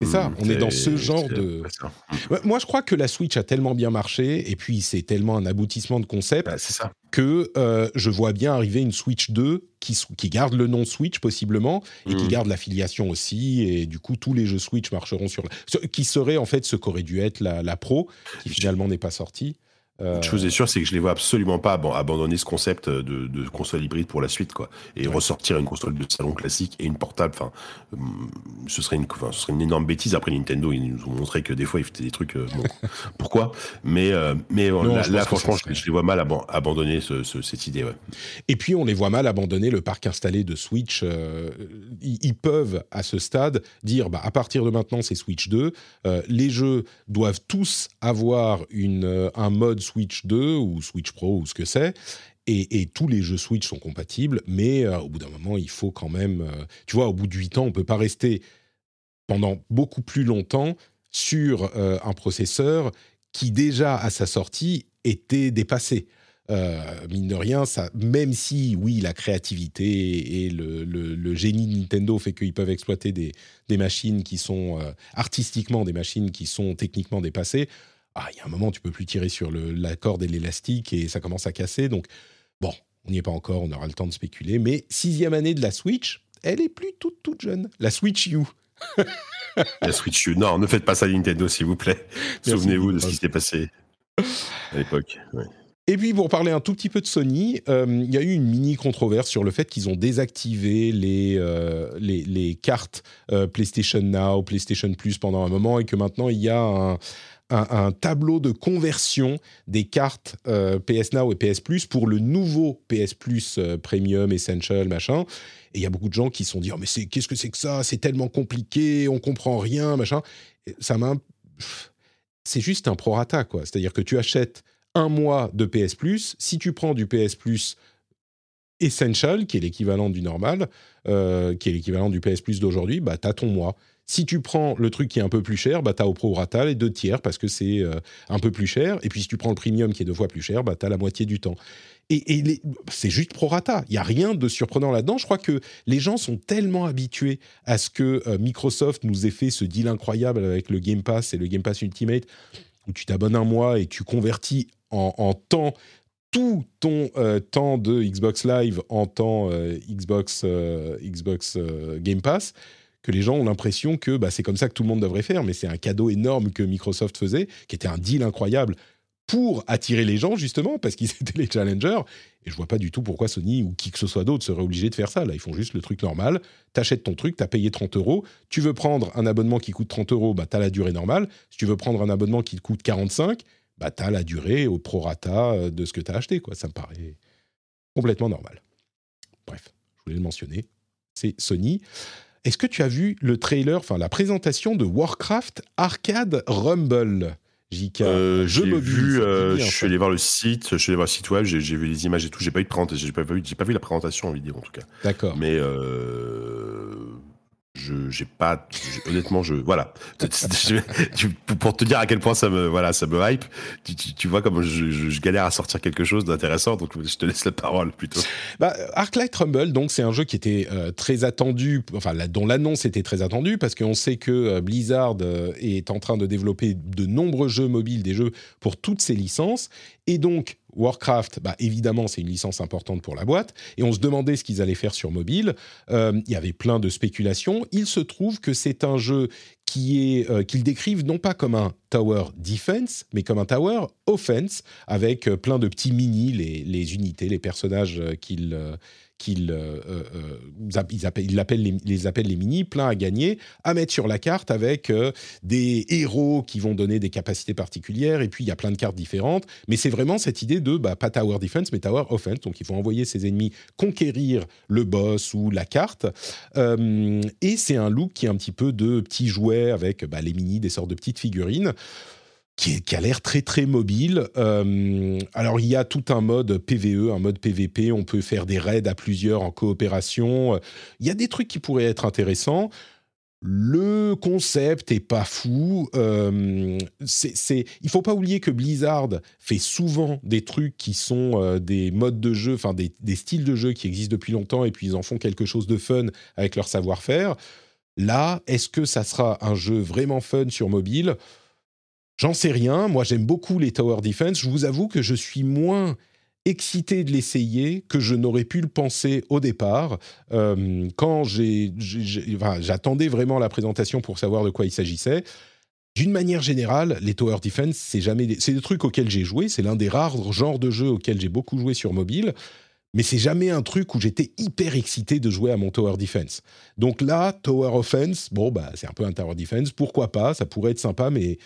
C'est ça, hmm, on est dans ce genre de... ouais. Ouais, Moi, je crois que la Switch a tellement bien marché, et puis c'est tellement un aboutissement de concept, Bah, ça. que euh, je vois bien arriver une Switch 2 qui, garde le nom Switch possiblement et qui Mhm. garde l'affiliation aussi et du coup tous les jeux Switch marcheront sur la... ce- qui serait en fait ce qu'aurait dû être la, la Pro qui finalement n'est pas sortie. Euh, Une chose est sûre, c'est que je les vois absolument pas aban- abandonner ce concept de, de console hybride pour la suite, quoi. Et Ouais. ressortir une console de salon classique et une portable. Enfin, ce serait une, enfin, ce serait une énorme bêtise. Après, Nintendo, ils nous ont montré que des fois, ils faisaient des trucs. euh, bon, [laughs] pourquoi? Mais, euh, mais euh, Non, là, franchement, serait- je les vois mal aban- abandonner ce- ce- cette idée. Ouais. Et puis on les voit mal abandonner le parc installé de Switch. euh, ils, ils peuvent à ce stade dire bah, à partir de maintenant c'est Switch 2. Euh, les jeux doivent tous avoir une, euh, un mode Switch 2 ou Switch Pro ou ce que c'est. Et, tous les jeux Switch sont compatibles, mais euh, au bout d'un moment, il faut quand même. euh, tu vois, au bout de 8 ans, on peut pas rester pendant beaucoup plus longtemps sur euh, un processeur qui déjà à sa sortie était dépassé. Mine de rien, ça, même si oui, la créativité et le, génie de Nintendo fait qu'ils peuvent exploiter des, machines qui sont artistiquement des machines qui sont techniquement dépassées. Ah, il y a un moment, tu peux plus tirer sur le- la corde et l'élastique et ça commence à casser. Donc bon, on n'y est pas encore, on aura le temps de spéculer. Mais sixième année de la Switch, elle est plus toute toute jeune. La Switch U. La Switch U. Non, ne faites pas ça, Nintendo, s'il vous plaît. Souvenez-vous de ce qui s'était passé à l'époque. Ouais. Et puis pour parler un tout petit peu de Sony, euh, il y a eu une mini controverse sur le fait qu'ils ont désactivé les, euh, les, les cartes euh, PlayStation Now, PlayStation Plus pendant un moment et que maintenant il y a un, un- tableau de conversion des cartes euh, PS Now et PS Plus pour le nouveau PS Plus euh, Premium, Essential, machin. Et il y a beaucoup de gens qui se sont dit oh, mais c'est qu'est-ce que c'est que ça? C'est tellement compliqué, on comprend rien, machin. Ça m'a c'est juste un prorata quoi. C'est-à-dire que tu achètes un mois de PS Plus. Si tu prends du PS Plus Essential, qui est l'équivalent du normal, euh, qui est l'équivalent du PS Plus d'aujourd'hui, bah, tu as ton mois. Si tu prends le truc qui est un peu plus cher, bah, tu as au prorata les deux tiers parce que c'est euh, un peu plus cher. Et puis si tu prends le premium qui est deux fois plus cher, bah, tu as la moitié du temps. Et, c'est juste prorata. Il n'y a rien de surprenant là-dedans. Je crois que les gens sont tellement habitués à ce que euh, Microsoft nous ait fait ce deal incroyable avec le Game Pass et le Game Pass Ultimate, où tu t'abonnes un mois et tu convertis en, temps tout ton euh, temps de Xbox Live en temps Xbox, Xbox Game Pass que les gens ont l'impression que bah, c'est comme ça que tout le monde devrait faire, mais c'est un cadeau énorme que Microsoft faisait, qui était un deal incroyable pour attirer les gens, justement, parce qu'ils [laughs] étaient les challengers. Et je vois pas du tout pourquoi Sony ou qui que ce soit d'autre serait obligé de faire ça. Là, ils font juste le truc normal. T'achètes ton truc, t'as payé 30 euros. Tu veux prendre un abonnement qui coûte 30 euros, bah, t'as la durée normale. Si tu veux prendre un abonnement qui coûte 45, bah, t'as la durée au prorata euh, de ce que t'as acheté. Quoi. Ça me paraît complètement normal. Bref, je voulais le mentionner. C'est Sony. Est-ce que tu as vu le trailer, enfin la présentation de Warcraft Arcade Rumble JK, Euh, jeu j'ai vu, euh, bien, je suis allé voir le site, je suis allé voir le site web, j'ai j'ai vu les images et tout. J'ai pas eu de présentation, j'ai pas vu, j'ai pas vu la présentation en vidéo en tout cas. D'accord. Mais euh, je, j'ai pas, honnêtement, je, voilà. [laughs] Pour te dire à quel point ça me, voilà, ça me hype. Tu, tu- vois comme je, galère à sortir quelque chose d'intéressant, donc je te laisse la parole plutôt. Bah, Arclight Rumble, donc c'est un jeu qui était euh, très attendu, enfin dont l'annonce était très attendue parce qu'on sait que euh, Blizzard euh, est en train de développer de nombreux jeux mobiles, des jeux pour toutes ses licences, et donc Warcraft, bah, évidemment c'est une licence importante pour la boîte, et on se demandait ce qu'ils allaient faire sur mobile. Euh, Il y avait plein de spéculations. Il se trouve que c'est un jeu qui est euh, qu'ils décrivent non pas comme un tower defense, mais comme un tower offense, avec euh, plein de petits mini, les, les unités, les personnages qu'ils qu'ils euh, euh, euh, ils appellent, ils les, les appellent les mini, plein à gagner, à mettre sur la carte avec des héros qui vont donner des capacités particulières, et puis il y a plein de cartes différentes, mais c'est vraiment cette idée de, bah, pas tower defense, mais tower offense, donc il faut envoyer ses ennemis conquérir le boss ou la carte, et c'est un look qui est un petit peu de petits jouets avec bah, les mini, des sortes de petites figurines. Qui, a l'air très très mobile. Euh, alors il y a tout un mode PVE, un mode PVP. On peut faire des raids à plusieurs en coopération. Il y a des trucs qui pourraient être intéressants. Le concept est pas fou. Euh, c'est, il faut pas oublier que Blizzard fait souvent des trucs qui sont euh, des modes de jeu, enfin des styles de jeu qui existent depuis longtemps, et puis ils en font quelque chose de fun avec leur savoir-faire. Là, est-ce que ça sera un jeu vraiment fun sur mobile? J'en sais rien. Moi, j'aime beaucoup les Tower Defense. Je vous avoue que je suis moins excité de l'essayer que je n'aurais pu le penser au départ. Euh, quand j'attendais vraiment la présentation pour savoir de quoi il s'agissait. D'une manière générale, les Tower Defense, c'est jamais des, c'est des trucs auxquels j'ai joué. C'est l'un des rares genres de jeux auxquels j'ai beaucoup joué sur mobile. Mais c'est jamais un truc où j'étais hyper excité de jouer à mon Tower Defense. Donc là, Tower Offense, bon, bah, c'est un peu un Tower Defense. Pourquoi pas? Ça pourrait être sympa, mais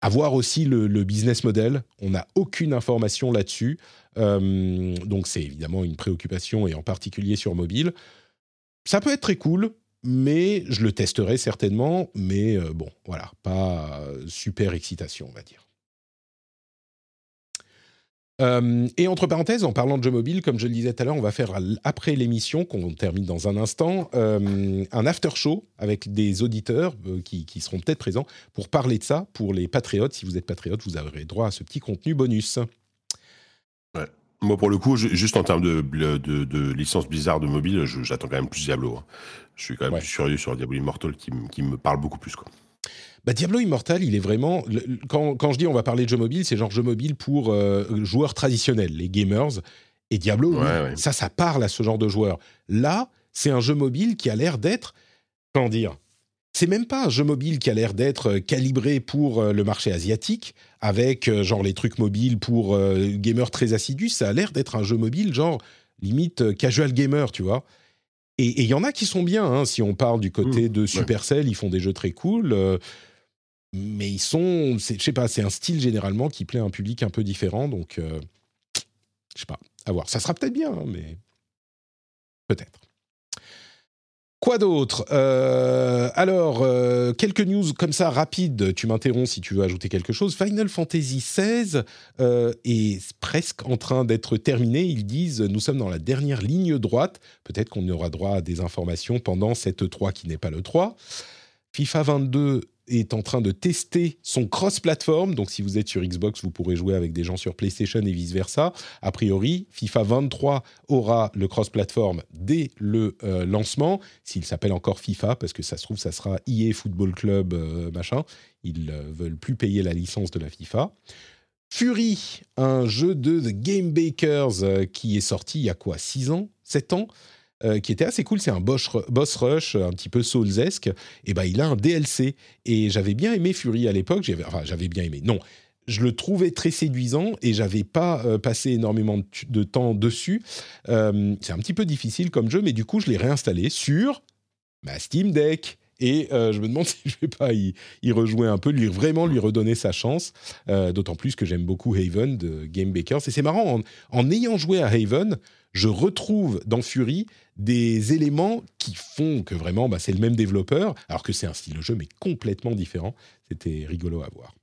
avoir aussi le, business model. On n'a aucune information là-dessus. Euh, donc c'est évidemment une préoccupation et en particulier sur mobile. Ça peut être très cool, mais je le testerai certainement. Mais euh, bon, voilà, pas super excitation, on va dire. Euh, et entre parenthèses, en parlant de jeux mobiles, comme je le disais tout à l'heure, on va faire après l'émission, qu'on termine dans un instant, euh, un after show avec des auditeurs euh, qui, qui seront peut-être présents pour parler de ça. Pour les patriotes, si vous êtes patriote, vous aurez droit à ce petit contenu bonus. Moi, pour le coup, ju- juste en termes de, de, de licence Blizzard de mobile, j'attends quand même plus Diablo. hein. Je suis quand même Ouais. plus curieux sur Diablo Immortal qui, qui me parle beaucoup plus. Quoi. Bah, Diablo Immortal, il est vraiment. le- Quand, quand je dis on va parler de jeux mobiles, c'est genre jeux mobiles pour euh, joueurs traditionnels, les gamers. Et Diablo, oui, Ouais, ouais. ça, ça parle à ce genre de joueurs. Là, c'est un jeu mobile qui a l'air d'être. Comment dire C'est même pas un jeu mobile qui a l'air d'être euh, calibré pour euh, le marché asiatique, avec genre les trucs mobiles pour euh, gamers très assidus. Ça a l'air d'être un jeu mobile, genre limite casual gamer, tu vois. Et il y en a qui sont bien, hein, si on parle du côté de Supercell, ils font des jeux très cool. euh, mais ils sont, c'est- je sais pas, c'est un style généralement qui plaît à un public un peu différent, donc euh, je sais pas, à voir. Ça sera peut-être bien, hein, mais peut-être. Quoi d'autre? Euh, Alors, euh, quelques news comme ça rapides. Tu m'interromps si tu veux ajouter quelque chose. Final Fantasy XVI euh, est presque en train d'être terminé. Ils disent nous sommes dans la dernière ligne droite. Peut-être qu'on aura droit à des informations pendant cette 3 qui n'est pas le 3. FIFA 22 est en train de tester son cross-platform. Donc, si vous êtes sur Xbox, vous pourrez jouer avec des gens sur PlayStation et vice-versa. A priori, FIFA 23 aura le cross-platform dès le euh, lancement, s'il s'appelle encore FIFA, parce que ça se trouve, ça sera EA Football Club, euh, machin. Ils euh, veulent plus payer la licence de la FIFA. Fury, un jeu de The Game Bakers euh, qui est sorti il y a quoi 6 ans 7 ans? Euh, qui était assez cool, c'est un boss, rush un petit peu Souls-esque, et ben il a un DLC. Et j'avais bien aimé Fury à l'époque, j'avais, enfin j'avais bien aimé, non, je le trouvais très séduisant et j'avais pas euh, passé énormément de, temps dessus. Euh, c'est un petit peu difficile comme jeu, mais du coup je l'ai réinstallé sur ma Steam Deck. Et je me demande [laughs] si je vais pas y, rejouer un peu, lui vraiment lui redonner sa chance. D'autant plus que j'aime beaucoup Haven de Game Bakers. Et c'est marrant, en ayant joué à Haven, je retrouve dans Fury des éléments qui font que vraiment bah, c'est le même développeur, alors que c'est un style de jeu mais complètement différent. C'était rigolo à voir.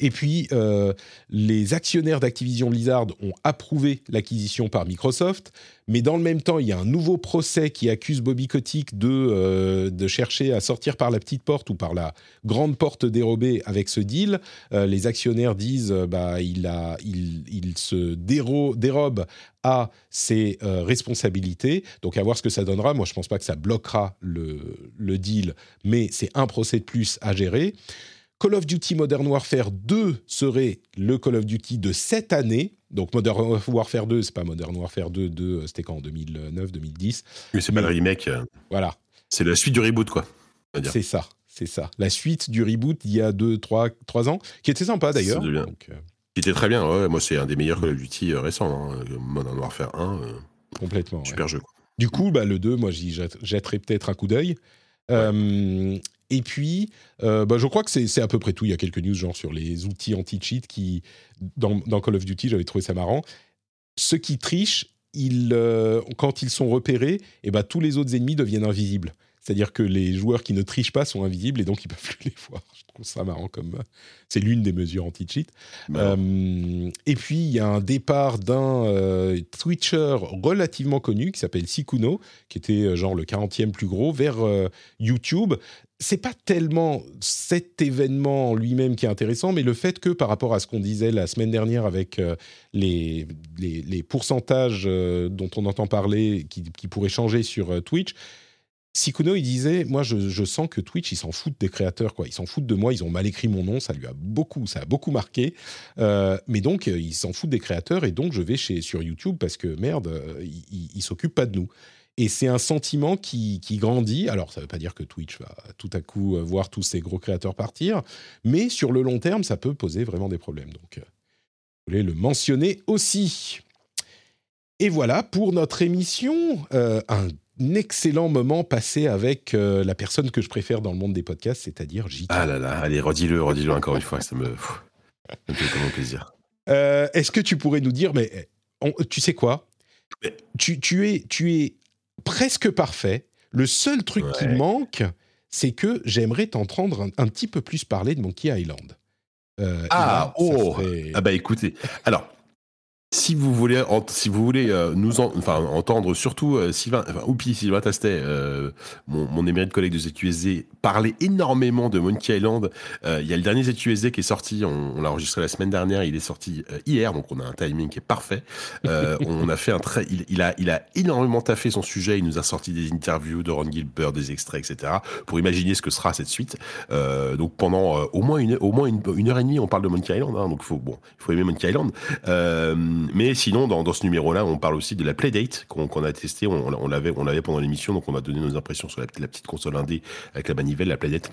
Et puis, euh, les actionnaires d'Activision Blizzard ont approuvé l'acquisition par Microsoft, mais dans le même temps, il y a un nouveau procès qui accuse Bobby Kotick de, euh, chercher à sortir par la petite porte ou par la grande porte dérobée avec ce deal. Euh, les actionnaires disent bah, il, se déro dérobe à ses responsabilités. Donc, à voir ce que ça donnera. Moi, je ne pense pas que ça bloquera le deal, mais c'est un procès de plus à gérer. Call of Duty Modern Warfare 2 serait le Call of Duty de cette année. Donc Modern Warfare 2, c'est pas Modern Warfare 2, 2 c'était quand 2009, 2010. Mais c'est pas le remake. euh, Voilà, C'est la suite du reboot, quoi. c'est ça, c'est ça. La suite du reboot il y a 2, 3, 3 ans, qui était sympa d'ailleurs. Euh, Qui était très bien. Ouais, moi, c'est un des meilleurs Call of Duty euh, récents. Hein. Modern Warfare 1, euh, complètement. ouais. super jeu. quoi. Du coup, bah, le 2, moi, j'y jette- jetterai peut-être un coup d'œil. Euh, et puis, euh, bah, je crois que c'est à peu près tout. Il y a quelques news, genre sur les outils anti-cheat qui, dans, Call of Duty, j'avais trouvé ça marrant. Ceux qui trichent, ils, euh, quand ils sont repérés, et bah, tous les autres ennemis deviennent invisibles. C'est-à-dire que les joueurs qui ne trichent pas sont invisibles et donc ils peuvent [laughs] plus les voir. Trouve ça marrant comme. euh, C'est l'une des mesures anti-cheat. Bah, Euh, et puis, il y a un départ d'un euh, Twitcher relativement connu qui s'appelle Sikuno, qui était genre le 40e plus gros, vers euh, YouTube. C'est pas tellement cet événement en lui-même qui est intéressant, mais le fait que par rapport à ce qu'on disait la semaine dernière avec les, les, les pourcentages dont on entend parler qui, qui pourraient changer sur Twitch, Sikuno, il disait, moi, je, sens que Twitch, ils s'en foutent des créateurs, quoi. Ils s'en foutent de moi. Ils ont mal écrit mon nom. Ça lui a beaucoup, ça a beaucoup marqué. Euh, mais donc, euh, ils s'en foutent des créateurs et donc je vais chez sur YouTube parce que merde, euh, ils, ils s'occupent pas de nous. Et c'est un sentiment qui, qui grandit. Alors, ça ne veut pas dire que Twitch va tout à coup voir tous ces gros créateurs partir, mais sur le long terme, ça peut poser vraiment des problèmes. Donc, je voulais le mentionner aussi. Et voilà pour notre émission. Un excellent moment passé avec euh, la personne que je préfère dans le monde des podcasts, c'est-à-dire J. Ah là là, allez, redis-le, redis-le encore une fois, ça me, pff, ça me fait tellement plaisir. Euh, Est-ce que tu pourrais nous dire, mais on- tu sais quoi? Tu, tu es, tu es presque parfait. Le seul truc qui manque, c'est que j'aimerais t'entendre un, un petit peu plus parler de Monkey Island. Euh, Ah, là, oh, serait- Ah bah écoutez, alors si vous voulez, si vous voulez euh, nous en- enfin, entendre surtout euh, Sylvain, enfin, Oupi, Sylvain Tastet, euh, mon, mon émérite collègue de ZQSD, parler énormément de Monkey Island. Il y a le dernier ZQSD qui est sorti, on, on l'a enregistré la semaine dernière, il est sorti hier, donc on a un timing qui est parfait. [laughs] On a fait un très, il, il a, il a énormément taffé son sujet, il nous a sorti des interviews de Ron Gilbert, des extraits, etc. pour imaginer ce que sera cette suite. Donc pendant au moins une, au moins une, une heure et demie, on parle de Monkey Island. hein, donc faut bon, il faut aimer Monkey Island. Mais sinon, dans, dans ce numéro-là, on parle aussi de la Playdate qu'on a testé. On, on l'avait, on l'avait pendant l'émission, donc on a donné nos impressions sur la, la petite console indé avec la manivelle, la Playdate.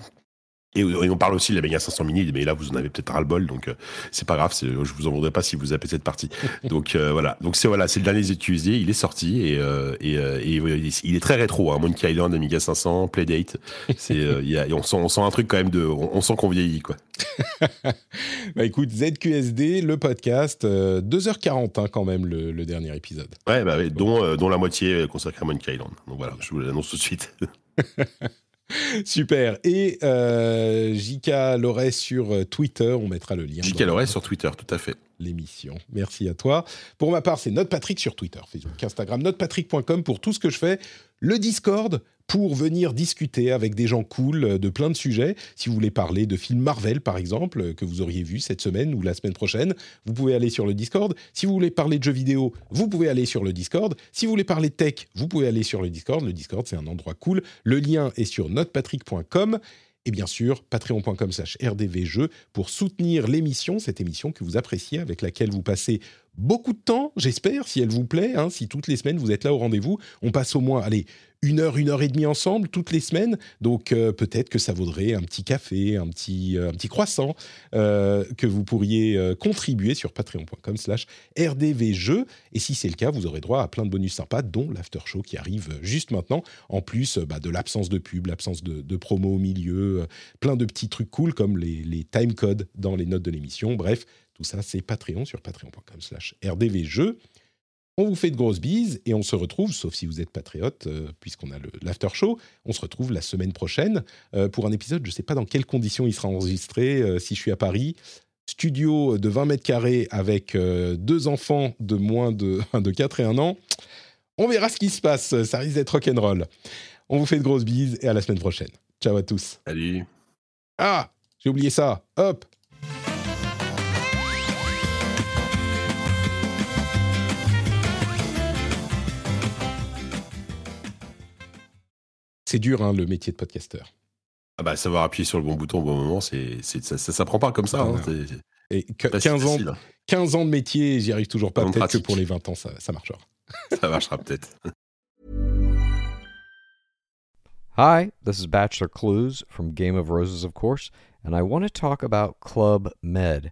Et, et on parle aussi de la Mega 500 Mini, mais là vous en avez peut-être ras le bol, donc euh, c'est pas grave. Je vous en voudrais pas si vous appelez cette partie. [laughs] Donc euh, voilà, donc c'est voilà, c'est le dernier utilisé, il est sorti et, euh, et, et, il est très rétro. Hein, Monkey Island, Amiga 500, Playdate, c'est y a- on sent, on sent un truc quand même de, on, on sent qu'on vieillit quoi. [laughs] Bah écoute, ZQSD, le podcast, euh, 2h40 hein, quand même le, le dernier épisode. Ouais, bah, dont, dont la moitié consacrée à Monkey Island. Donc voilà, je vous l'annonce tout de suite. [laughs] [laughs] Super. Et euh, JK Loret sur euh, Twitter, on mettra le lien. J.K. Loret sur Twitter, tout à fait. l'émission. Merci à toi. Pour ma part, c'est NotePatrick sur Twitter, Facebook, Instagram, notepatrick.com pour tout ce que je fais. Le Discord pour venir discuter avec des gens cool euh, de plein de sujets. Si vous voulez parler de films Marvel, par exemple, euh, que vous auriez vu cette semaine ou la semaine prochaine, vous pouvez aller sur le Discord. Si vous voulez parler de jeux vidéo, vous pouvez aller sur le Discord. Si vous voulez parler tech, vous pouvez aller sur le Discord. Le Discord, c'est un endroit cool. Le lien est sur notepatrick.com. et bien sûr patreon.com slash rdvjeux pour soutenir l'émission, cette émission que vous appréciez, avec laquelle vous passez beaucoup de temps, j'espère, si elle vous plaît, hein, si toutes les semaines vous êtes là au rendez-vous. On passe au moins, allez, une heure, une heure et demie ensemble toutes les semaines. Donc euh, peut-être que ça vaudrait un petit café, un petit, euh, un petit croissant euh, que vous pourriez contribuer sur patreon.com slash rdvjeux. Et si c'est le cas, vous aurez droit à plein de bonus sympas, dont l'after show qui arrive juste maintenant, en plus bah, de l'absence de pub, l'absence de, promo au milieu, plein de petits trucs cool comme les, les time codes dans les notes de l'émission. Bref, tout ça, c'est Patreon sur patreon.com slash rdvjeux. On vous fait de grosses bises et on se retrouve, sauf si vous êtes patriote, euh, puisqu'on a l'after show, on se retrouve la semaine prochaine euh, pour un épisode, je ne sais pas dans quelles conditions il sera enregistré, euh, si je suis à Paris. Studio de 20 mètres carrés avec deux enfants de moins de, [laughs] de 4 et 1 an. On verra ce qui se passe, ça risque d'être rock'n'roll. On vous fait de grosses bises et à la semaine prochaine. Ciao à tous. Salut. Ah, j'ai oublié ça. Hop. C'est dur, hein, le métier de podcasteur. Ah bah, savoir appuyer sur le bon bouton au bon moment, c'est, ça, ça s'apprend pas comme ça. Hein, et 15 ans, 15 ans de métier, j'y arrive toujours pas. Peut-être que pour les 20 ans, ça, ça marchera. [laughs] ça marchera peut-être. [laughs] Hi, this is Bachelor Clues from Game of Roses, of course, and I want to talk about Club Med.